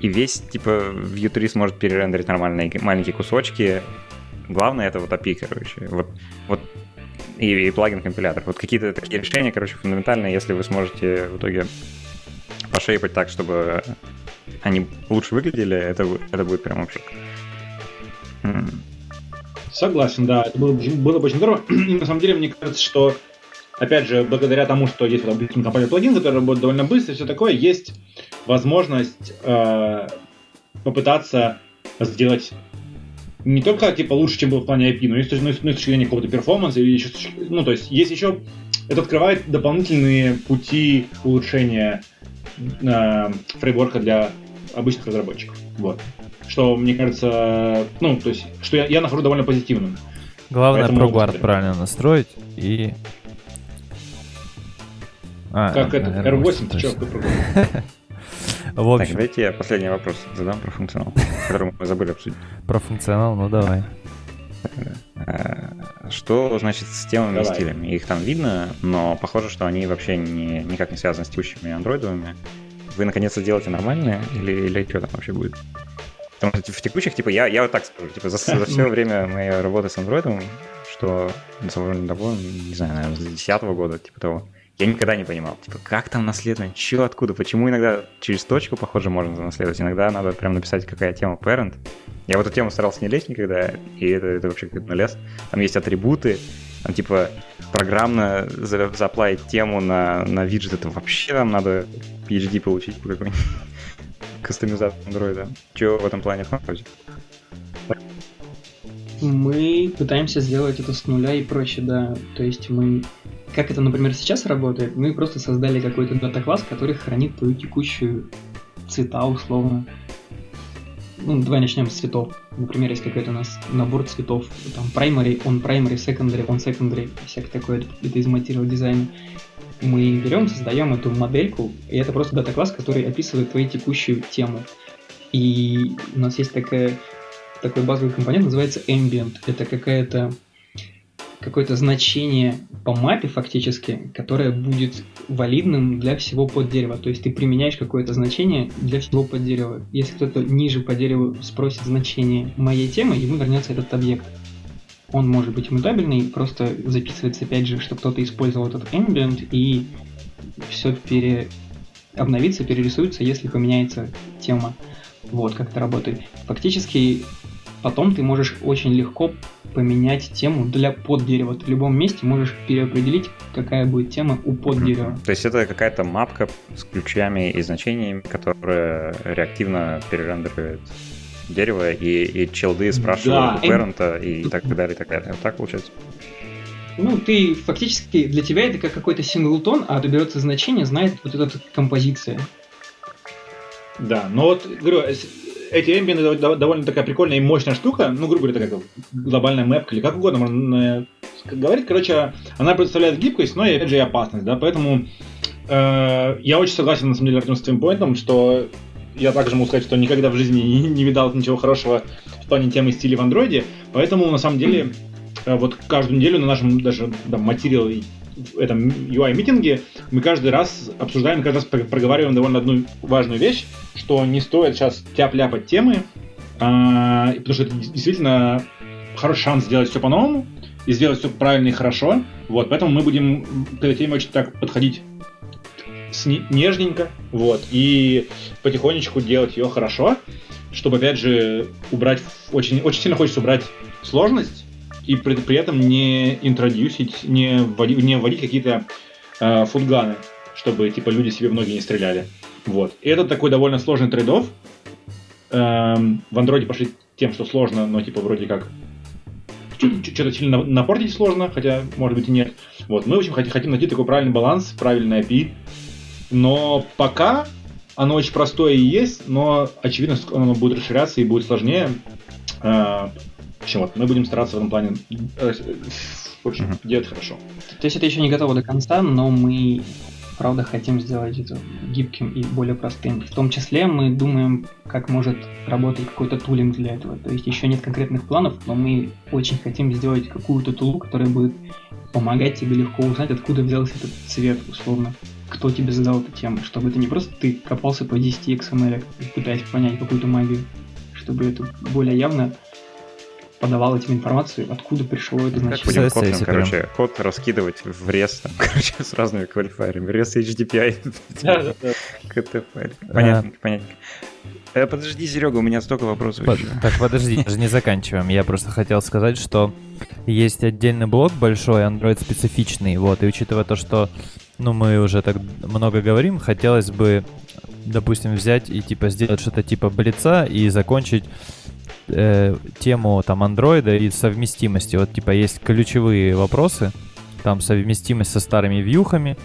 S4: и весь типа Vue 3 сможет перерендерить нормальные маленькие кусочки. Главное это вот API, короче. Вот, вот и, и плагин-компилятор. Вот какие-то такие решения, короче, фундаментальные, если вы сможете в итоге пошейпать так, чтобы они лучше выглядели, это, это будет прям вообще
S2: Согласен, да, это было, было бы очень здорово. <clears throat> на самом деле, мне кажется, что, опять же, благодаря тому, что есть вот, допустим, компания плагин, который работает довольно быстро и все такое, есть возможность э, попытаться сделать не только типа лучше, чем был в плане IP, но и с, ну, с точки зрения какого-то перформанса, или еще, ну, то есть есть еще, это открывает дополнительные пути улучшения э, фреймворка для обычных разработчиков. Вот что, мне кажется, ну, то есть, что я, я нахожу довольно позитивным.
S1: Главное ProGuard правильно настроить и...
S2: А, как это, R8, ты что,
S1: В общем. Так,
S4: давайте я последний вопрос задам про функционал, <laughs> который мы забыли обсудить.
S1: Про функционал, ну давай.
S4: Э, что значит с темами Давай. и стилями? Их там видно, но похоже, что они вообще не, никак не связаны с текущими андроидовыми. Вы наконец-то делаете нормальные или, или что там вообще будет? Потому что в текущих, типа, я, я вот так скажу, типа, за, за <laughs> все время моей работы с Android, что довольно давно, не знаю, наверное, с 2010 года, типа того, я никогда не понимал, типа, как там наследование, что, откуда, почему иногда через точку, похоже, можно наследовать, иногда надо прям написать, какая тема parent. Я в эту тему старался не лезть никогда, и это, это вообще как то налез. Там есть атрибуты, там, типа, программно заплавить тему на, на виджет, это вообще там надо PhD получить по какой-нибудь кастомизацию андроида. Чего в этом плане смотрите?
S3: Мы пытаемся сделать это с нуля и проще, да. То есть мы, как это, например, сейчас работает, мы просто создали какой-то дата-класс, который хранит твою текущую цвета условно. Ну, давай начнем с цветов. Например, есть какой-то у нас набор цветов, там primary, on primary, secondary, on secondary, всякое такое, это из материал дизайна мы берем, создаем эту модельку, и это просто дата-класс, который описывает твою текущую тему. И у нас есть такая, такой базовый компонент, называется ambient. Это какая-то какое-то значение по мапе фактически, которое будет валидным для всего под дерева. То есть ты применяешь какое-то значение для всего под дерева. Если кто-то ниже по дереву спросит значение моей темы, ему вернется этот объект он может быть мутабельный, просто записывается опять же, что кто-то использовал этот ambient и все пере... обновится, перерисуется, если поменяется тема. Вот как это работает. Фактически потом ты можешь очень легко поменять тему для под дерева. Ты в любом месте можешь переопределить, какая будет тема у под дерева.
S4: То есть это какая-то мапка с ключами и значениями, которая реактивно перерендеривает дерево и, и челды спрашивают да. у парента и так далее, и так далее. Вот так получается?
S3: Ну, ты фактически, для тебя это как какой-то синглтон, а доберется значение, знает вот эта композиция.
S2: Да, но вот, говорю, эти эмбиенты довольно такая прикольная и мощная штука, ну, грубо говоря, такая глобальная мэпка или как угодно можно говорить. Короче, она представляет гибкость, но и, опять же, и опасность, да, поэтому э, я очень согласен, на самом деле, Артем, с твоим поинтом, что я также могу сказать, что никогда в жизни не, видал ничего хорошего в плане темы стиля в андроиде, поэтому, на самом деле, э, вот каждую неделю на нашем даже да, материале этом UI-митинге мы каждый раз обсуждаем, каждый раз проговариваем довольно одну важную вещь, что не стоит сейчас тяп-ляпать темы, а, потому что это действительно хороший шанс сделать все по-новому и сделать все правильно и хорошо. Вот, поэтому мы будем к этой теме очень так подходить нежненько, вот, и потихонечку делать ее хорошо, чтобы, опять же, убрать, очень, очень сильно хочется убрать сложность, и при, при этом не интродюсить, не вводить, не вводить какие-то э, футганы, чтобы типа люди себе в ноги не стреляли. Вот. И это такой довольно сложный трейдов. Эм, в андроиде пошли тем, что сложно, но типа вроде как что-то сильно напортить сложно, хотя, может быть, и нет. Вот, мы, в общем, хотим найти такой правильный баланс, правильный API. Но пока оно очень простое и есть, но очевидно, что оно будет расширяться и будет сложнее. Э, в общем, вот, мы будем стараться в этом плане э, в общем, uh-huh. делать хорошо.
S3: То есть это еще не готово до конца, но мы правда хотим сделать это гибким и более простым. В том числе мы думаем, как может работать какой-то тулинг для этого. То есть еще нет конкретных планов, но мы очень хотим сделать какую-то тулу, которая будет помогать тебе легко узнать, откуда взялся этот цвет, условно. Кто тебе задал эту тему, чтобы это не просто ты копался по 10 XML, пытаясь понять какую-то магию, чтобы это более явно подавал этим информацию, откуда пришло это значение.
S4: Будем кодом, короче, код раскидывать в REST, там, <laughs> короче, с разными квалифайерами. REST HDPI. <laughs> Да, да, КТ файл. Понятно, понятно. Подожди, Серега, у меня столько вопросов
S1: Под, Так, подожди, даже не заканчиваем. Я просто хотел сказать, что есть отдельный блок большой, Android-специфичный, вот, и учитывая то, что, ну, мы уже так много говорим, хотелось бы, допустим, взять и, типа, сделать что-то типа блица и закончить э, тему там андроида и совместимости. Вот типа есть ключевые вопросы, там совместимость со старыми вьюхами,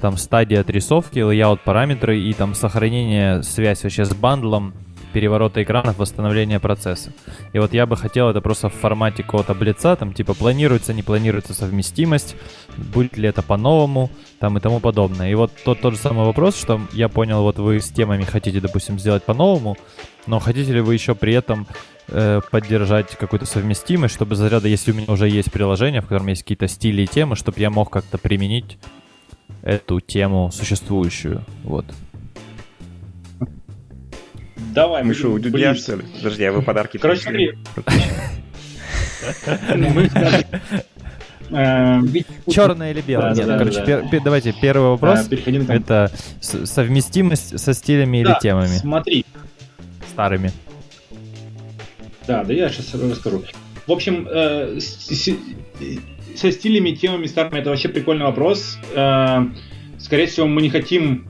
S1: там стадия отрисовки, layout параметры и там сохранение, связь вообще с бандлом, переворота экранов, восстановление процесса. И вот я бы хотел это просто в формате какого-то блица, там типа планируется, не планируется совместимость, будет ли это по-новому, там и тому подобное. И вот тот, тот же самый вопрос, что я понял, вот вы с темами хотите, допустим, сделать по-новому, но хотите ли вы еще при этом э, поддержать какую-то совместимость, чтобы заряда, если у меня уже есть приложение, в котором есть какие-то стили и темы, чтобы я мог как-то применить эту тему существующую. Вот.
S2: Давай,
S4: мы что, удивляешь, что ли? Подожди, а вы подарки
S2: Короче, смотри. <laughs>
S1: Черное или белое? Нет, короче, давайте первый вопрос. Это совместимость со стилями или темами?
S2: Смотри.
S1: Старыми.
S2: Да, да я сейчас расскажу. В общем, э, со стилями, темами старыми это вообще прикольный вопрос. Э, скорее всего, мы не хотим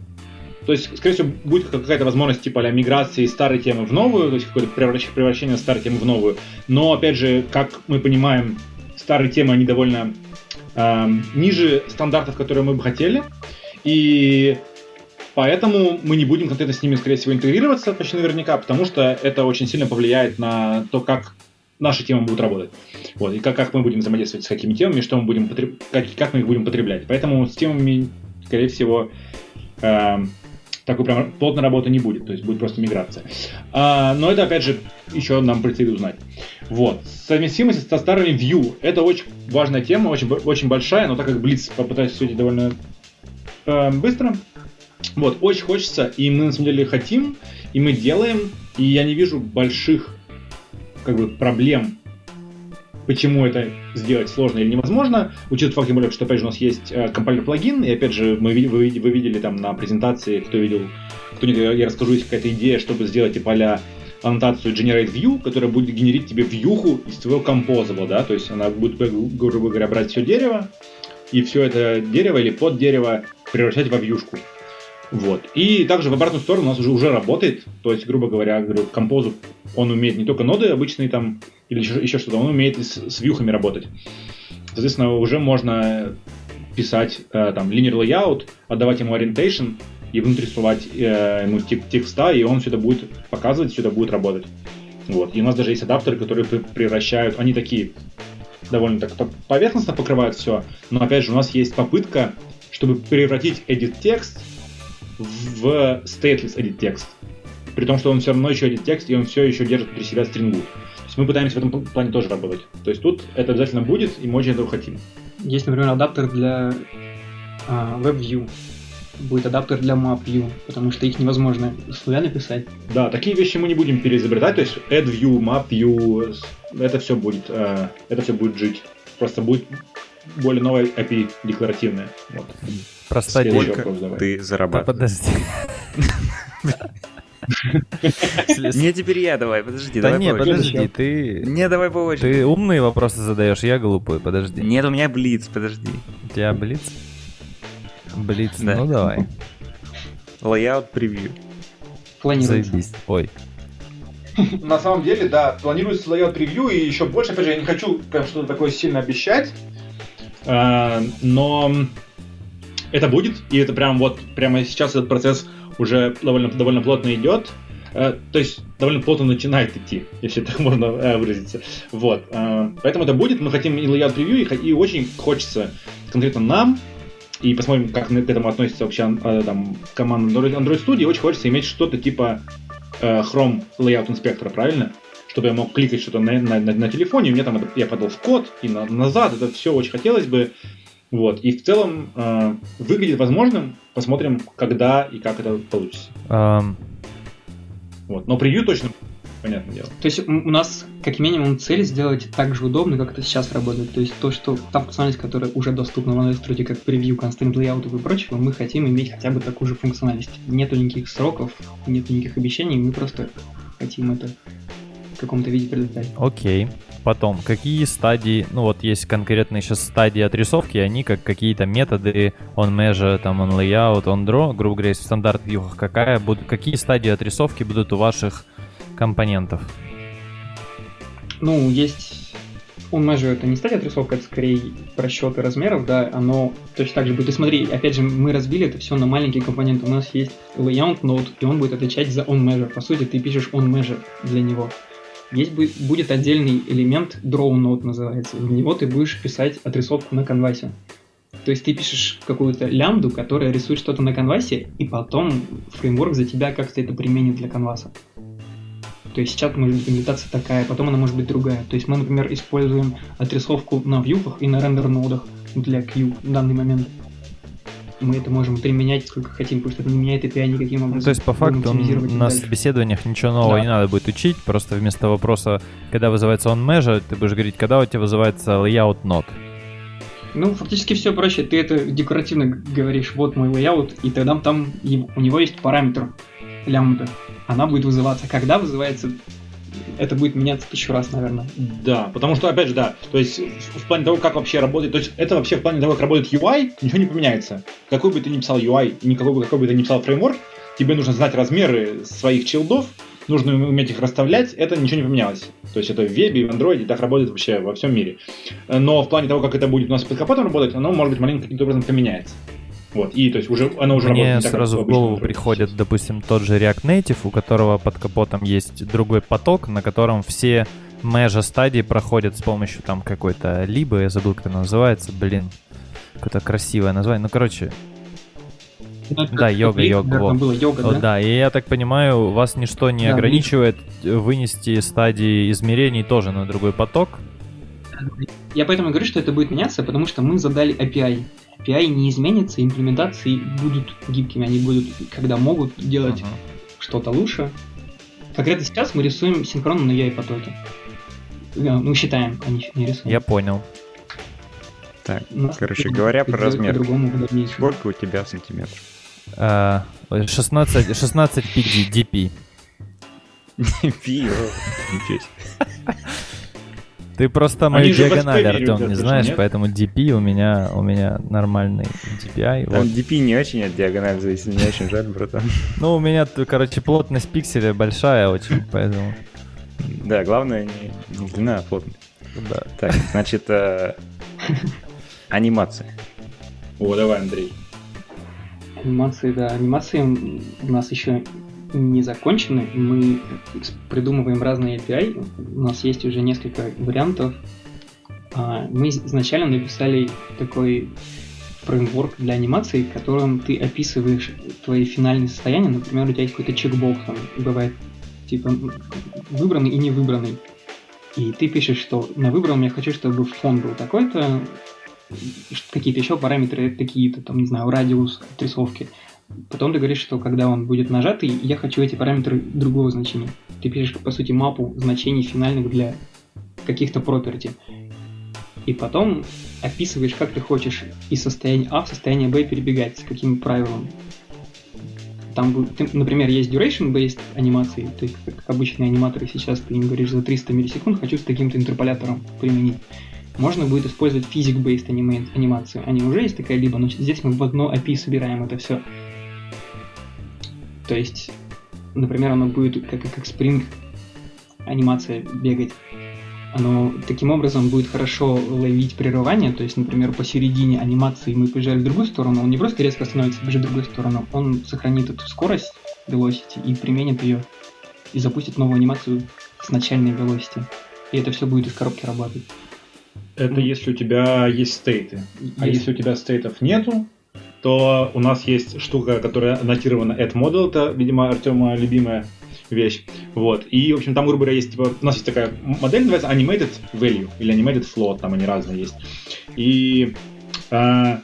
S2: то есть, скорее всего, будет какая-то возможность типа а миграции старой темы в новую, то есть какое-то превращение старой темы в новую. Но, опять же, как мы понимаем, старые темы, они довольно э, ниже стандартов, которые мы бы хотели. И поэтому мы не будем конкретно с ними, скорее всего, интегрироваться почти наверняка, потому что это очень сильно повлияет на то, как наши темы будут работать. Вот, и как, как мы будем взаимодействовать с какими темами, что мы будем потреб... как, как мы их будем потреблять. Поэтому с темами, скорее всего, э, такой прям плотной работы не будет, то есть будет просто миграция. А, но это, опять же, еще нам предстоит узнать. Вот. Совместимость со старыми View. Это очень важная тема, очень, очень большая, но так как Blitz попытаюсь судить довольно э, быстро. Вот, очень хочется, и мы на самом деле хотим, и мы делаем, и я не вижу больших как бы проблем Почему это сделать сложно или невозможно, учитывая факт, тем более, что, опять же, у нас есть э, компайлер-плагин, и, опять же, мы, вы, вы видели там на презентации, кто видел, кто нет, я расскажу, есть какая-то идея, чтобы сделать типа а аннотацию generate view, которая будет генерить тебе вьюху из твоего composable, да, то есть она будет, грубо говоря, брать все дерево, и все это дерево или под дерево превращать во вьюшку. Вот. И также в обратную сторону у нас уже, уже работает, то есть, грубо говоря, говорю, композу, он умеет не только ноды обычные там, или еще, еще что-то, он умеет с, с вьюхами работать. Соответственно, уже можно писать э, там linear layout, отдавать ему orientation и внутри э, ему тек текста, и он все это будет показывать, все это будет работать. Вот. И у нас даже есть адаптеры, которые превращают, они такие довольно так поверхностно покрывают все, но опять же у нас есть попытка, чтобы превратить edit текст в stateless edit текст. При том, что он все равно еще edit текст, и он все еще держит при себя стрингу. Есть мы пытаемся в этом плане тоже работать. То есть тут это обязательно будет, и мы очень этого хотим.
S3: Есть, например, адаптер для а, WebView. Будет адаптер для MapView, потому что их невозможно с нуля написать.
S2: Да, такие вещи мы не будем переизобретать, то есть AddView, MapView, это все будет, э, это все будет жить. Просто будет более новая API декларативная. Вот.
S4: Просто Сколько ты зарабатываешь?
S1: Да,
S4: подожди. <laughs> <laughs> Не теперь я давай, подожди. Да
S1: не, подожди, ты...
S4: Не, давай по очереди.
S1: Ты умные вопросы задаешь, я глупый, подожди.
S4: Нет, у меня блиц, подожди.
S1: У тебя блиц? Блиц, ну давай.
S4: Layout превью.
S3: Заебись.
S1: Ой. <laughs>
S2: На самом деле, да, планируется layout превью, и еще больше, опять же, я не хочу прям что-то такое сильно обещать, а, но это будет, и это прям вот, прямо сейчас этот процесс уже довольно, довольно плотно идет, э, то есть довольно плотно начинает идти, если <laughs> так можно э, выразиться. Вот. Э, поэтому это будет. Мы хотим и layout превью, и, очень хочется конкретно нам, и посмотрим, как к этому относится вообще там, команда Android, Android Studio. Очень хочется иметь что-то типа Chrome Layout инспектора, правильно? Чтобы я мог кликать что-то на, на, на, телефоне, у меня там я подал в код и на, назад, это все очень хотелось бы. Вот. И в целом э, выглядит возможным. Посмотрим, когда и как это получится. Um... Вот. Но превью точно понятное дело.
S3: То есть у нас, как минимум, цель сделать так же удобно, как это сейчас работает. То есть то, что та функциональность, которая уже доступна в Android Studio, как превью, constraint layout и прочего, мы хотим иметь хотя бы такую же функциональность. Нету никаких сроков, нет никаких обещаний, мы просто хотим это в каком-то виде предоставить.
S1: Окей. Потом, какие стадии, ну вот есть конкретные сейчас стадии отрисовки, они как какие-то методы on measure, там on layout, on draw, грубо говоря, в стандарт вьюхах, какая будут, какие стадии отрисовки будут у ваших компонентов?
S3: Ну, есть on measure это не стадия отрисовка, это скорее просчеты размеров, да, оно точно так же будет. И смотри, опять же, мы разбили это все на маленькие компоненты. У нас есть layout node, и он будет отвечать за on measure. По сути, ты пишешь on measure для него есть будет отдельный элемент draw node называется. В него ты будешь писать отрисовку на канвасе. То есть ты пишешь какую-то лямбду, которая рисует что-то на канвасе, и потом фреймворк за тебя как-то это применит для канваса. То есть сейчас может быть имитация такая, потом она может быть другая. То есть мы, например, используем отрисовку на вьюхах и на рендер-нодах для Q в данный момент мы это можем применять сколько хотим, потому что это не меняет API никаким образом. Ну,
S1: то есть по факту на дальше. собеседованиях ничего нового да. не надо будет учить, просто вместо вопроса, когда вызывается on measure, ты будешь говорить, когда у тебя вызывается layout node.
S3: Ну, фактически все проще. Ты это декоративно говоришь, вот мой layout, и тогда там у него есть параметр лямбда. Она будет вызываться. Когда вызывается, это будет меняться тысячу раз, наверное.
S2: Да, потому что, опять же, да, то есть в плане того, как вообще работает, то есть это вообще в плане того, как работает UI, ничего не поменяется. Какой бы ты ни писал UI, никакой бы, какой бы ты ни писал фреймворк, тебе нужно знать размеры своих челдов, нужно уметь их расставлять, это ничего не поменялось. То есть это в вебе, в андроиде, так работает вообще во всем мире. Но в плане того, как это будет у нас под капотом работать, оно, может быть, маленько каким-то образом поменяется. Вот, и то есть уже оно уже
S1: Мне работает сразу в голову приходит, допустим, тот же React Native, у которого под капотом есть другой поток, на котором все межа стадии проходят с помощью там какой-то либо, я забыл, как это называется, блин, какое-то красивое название, ну, короче, ну, да, йога, йога. Вот. Было йога да? да, и я так понимаю, вас ничто не да, ограничивает вынести стадии измерений тоже на другой поток.
S3: Я поэтому говорю, что это будет меняться, потому что мы задали API. API не изменится, имплементации будут гибкими, они будут, когда могут делать uh-huh. что-то лучше. Конкретно сейчас мы рисуем синхронно на UI потоке. Мы считаем, а не, рисуем.
S1: Я понял.
S4: Так, короче говоря, про размер. Сколько у тебя сантиметров?
S1: Uh, 16, 16 PD, DP.
S4: DP, ничего себе. <laughs>
S1: Ты просто мою диагональ, Артем, не знаешь,
S2: нет?
S1: поэтому DP у меня, у меня нормальный DPI.
S4: Там
S1: вот.
S4: DP не очень от диагонали зависит, мне очень жаль, братан. <laughs>
S1: Ну, у меня, короче, плотность пикселя большая очень, поэтому,
S4: Да, главное не, не длина, а плотность.
S1: да.
S4: Так, значит, э, анимация.
S2: О, давай, Андрей.
S3: Анимации, да, анимации у нас еще не закончены. Мы придумываем разные API. У нас есть уже несколько вариантов. А, Мы из- изначально написали такой фреймворк для анимации, в котором ты описываешь твои финальные состояния. Например, у тебя есть какой-то чекбокс, там бывает типа выбранный и не выбранный. И ты пишешь, что на выбранном я хочу, чтобы фон был такой-то, какие-то еще параметры такие-то, там, не знаю, радиус отрисовки. Потом ты говоришь, что когда он будет нажатый, я хочу эти параметры другого значения. Ты пишешь, по сути, мапу значений финальных для каких-то property. И потом описываешь, как ты хочешь из состояния А в состояние Б перебегать, с каким правилом. Там, например, есть duration-based анимации, то есть, как обычные аниматоры сейчас, ты им говоришь за 300 миллисекунд, хочу с таким-то интерполятором применить можно будет использовать аниме- анимацию. Они уже есть такая либо, но здесь мы в одно API собираем это все. То есть, например, оно будет как, как Spring анимация бегать. Оно таким образом будет хорошо ловить прерывание, то есть, например, посередине анимации мы побежали в другую сторону, он не просто резко остановится и бежит в другую сторону, он сохранит эту скорость velocity и применит ее и запустит новую анимацию с начальной velocity. И это все будет из коробки работать.
S2: Это
S3: Мгм.
S2: если у тебя есть стейты. А
S3: Есть.
S2: если у тебя стейтов нету, то у нас есть штука, которая аннотирована at model, это, видимо, Артема любимая вещь. Вот. И, в общем, там, грубо говоря, есть, типа, у нас есть такая модель, называется animated value или animated float, там они разные есть. И, а,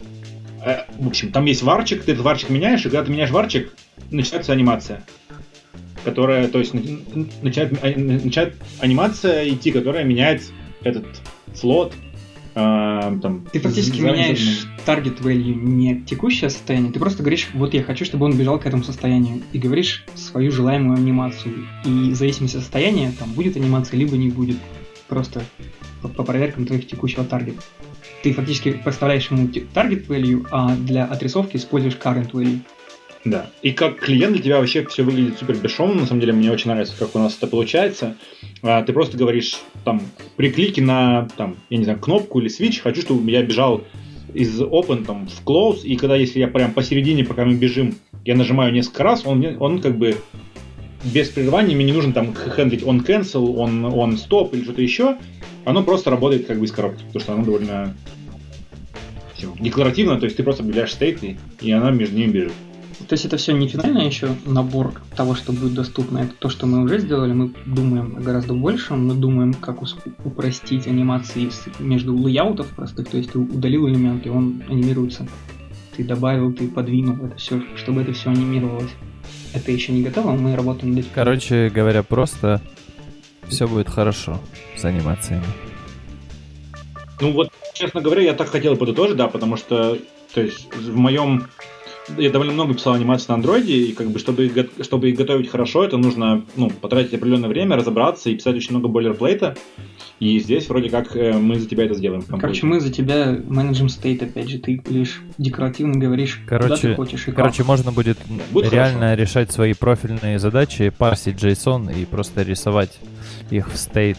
S2: а, в общем, там есть варчик, ты этот варчик меняешь, и когда ты меняешь варчик, начинается анимация. Которая, то есть, на- начинает, начинает анимация идти, которая меняет этот флот. А, там,
S3: Ты фактически меняешь target value не текущее состояние, ты просто говоришь, вот я хочу, чтобы он бежал к этому состоянию, и говоришь свою желаемую анимацию. И в зависимости от состояния, там будет анимация, либо не будет. Просто по, по проверкам твоих текущего таргета. Ты фактически поставляешь ему target value, а для отрисовки используешь current value.
S2: Да. И как клиент для тебя вообще все выглядит супер бесшовно. На самом деле мне очень нравится, как у нас это получается. А, Ты просто говоришь там при клике на там, я не знаю, кнопку или switch, хочу, чтобы я бежал из open там, в close, и когда если я прям посередине, пока мы бежим, я нажимаю несколько раз, он, он как бы без прерывания, мне не нужно там хендлить on cancel, on, on stop или что-то еще, оно просто работает как бы из коробки, потому что оно довольно всё, декларативно, то есть ты просто объявляешь стейты, и она между ними бежит.
S3: То есть это все не финальный еще набор того, что будет доступно. Это то, что мы уже сделали. Мы думаем о гораздо большем. Мы думаем, как упростить анимации между лейаутов простых. То есть ты удалил элемент, и он анимируется. Ты добавил, ты подвинул это все, чтобы это все анимировалось. Это еще не готово, мы работаем над этим.
S1: Короче говоря, просто все будет хорошо с анимациями.
S2: Ну вот, честно говоря, я так хотел подытожить, да, потому что, то есть, в моем... Я довольно много писал анимации на андроиде, и как бы, чтобы их, чтобы их готовить хорошо, это нужно, ну, потратить определенное время, разобраться и писать очень много бойлерплейта. И здесь вроде как э, мы за тебя это сделаем.
S3: Короче, мы за тебя менеджем стейт, опять же. Ты лишь декларативно говоришь, куда
S1: Короче-
S3: ты хочешь и как.
S1: Короче, можно будет
S2: будет
S1: реально решать свои профильные задачи, парсить JSON и просто рисовать их в стейт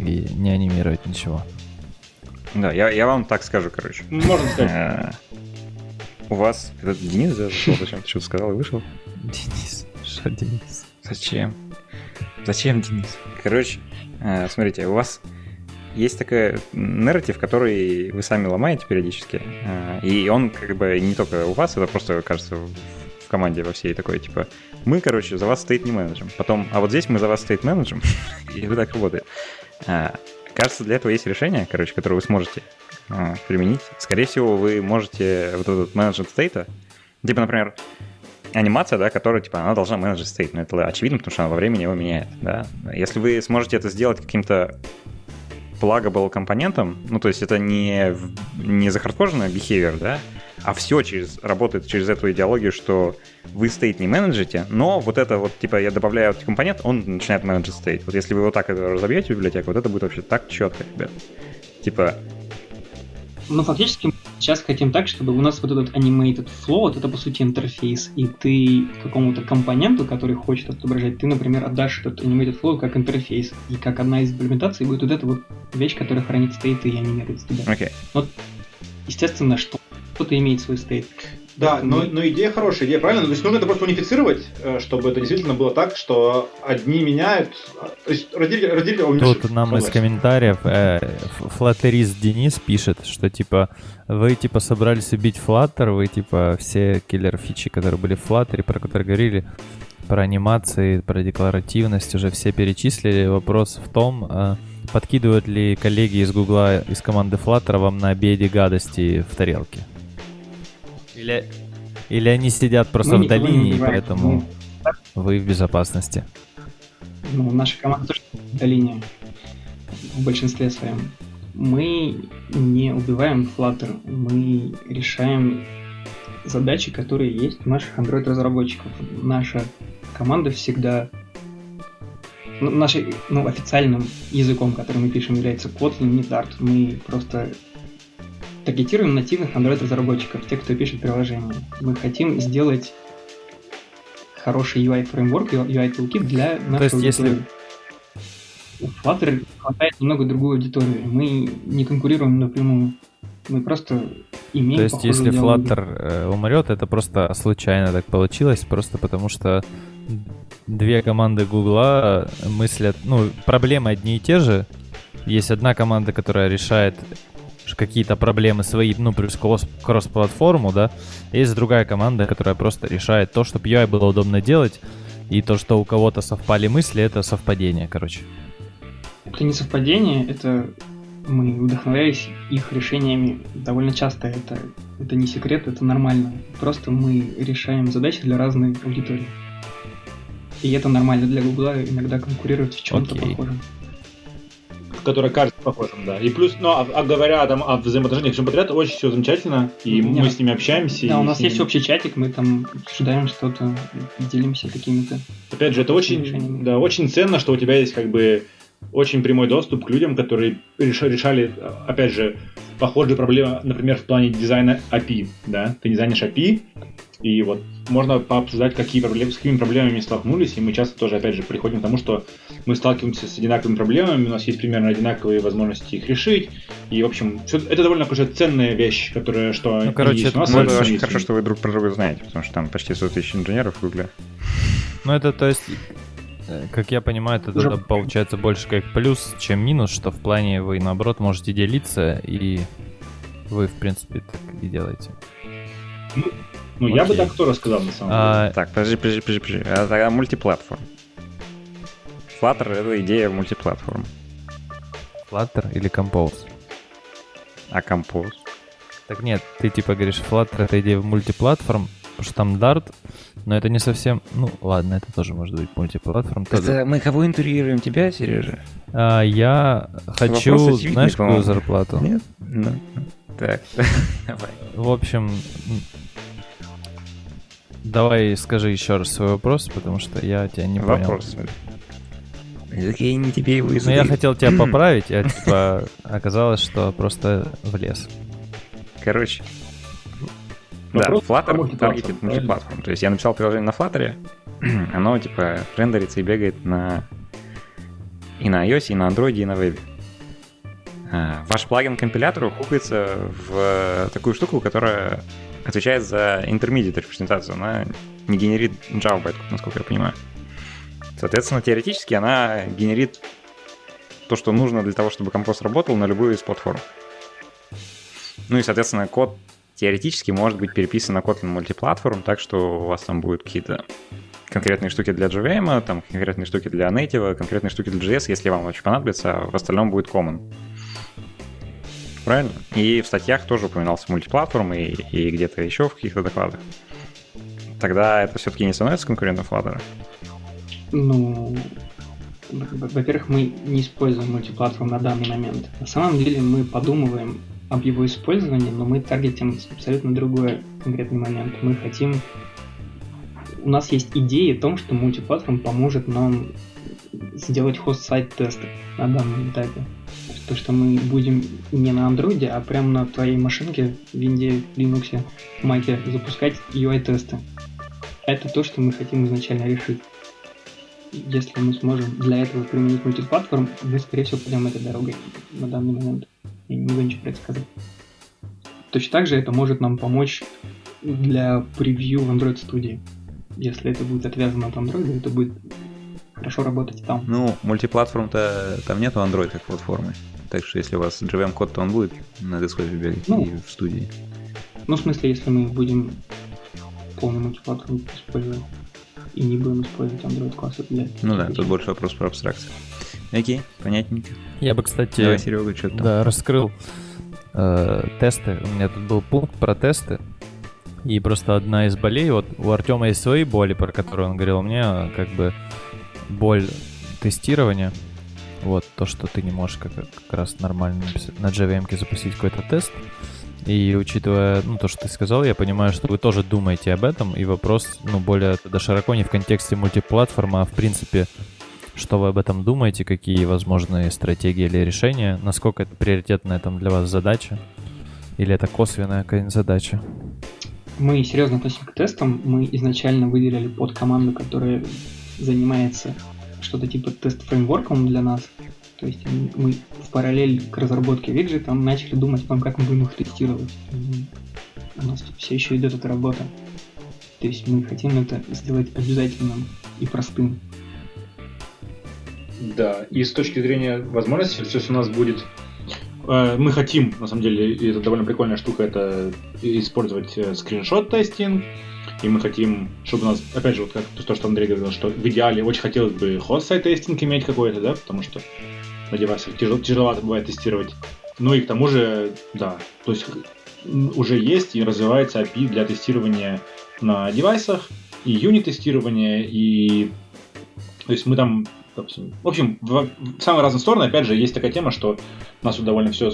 S1: и не анимировать ничего.
S4: Да, я, я вам так скажу, короче.
S2: Можно сказать.
S4: Э, У вас... Этот Денис да, зашел, зачем ты что-то сказал и вышел?
S1: Денис, что Денис?
S4: Зачем? Зачем, Денис? Короче, э, смотрите, у вас есть такой нарратив, который вы сами ломаете периодически, э, и он как бы не только у вас, это просто, кажется, в команде во всей такой, типа, мы, короче, за вас стоит не менеджем. Потом, а вот здесь мы за вас стоит менеджем, <laughs> и вы так работает. А, Кажется, для этого есть решение, короче, которое вы сможете применить. Скорее всего, вы можете вот этот менеджмент стейта, типа, например, анимация, да, которая, типа, она должна менеджер стейт, но это очевидно, потому что она во времени его меняет, да. Если вы сможете это сделать каким-то pluggable компонентом, ну, то есть это не, не захардкоженный behavior, да, а все через, работает через эту идеологию, что вы стейт не менеджите, но вот это вот, типа, я добавляю этот компонент, он начинает менеджер стейт. Вот если вы вот так это разобьете библиотеку, вот это будет вообще так четко, ребят. Типа,
S3: ну, фактически мы сейчас хотим так, чтобы у нас вот этот animated flow, это по сути интерфейс, и ты какому-то компоненту, который хочет отображать, ты, например, отдашь этот animated flow как интерфейс, и как одна из имплементаций будет вот эта вот вещь, которая хранит стейты и анимирует тебя.
S4: Окей. Okay.
S3: Но, естественно, что кто-то имеет свой стейт.
S2: Да, но, но идея хорошая, идея правильная. То есть нужно это просто унифицировать, э, чтобы это действительно было так, что одни меняют, то есть разделить, разделить
S1: Тут нам из комментариев э, флаттерист Денис пишет, что типа вы типа собрались убить Flutter, вы типа все киллер фичи, которые были в Flutter, про которые говорили, про анимации, про декларативность уже все перечислили. Вопрос в том, э, подкидывают ли коллеги из Гугла, из команды Flutter вам на обеде гадости в тарелке? Или, или они сидят просто
S3: мы
S1: в долине, и поэтому мы... вы в безопасности?
S3: Ну, наша команда тоже в долине в большинстве своем. Мы не убиваем Flutter, мы решаем задачи, которые есть у наших Android-разработчиков. Наша команда всегда ну, нашим ну, официальным языком, который мы пишем, является Kotlin, не Dart. Мы просто таргетируем нативных Android-разработчиков, тех, кто пишет приложение. Мы хотим сделать хороший UI-фреймворк, UI-toolkit для нашей
S1: То есть,
S3: аудитории.
S1: если
S3: у Flutter хватает немного другую аудиторию. Мы не конкурируем напрямую. Мы просто имеем
S1: То есть, если Flutter э, умрет, это просто случайно так получилось, просто потому что две команды Гугла мыслят, ну, проблемы одни и те же. Есть одна команда, которая решает какие-то проблемы свои, ну, плюс кросс-платформу, да. Есть другая команда, которая просто решает то, чтобы UI было удобно делать, и то, что у кого-то совпали мысли, это совпадение, короче.
S3: Это не совпадение, это мы вдохновляемся их решениями довольно часто. Это, это не секрет, это нормально. Просто мы решаем задачи для разной аудитории. И это нормально для Гугла иногда конкурировать в чем-то okay. похожем
S2: которая кажется похожим, да. И плюс, ну, а, а говоря там о взаимоотношениях всем подряд, очень все замечательно, и Нет. мы с ними общаемся.
S3: Да, у нас есть общий чатик, мы там обсуждаем что-то, делимся какими-то.
S2: Опять же, это очень, да, очень ценно, что у тебя есть как бы очень прямой доступ к людям, которые решали, опять же, похожие проблемы, например, в плане дизайна API, да, ты дизайнишь API, и вот можно пообсуждать, какие проблемы, с какими проблемами столкнулись, и мы часто тоже, опять же, приходим к тому, что мы сталкиваемся с одинаковыми проблемами, у нас есть примерно одинаковые возможности их решить, и, в общем, все, это довольно какая ценная вещь, которая, что
S4: ну, короче, есть у нас. Ну, это очень хорошо, что вы друг про друга знаете, потому что там почти 100 тысяч инженеров в Гугле.
S1: Ну, это, то есть, как я понимаю, это Уже... получается больше как плюс, чем минус, что в плане вы, наоборот, можете делиться, и вы, в принципе, так и делаете.
S2: Ну, ну, Окей. я бы так тоже сказал, на самом а...
S4: деле. Так, подожди, подожди, подожди, подожди. Это мультиплатформ. Flutter — это идея мультиплатформ.
S1: Flutter или Compose?
S4: А Compose?
S1: Так нет, ты типа говоришь, Flutter — это идея мультиплатформ, потому что там Dart, но это не совсем... Ну, ладно, это тоже может быть мультиплатформ.
S4: Это тоже. мы кого интурируем? Тебя, Сережа?
S1: А, я хочу, знаешь, какую зарплату?
S4: Нет? Ну, так,
S1: давай. <laughs> В общем, Давай скажи еще раз свой вопрос, потому что я тебя не вопрос. понял.
S4: Вопрос. Я не тебе его
S1: Ну, я хотел тебя <clears throat> поправить, а типа оказалось, что просто влез.
S4: Короче. Да, Flutter таргетит мультиплатформ. То есть я написал приложение на Flutter, <clears throat> оно типа рендерится и бегает на и на iOS, и на Android, и на вебе. А, ваш плагин компилятор хукается в такую штуку, которая отвечает за intermediate репрезентацию, она не генерит Java байт, насколько я понимаю. Соответственно, теоретически она генерит то, что нужно для того, чтобы компост работал на любую из платформ. Ну и, соответственно, код теоретически может быть переписан на Kotlin мультиплатформ, так что у вас там будут какие-то конкретные штуки для JVM, там конкретные штуки для Native, конкретные штуки для JS, если вам вообще понадобится, а в остальном будет common правильно? И в статьях тоже упоминался мультиплатформ и, и где-то еще в каких-то докладах. Тогда это все-таки не становится конкурентом Flutter?
S3: Ну, во-первых, мы не используем мультиплатформ на данный момент. На самом деле мы подумываем об его использовании, но мы таргетим абсолютно другой конкретный момент. Мы хотим... У нас есть идея о том, что мультиплатформ поможет нам сделать хост-сайт тесты на данном этапе. То, что мы будем не на андроиде, а прямо на твоей машинке в Винде, Linux, Маке запускать UI-тесты. Это то, что мы хотим изначально решить. Если мы сможем для этого применить мультиплатформ, мы, скорее всего, пойдем этой дорогой на данный момент. Я не могу ничего про это сказать. Точно так же это может нам помочь для превью в Android Studio. Если это будет отвязано от Android, это будет хорошо работать там.
S4: Ну, мультиплатформ-то там нету Android как платформы. Так что если у вас JVM-код, то он будет на Discord библиотеке
S3: Ну.
S4: и в студии.
S3: Ну, в смысле, если мы будем полный мультиплатформ использовать и не будем использовать Android классы для...
S4: Ну да, тут больше вопрос про абстракцию. Окей, понятненько.
S1: Я бы, кстати,
S4: Давай, Серега, что там?
S1: да, раскрыл э, тесты. У меня тут был пункт про тесты. И просто одна из болей, вот у Артема есть свои боли, про которые он говорил, у меня как бы боль тестирования. Вот то, что ты не можешь как, как раз нормально написать, на JVM запустить какой-то тест. И учитывая, ну, то, что ты сказал, я понимаю, что вы тоже думаете об этом, и вопрос, ну, более тогда широко не в контексте мультиплатформы, а в принципе, что вы об этом думаете, какие возможные стратегии или решения, насколько это приоритетная там для вас задача, или это косвенная какая-нибудь задача.
S3: Мы серьезно относимся к тестам. Мы изначально выделили под команду, которая занимается что-то типа тест-фреймворком для нас. То есть мы в параллель к разработке виджета начали думать о том, как мы будем их тестировать. У нас все еще идет эта работа. То есть мы хотим это сделать обязательным и простым.
S2: Да, и с точки зрения возможностей, все у нас будет... э, Мы хотим, на самом деле, и это довольно прикольная штука, это использовать э, скриншот-тестинг, и мы хотим, чтобы у нас, опять же, вот как то, что Андрей говорил, что в идеале очень хотелось бы хост-сайт тестинг иметь какой-то, да, потому что на девайсах тяжело, тяжеловато бывает тестировать. Ну и к тому же, да, то есть уже есть и развивается API для тестирования на девайсах, и юнит-тестирования, и то есть мы там, в общем, в, в самые разные стороны, опять же, есть такая тема, что у нас тут довольно все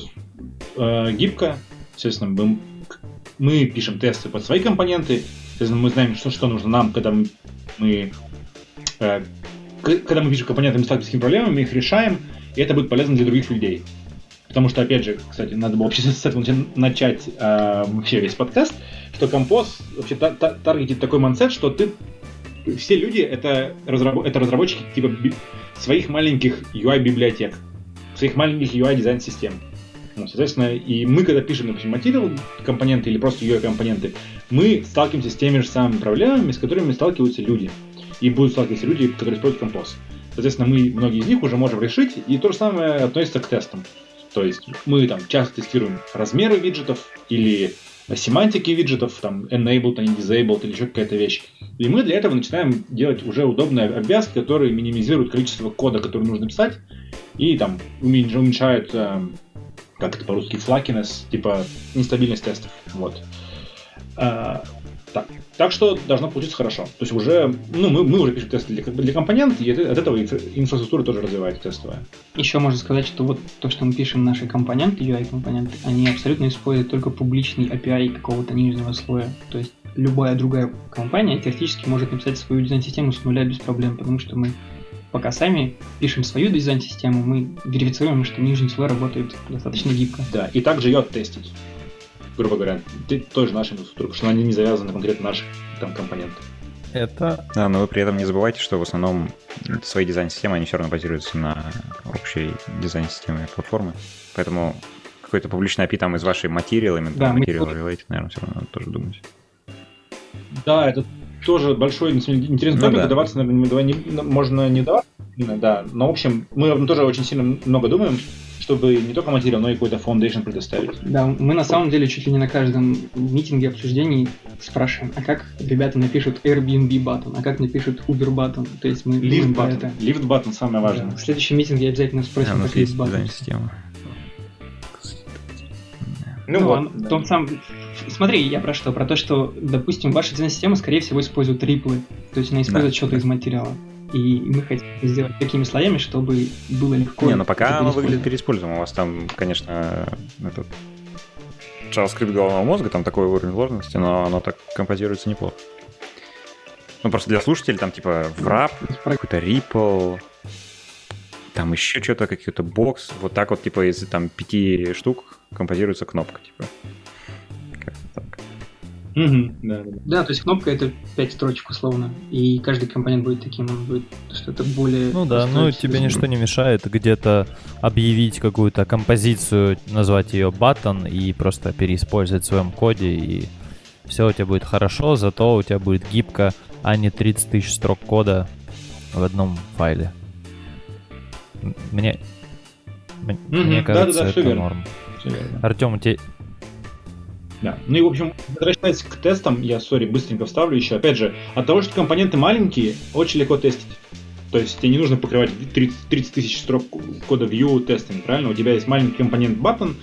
S2: гибко, соответственно, мы, мы пишем тесты под свои компоненты, соответственно, мы знаем, что, что нужно нам, когда мы, э, когда мы пишем компоненты, мы сталкиваемся с проблемами, мы их решаем, и это будет полезно для других людей. Потому что, опять же, кстати, надо было вообще <laughs> с этого начать- э, вообще весь подкаст, что композ вообще та- та- таргетит такой мансет, что ты все люди это, разраб- это разработчики типа би- своих маленьких UI-библиотек, своих маленьких UI-дизайн-систем. Ну, соответственно, и мы, когда пишем, например, материал компоненты или просто UI-компоненты, мы сталкиваемся с теми же самыми проблемами, с которыми сталкиваются люди. И будут сталкиваться люди, которые используют композ. Соответственно, мы многие из них уже можем решить, и то же самое относится к тестам. То есть мы там часто тестируем размеры виджетов или семантики виджетов, там enabled, а не disabled или еще какая-то вещь. И мы для этого начинаем делать уже удобные обвязки, которые минимизируют количество кода, который нужно писать, и там умен- уменьшают, эм, как это по-русски, flakiness, типа нестабильность тестов. Вот. А, так. Так что должно получиться хорошо. То есть уже, ну, мы, мы уже пишем тесты для, для компонентов, и от, этого инфра- инфраструктура тоже развивается тестовая.
S3: Еще можно сказать, что вот то, что мы пишем наши компоненты, UI-компоненты, они абсолютно используют только публичный API какого-то нижнего слоя. То есть любая другая компания теоретически может написать свою дизайн-систему с нуля без проблем, потому что мы пока сами пишем свою дизайн-систему, мы верифицируем, что нижний слой работает достаточно гибко.
S2: Да, и также ее оттестить. Грубо говоря, ты тоже наша инфраструктура, потому что она не завязана на конкретно наших там компонентах.
S1: Это
S4: Да, но вы при этом не забывайте, что в основном свои дизайн-системы, они все равно базируются на общей дизайн-системе платформы. Поэтому какой-то публичный API там из вашей материал, именно
S3: Да,
S4: материал
S3: тоже-
S4: related, наверное, все равно надо тоже думать.
S2: Да, это тоже большой интересный
S4: Ну
S2: топик,
S4: да.
S2: выдаваться, наверное, не- можно не давать, да, но, в общем, мы тоже очень сильно много думаем, чтобы не только материал, но и какой-то foundation предоставить.
S3: Да, мы на самом деле чуть ли не на каждом митинге, обсуждении спрашиваем, а как ребята напишут Airbnb button, а как напишут Uber button, то есть мы про
S2: button.
S3: это.
S2: Lift button самое важное.
S3: Да, В следующем митинге обязательно спросим
S4: А, есть
S3: lift button.
S4: дизайн-система.
S2: Ну,
S3: Ну,
S2: вот.
S3: он-
S2: да.
S3: в том сам... Смотри, я про что? Про то, что, допустим, ваша дизайн-система, скорее всего, использует риплы. То есть она использует
S4: Да,
S3: что-то из материала. И мы хотим сделать такими слоями, чтобы было легко...
S4: Не, но пока
S3: это
S4: оно выглядит переиспользуемо. У вас там, конечно, этот JavaScript головного мозга, там такой уровень сложности, но оно так композируется неплохо. Ну, просто для слушателей там типа wrap, какой-то ripple, там еще что-то, какой-то бокс. Вот так вот, типа, из там пяти штук композируется кнопка, типа.
S3: Угу, да, то есть кнопка это 5 строчек условно, и каждый компонент будет таким, он будет что-то более...
S1: Ну да, ну тебе ничто не мешает где-то объявить какую-то композицию, назвать ее button и просто переиспользовать в своем коде, и все у тебя будет хорошо, зато у тебя будет гибко, а не 30 тысяч строк кода в одном файле. Мне, мне кажется, это норм. Артем, у тебя
S2: да. Ну и, в общем, возвращаясь к тестам, я, сори, быстренько вставлю еще. Опять же, от того, что компоненты маленькие, очень легко тестить. То есть тебе не нужно покрывать 30, 30 тысяч строк кода view тестами, правильно? У тебя есть маленький компонент button,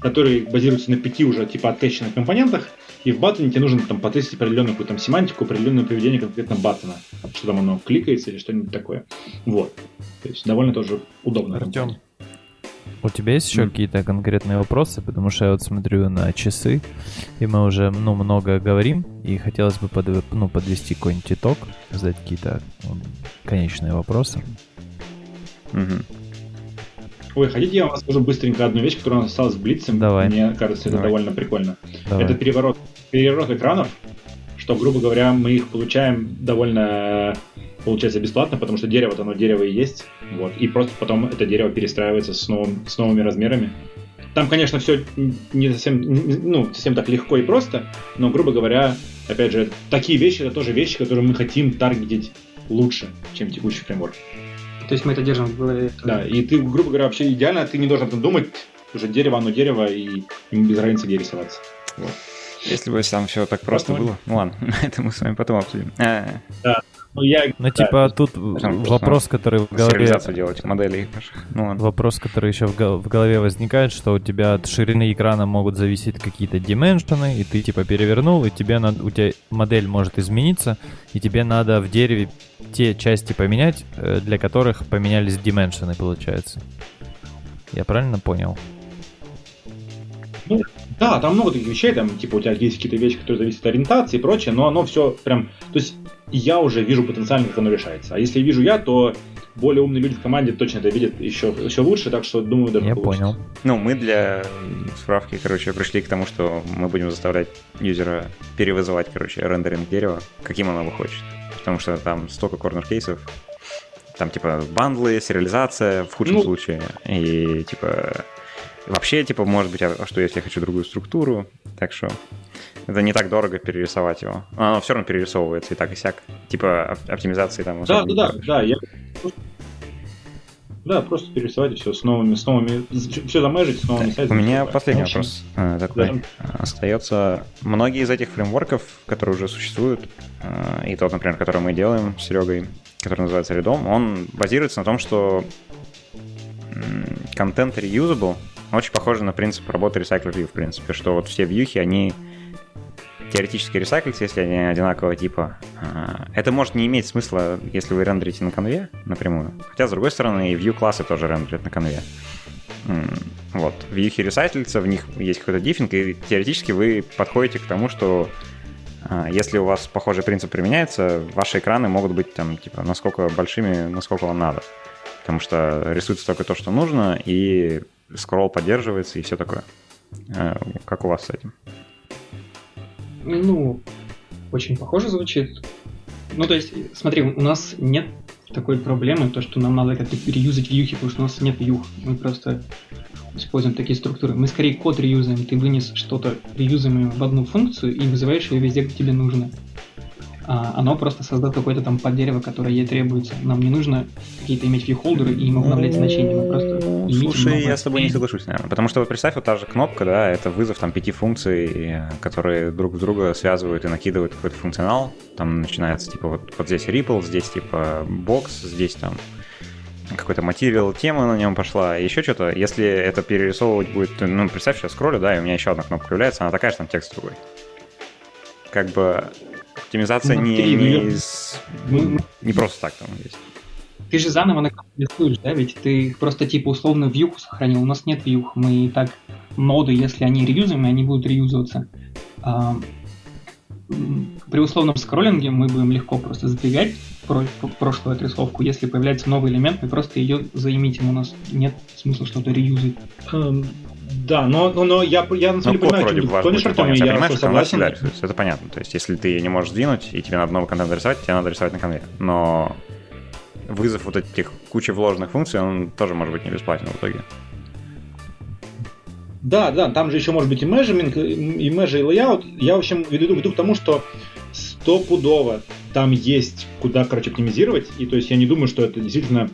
S2: который базируется на пяти уже типа оттещенных компонентах, и в баттоне тебе нужно там потестить определенную какую-то там семантику, определенное поведение конкретно баттона, что там оно кликается или что-нибудь такое. Вот. То есть довольно тоже удобно.
S1: Артем, у тебя есть еще mm. какие-то конкретные вопросы? Потому что я вот смотрю на часы, и мы уже ну, много говорим, и хотелось бы под, ну, подвести какой-нибудь итог, задать какие-то ну, конечные вопросы.
S2: Mm-hmm. Ой, хотите, я вам расскажу быстренько одну вещь, которая у нас осталась в Блице.
S1: Давай.
S2: Мне кажется, это Давай. довольно прикольно. Давай. Это переворот, переворот экранов, что, грубо говоря, мы их получаем довольно получается бесплатно, потому что дерево, оно дерево и есть, вот, и просто потом это дерево перестраивается с, новым, с новыми размерами. Там, конечно, все не совсем, ну, совсем так легко и просто, но, грубо говоря, опять же, такие вещи, это тоже вещи, которые мы хотим таргетить лучше, чем текущий фреймворк.
S3: То есть мы это держим в голове.
S2: Да, и ты, грубо говоря, вообще идеально, ты не должен об этом думать, уже дерево, оно дерево, и ему без разницы где рисоваться. Вот.
S4: Если бы там все так просто Посмотрим. было. Ну ладно, <laughs> это мы с вами потом обсудим.
S2: Да, ну, я...
S1: ну типа, тут вопрос, который в голове...
S4: делать моделей.
S1: Ну, вопрос, который еще в голове возникает, что у тебя от ширины экрана могут зависеть какие-то дименшены, и ты типа перевернул, и тебе надо, у тебя модель может измениться, и тебе надо в дереве те части поменять, э, для которых поменялись дименшены, получается. Я правильно понял?
S2: Ну, да, там много таких вещей, там, типа, у тебя есть какие-то вещи, которые зависят от ориентации и прочее, но оно все прям... То есть я уже вижу потенциально, как оно решается. А если вижу я, то более умные люди в команде точно это видят еще, еще лучше, так что думаю, даже
S1: Я получится. понял.
S4: Ну, мы для справки, короче, пришли к тому, что мы будем заставлять юзера перевызывать, короче, рендеринг дерева, каким он его хочет. Потому что там столько корнер-кейсов, там, типа, бандлы, сериализация в худшем ну, случае, и, типа, вообще, типа, может быть, а что если я хочу другую структуру, так что это не так дорого перерисовать его. Оно все равно перерисовывается и так и сяк. Типа оптимизации там.
S2: Да, да, да, да, я... Да, просто перерисовать и все с новыми, с новыми, все замежить с новыми
S4: сайтами. У меня последний вопрос э, такой да. остается. Многие из этих фреймворков, которые уже существуют, э, и тот, например, который мы делаем с Серегой, который называется Redom, он базируется на том, что контент reusable очень похоже на принцип работы Recycler View, в принципе, что вот все вьюхи, они теоретически ресайклиться, если они одинакового типа. А, это может не иметь смысла, если вы рендерите на конве напрямую. Хотя, с другой стороны, и view классы тоже рендерят на конве. Вот. Вьюхи ресайклятся, в них есть какой-то диффинг, и теоретически вы подходите к тому, что а, если у вас похожий принцип применяется, ваши экраны могут быть там, типа, насколько большими, насколько вам надо. Потому что рисуется только то, что нужно, и скролл поддерживается, и все такое. А, как у вас с этим?
S3: Ну, очень похоже звучит. Ну, то есть, смотри, у нас нет такой проблемы, то, что нам надо как-то переюзать вьюхи, потому что у нас нет вьюх. Мы просто используем такие структуры. Мы скорее код реюзаем. Ты вынес что-то реюзаемое в одну функцию и вызываешь ее везде, где тебе нужно оно просто создаст какое-то там поддерево, которое ей требуется. Нам не нужно какие-то иметь вьюхолдеры и им обновлять значения, мы просто
S4: Слушай, я с тобой не соглашусь, наверное. Потому что вот представь, вот та же кнопка, да, это вызов там пяти функций, которые друг с друга связывают и накидывают какой-то функционал. Там начинается типа вот, вот здесь ripple, здесь типа бокс, здесь там какой-то материал, тема на нем пошла, и еще что-то. Если это перерисовывать будет, ну, представь, сейчас скроллю, да, и у меня еще одна кнопка появляется, она такая же, там текст другой. Как бы Оптимизация ну, не, не, из... ну, не просто так там есть.
S3: Ты же заново рисуешь, да? Ведь ты просто типа условно вьюху сохранил. У нас нет вьюх. Мы и так ноды, если они реюзаемые, они будут реюзываться. А, при условном скроллинге мы будем легко просто сдвигать прошлую отрисовку. Если появляется новый элемент, мы просто ее заимитим. У нас нет смысла что-то реюзать.
S2: Да, но, но, но я, я на самом деле понимаю,
S4: вроде что Тониш Артемий, я понимаешь, согласен. Это понятно. То есть, если ты не можешь сдвинуть, и тебе надо новый контент рисовать, тебе надо рисовать на конве. Но вызов вот этих кучи вложенных функций, он тоже может быть не бесплатен в итоге.
S2: Да, да, там же еще может быть и measurement, и measure, и layout. Я, в общем, веду, веду к тому, что стопудово там есть куда, короче, оптимизировать. И то есть я не думаю, что это действительно...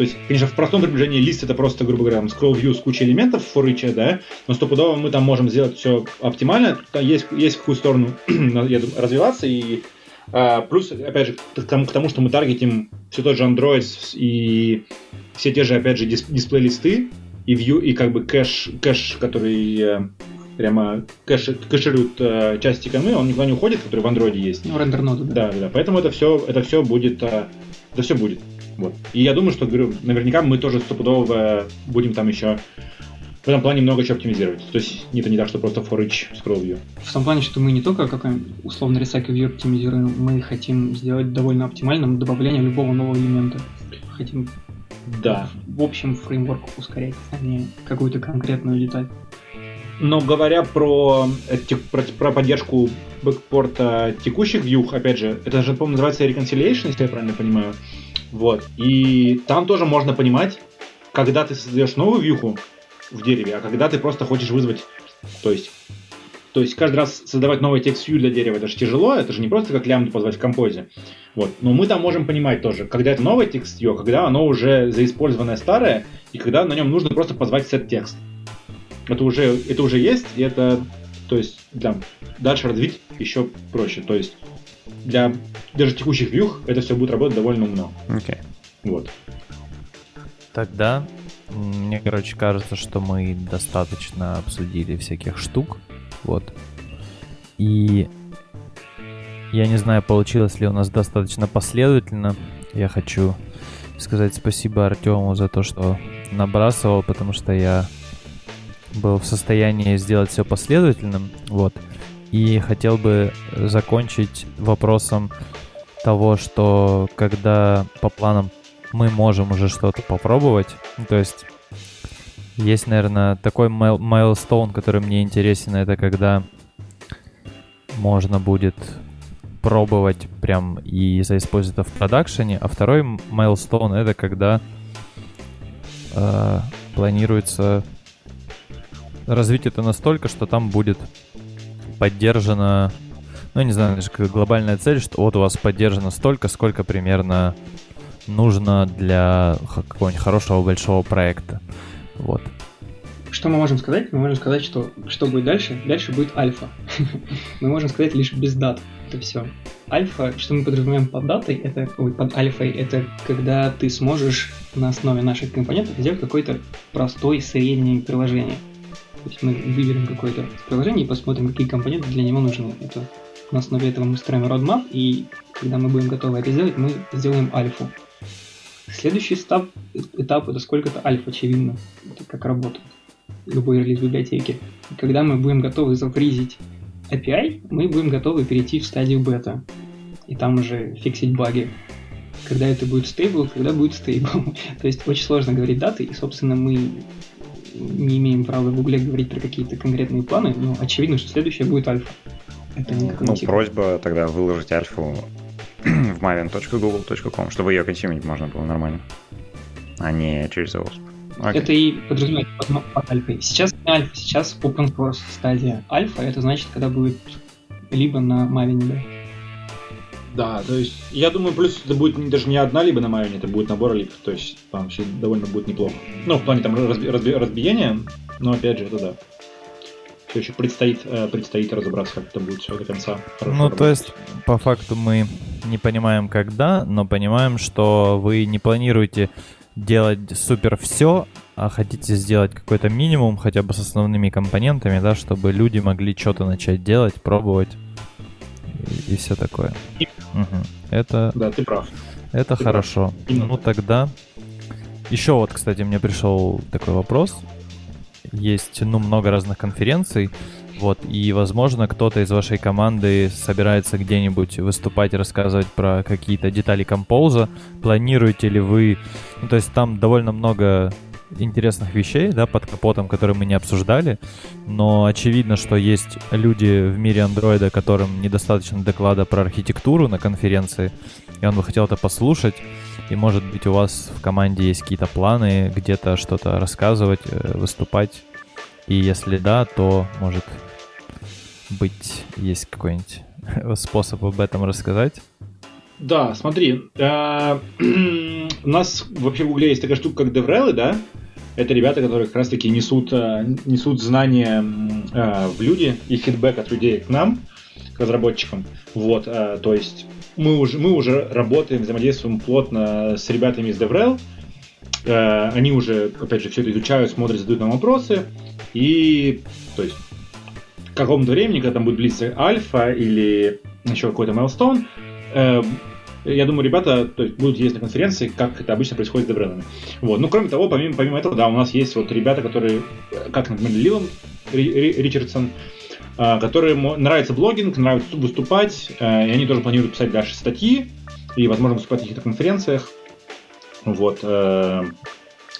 S2: То есть, конечно, в простом приближении лист это просто, грубо говоря, scroll view с кучей элементов в форыче, да, но стопудово мы там можем сделать все оптимально. Там есть, есть в какую сторону <clears throat> я думаю, развиваться и а, плюс, опять же, к тому, к тому, что мы таргетим все тот же Android и все те же, опять же, дис- дисплей-листы, и view, и как бы кэш, кэш который э, прямо кэш, кэширует э, части конвы, он никуда не уходит, который в андроиде есть.
S3: Ну, рендер ноду,
S2: да. Да, да. Поэтому это все, это все будет, э, это все будет. Вот. И я думаю, что говорю, наверняка мы тоже стопудово будем там еще в этом плане много чего оптимизировать. То есть это не так, что просто for each scroll view.
S3: В том плане, что мы не только как условно recycle view оптимизируем, мы хотим сделать довольно оптимальным добавление любого нового элемента. Хотим
S2: да.
S3: в общем фреймворк ускорять, а не какую-то конкретную деталь.
S2: Но говоря про, про, про поддержку бэкпорта текущих view, опять же, это же, по-моему, называется reconciliation, если я правильно понимаю. Вот. И там тоже можно понимать, когда ты создаешь новую вьюху в дереве, а когда ты просто хочешь вызвать, то есть то есть каждый раз создавать новый текст view для дерева, это же тяжело, это же не просто как лямбду позвать в композе. Вот. Но мы там можем понимать тоже, когда это новый текст view, а когда оно уже заиспользованное старое, и когда на нем нужно просто позвать set текст. Это уже, это уже есть, и это, то есть, для дальше развить еще проще. То есть, для даже текущих view это все будет работать довольно умно.
S4: Okay.
S2: Вот.
S1: Тогда мне, короче, кажется, что мы достаточно обсудили всяких штук. Вот. И я не знаю, получилось ли у нас достаточно последовательно. Я хочу сказать спасибо Артему за то, что набрасывал, потому что я был в состоянии сделать все последовательным. Вот. И хотел бы закончить вопросом того, что когда по планам мы можем уже что-то попробовать, то есть есть, наверное, такой майлстоун, который мне интересен, это когда можно будет пробовать прям и заиспользовать это в продакшене, а второй майлстоун это когда э, планируется развить это настолько, что там будет поддержана, ну, не знаю, глобальная цель, что вот у вас поддержано столько, сколько примерно нужно для какого-нибудь хорошего большого проекта. Вот.
S3: Что мы можем сказать? Мы можем сказать, что что будет дальше? Дальше будет альфа. <laughs> мы можем сказать лишь без дат. Это все. Альфа, что мы подразумеваем под датой, это ой, под альфой, это когда ты сможешь на основе наших компонентов сделать какое-то простое среднее приложение. То есть мы выберем какое-то приложение и посмотрим, какие компоненты для него нужны. Это на основе этого мы строим roadmap, и когда мы будем готовы это сделать, мы сделаем альфу. Следующий этап, этап это сколько-то альфа, очевидно. Это как работает любой релиз библиотеки. Когда мы будем готовы запризить API, мы будем готовы перейти в стадию бета. И там уже фиксить баги. Когда это будет стейбл, когда будет стейбл. <laughs> То есть очень сложно говорить даты, и, собственно, мы не имеем права в Гугле говорить про какие-то конкретные планы, но очевидно, что следующее будет альфа.
S4: Это ну, просьба тогда выложить альфу <clears throat> в maven.google.com, чтобы ее консюмить можно было нормально, а не через OSP.
S3: Okay. Это и подразумевает под, под альфой. Сейчас не альфа, сейчас open source стадия. Альфа это значит, когда будет либо на Maven, да.
S2: То есть я думаю, плюс это будет даже не одна либо на Maven, это будет набор либо, то есть там вообще довольно будет неплохо. Ну, в плане там разби- разби- разбиения, но опять же, это да все еще предстоит, э, предстоит разобраться, как это будет все до конца.
S1: Ну, работать. то есть, по факту мы не понимаем, когда, но понимаем, что вы не планируете делать супер все, а хотите сделать какой-то минимум, хотя бы с основными компонентами, да, чтобы люди могли что-то начать делать, пробовать и, и все такое. Угу. Это...
S2: Да, ты прав.
S1: Это ты хорошо. Прав. Ну тогда... Еще вот, кстати, мне пришел такой вопрос есть, ну, много разных конференций, вот, и, возможно, кто-то из вашей команды собирается где-нибудь выступать рассказывать про какие-то детали композа. Планируете ли вы... Ну, то есть там довольно много интересных вещей, да, под капотом, которые мы не обсуждали, но очевидно, что есть люди в мире андроида, которым недостаточно доклада про архитектуру на конференции, и он бы хотел это послушать, и может быть у вас в команде есть какие-то планы где-то что-то рассказывать, э, выступать, и если да, то может быть есть какой-нибудь <laughs> способ об этом рассказать?
S2: Да, смотри, э, <clears throat> у нас вообще в Гугле есть такая штука, как DevRel, да? Это ребята, которые как раз-таки несут, э, несут знания э, в люди и фидбэк от людей к нам, к разработчикам. Вот, то есть мы уже, мы уже работаем, взаимодействуем плотно с ребятами из DevRel. Они уже, опять же, все это изучают, смотрят, задают нам вопросы. И, то есть, к какому-то времени, когда там будет близиться альфа или еще какой-то milestone, я думаю, ребята то есть, будут ездить на конференции, как это обычно происходит с DevRel. Вот. Ну, кроме того, помимо, помимо этого, да, у нас есть вот ребята, которые, как, например, Лилан Ричардсон, а, которые нравится блогинг, нравится выступать, э, и они тоже планируют писать дальше статьи и, возможно, выступать на каких-то конференциях. Вот. Э.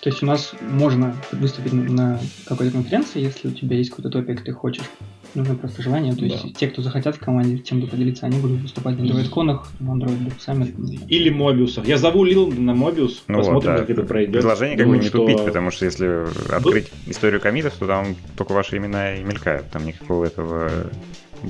S3: То есть у нас можно выступить на какой-то конференции, если у тебя есть какой-то топик, ты хочешь Нужно просто желание. То есть да. те, кто захотят в команде чем-то поделиться, они будут выступать на Android-конах, на Android Summit.
S2: Или Мобиусах. Я зову Лиланда на Мобиус,
S4: ну посмотрим, вот, да. как это пройдет. Предложение как бы не что... тупить, потому что если открыть Был... историю коммитов, то там только ваши имена и мелькают. Там никакого этого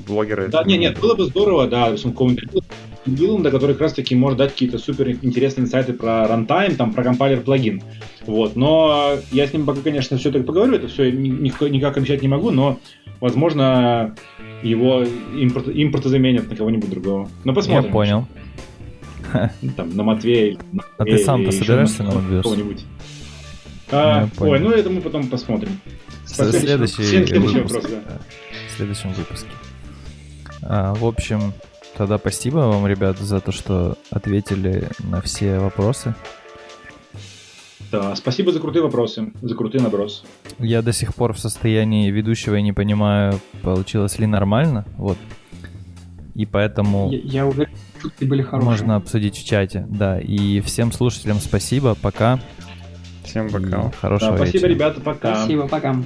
S4: блогера...
S2: Да, нет, нет, было бы здорово, да, какого-нибудь Лиланда, который как раз таки может дать какие-то супер интересные инсайты про runtime, там, про compiler plugin. Вот. Но я с ним пока, конечно, все так поговорю, это все никак обещать не могу, но, возможно, его импорт, импорта заменят на кого-нибудь другого. Но посмотрим.
S1: Я понял.
S2: Там, на Матвея.
S1: А ты сам-то собираешься на Мобиус? Кого-нибудь.
S2: А, ой, ну это мы потом посмотрим.
S1: Следующий, следующий вопрос, да. В следующем выпуске. А, в общем, тогда спасибо вам, ребят, за то, что ответили на все вопросы.
S2: Да, спасибо за крутые вопросы, за крутый наброс.
S1: Я до сих пор в состоянии ведущего и не понимаю, получилось ли нормально, вот. И поэтому...
S3: Я, я уверен, шутки были хорошие.
S1: Можно обсудить в чате, да. И всем слушателям спасибо, пока.
S4: Всем пока.
S1: И хорошего
S2: да, спасибо,
S1: вечера.
S2: ребята, пока.
S3: Спасибо, пока.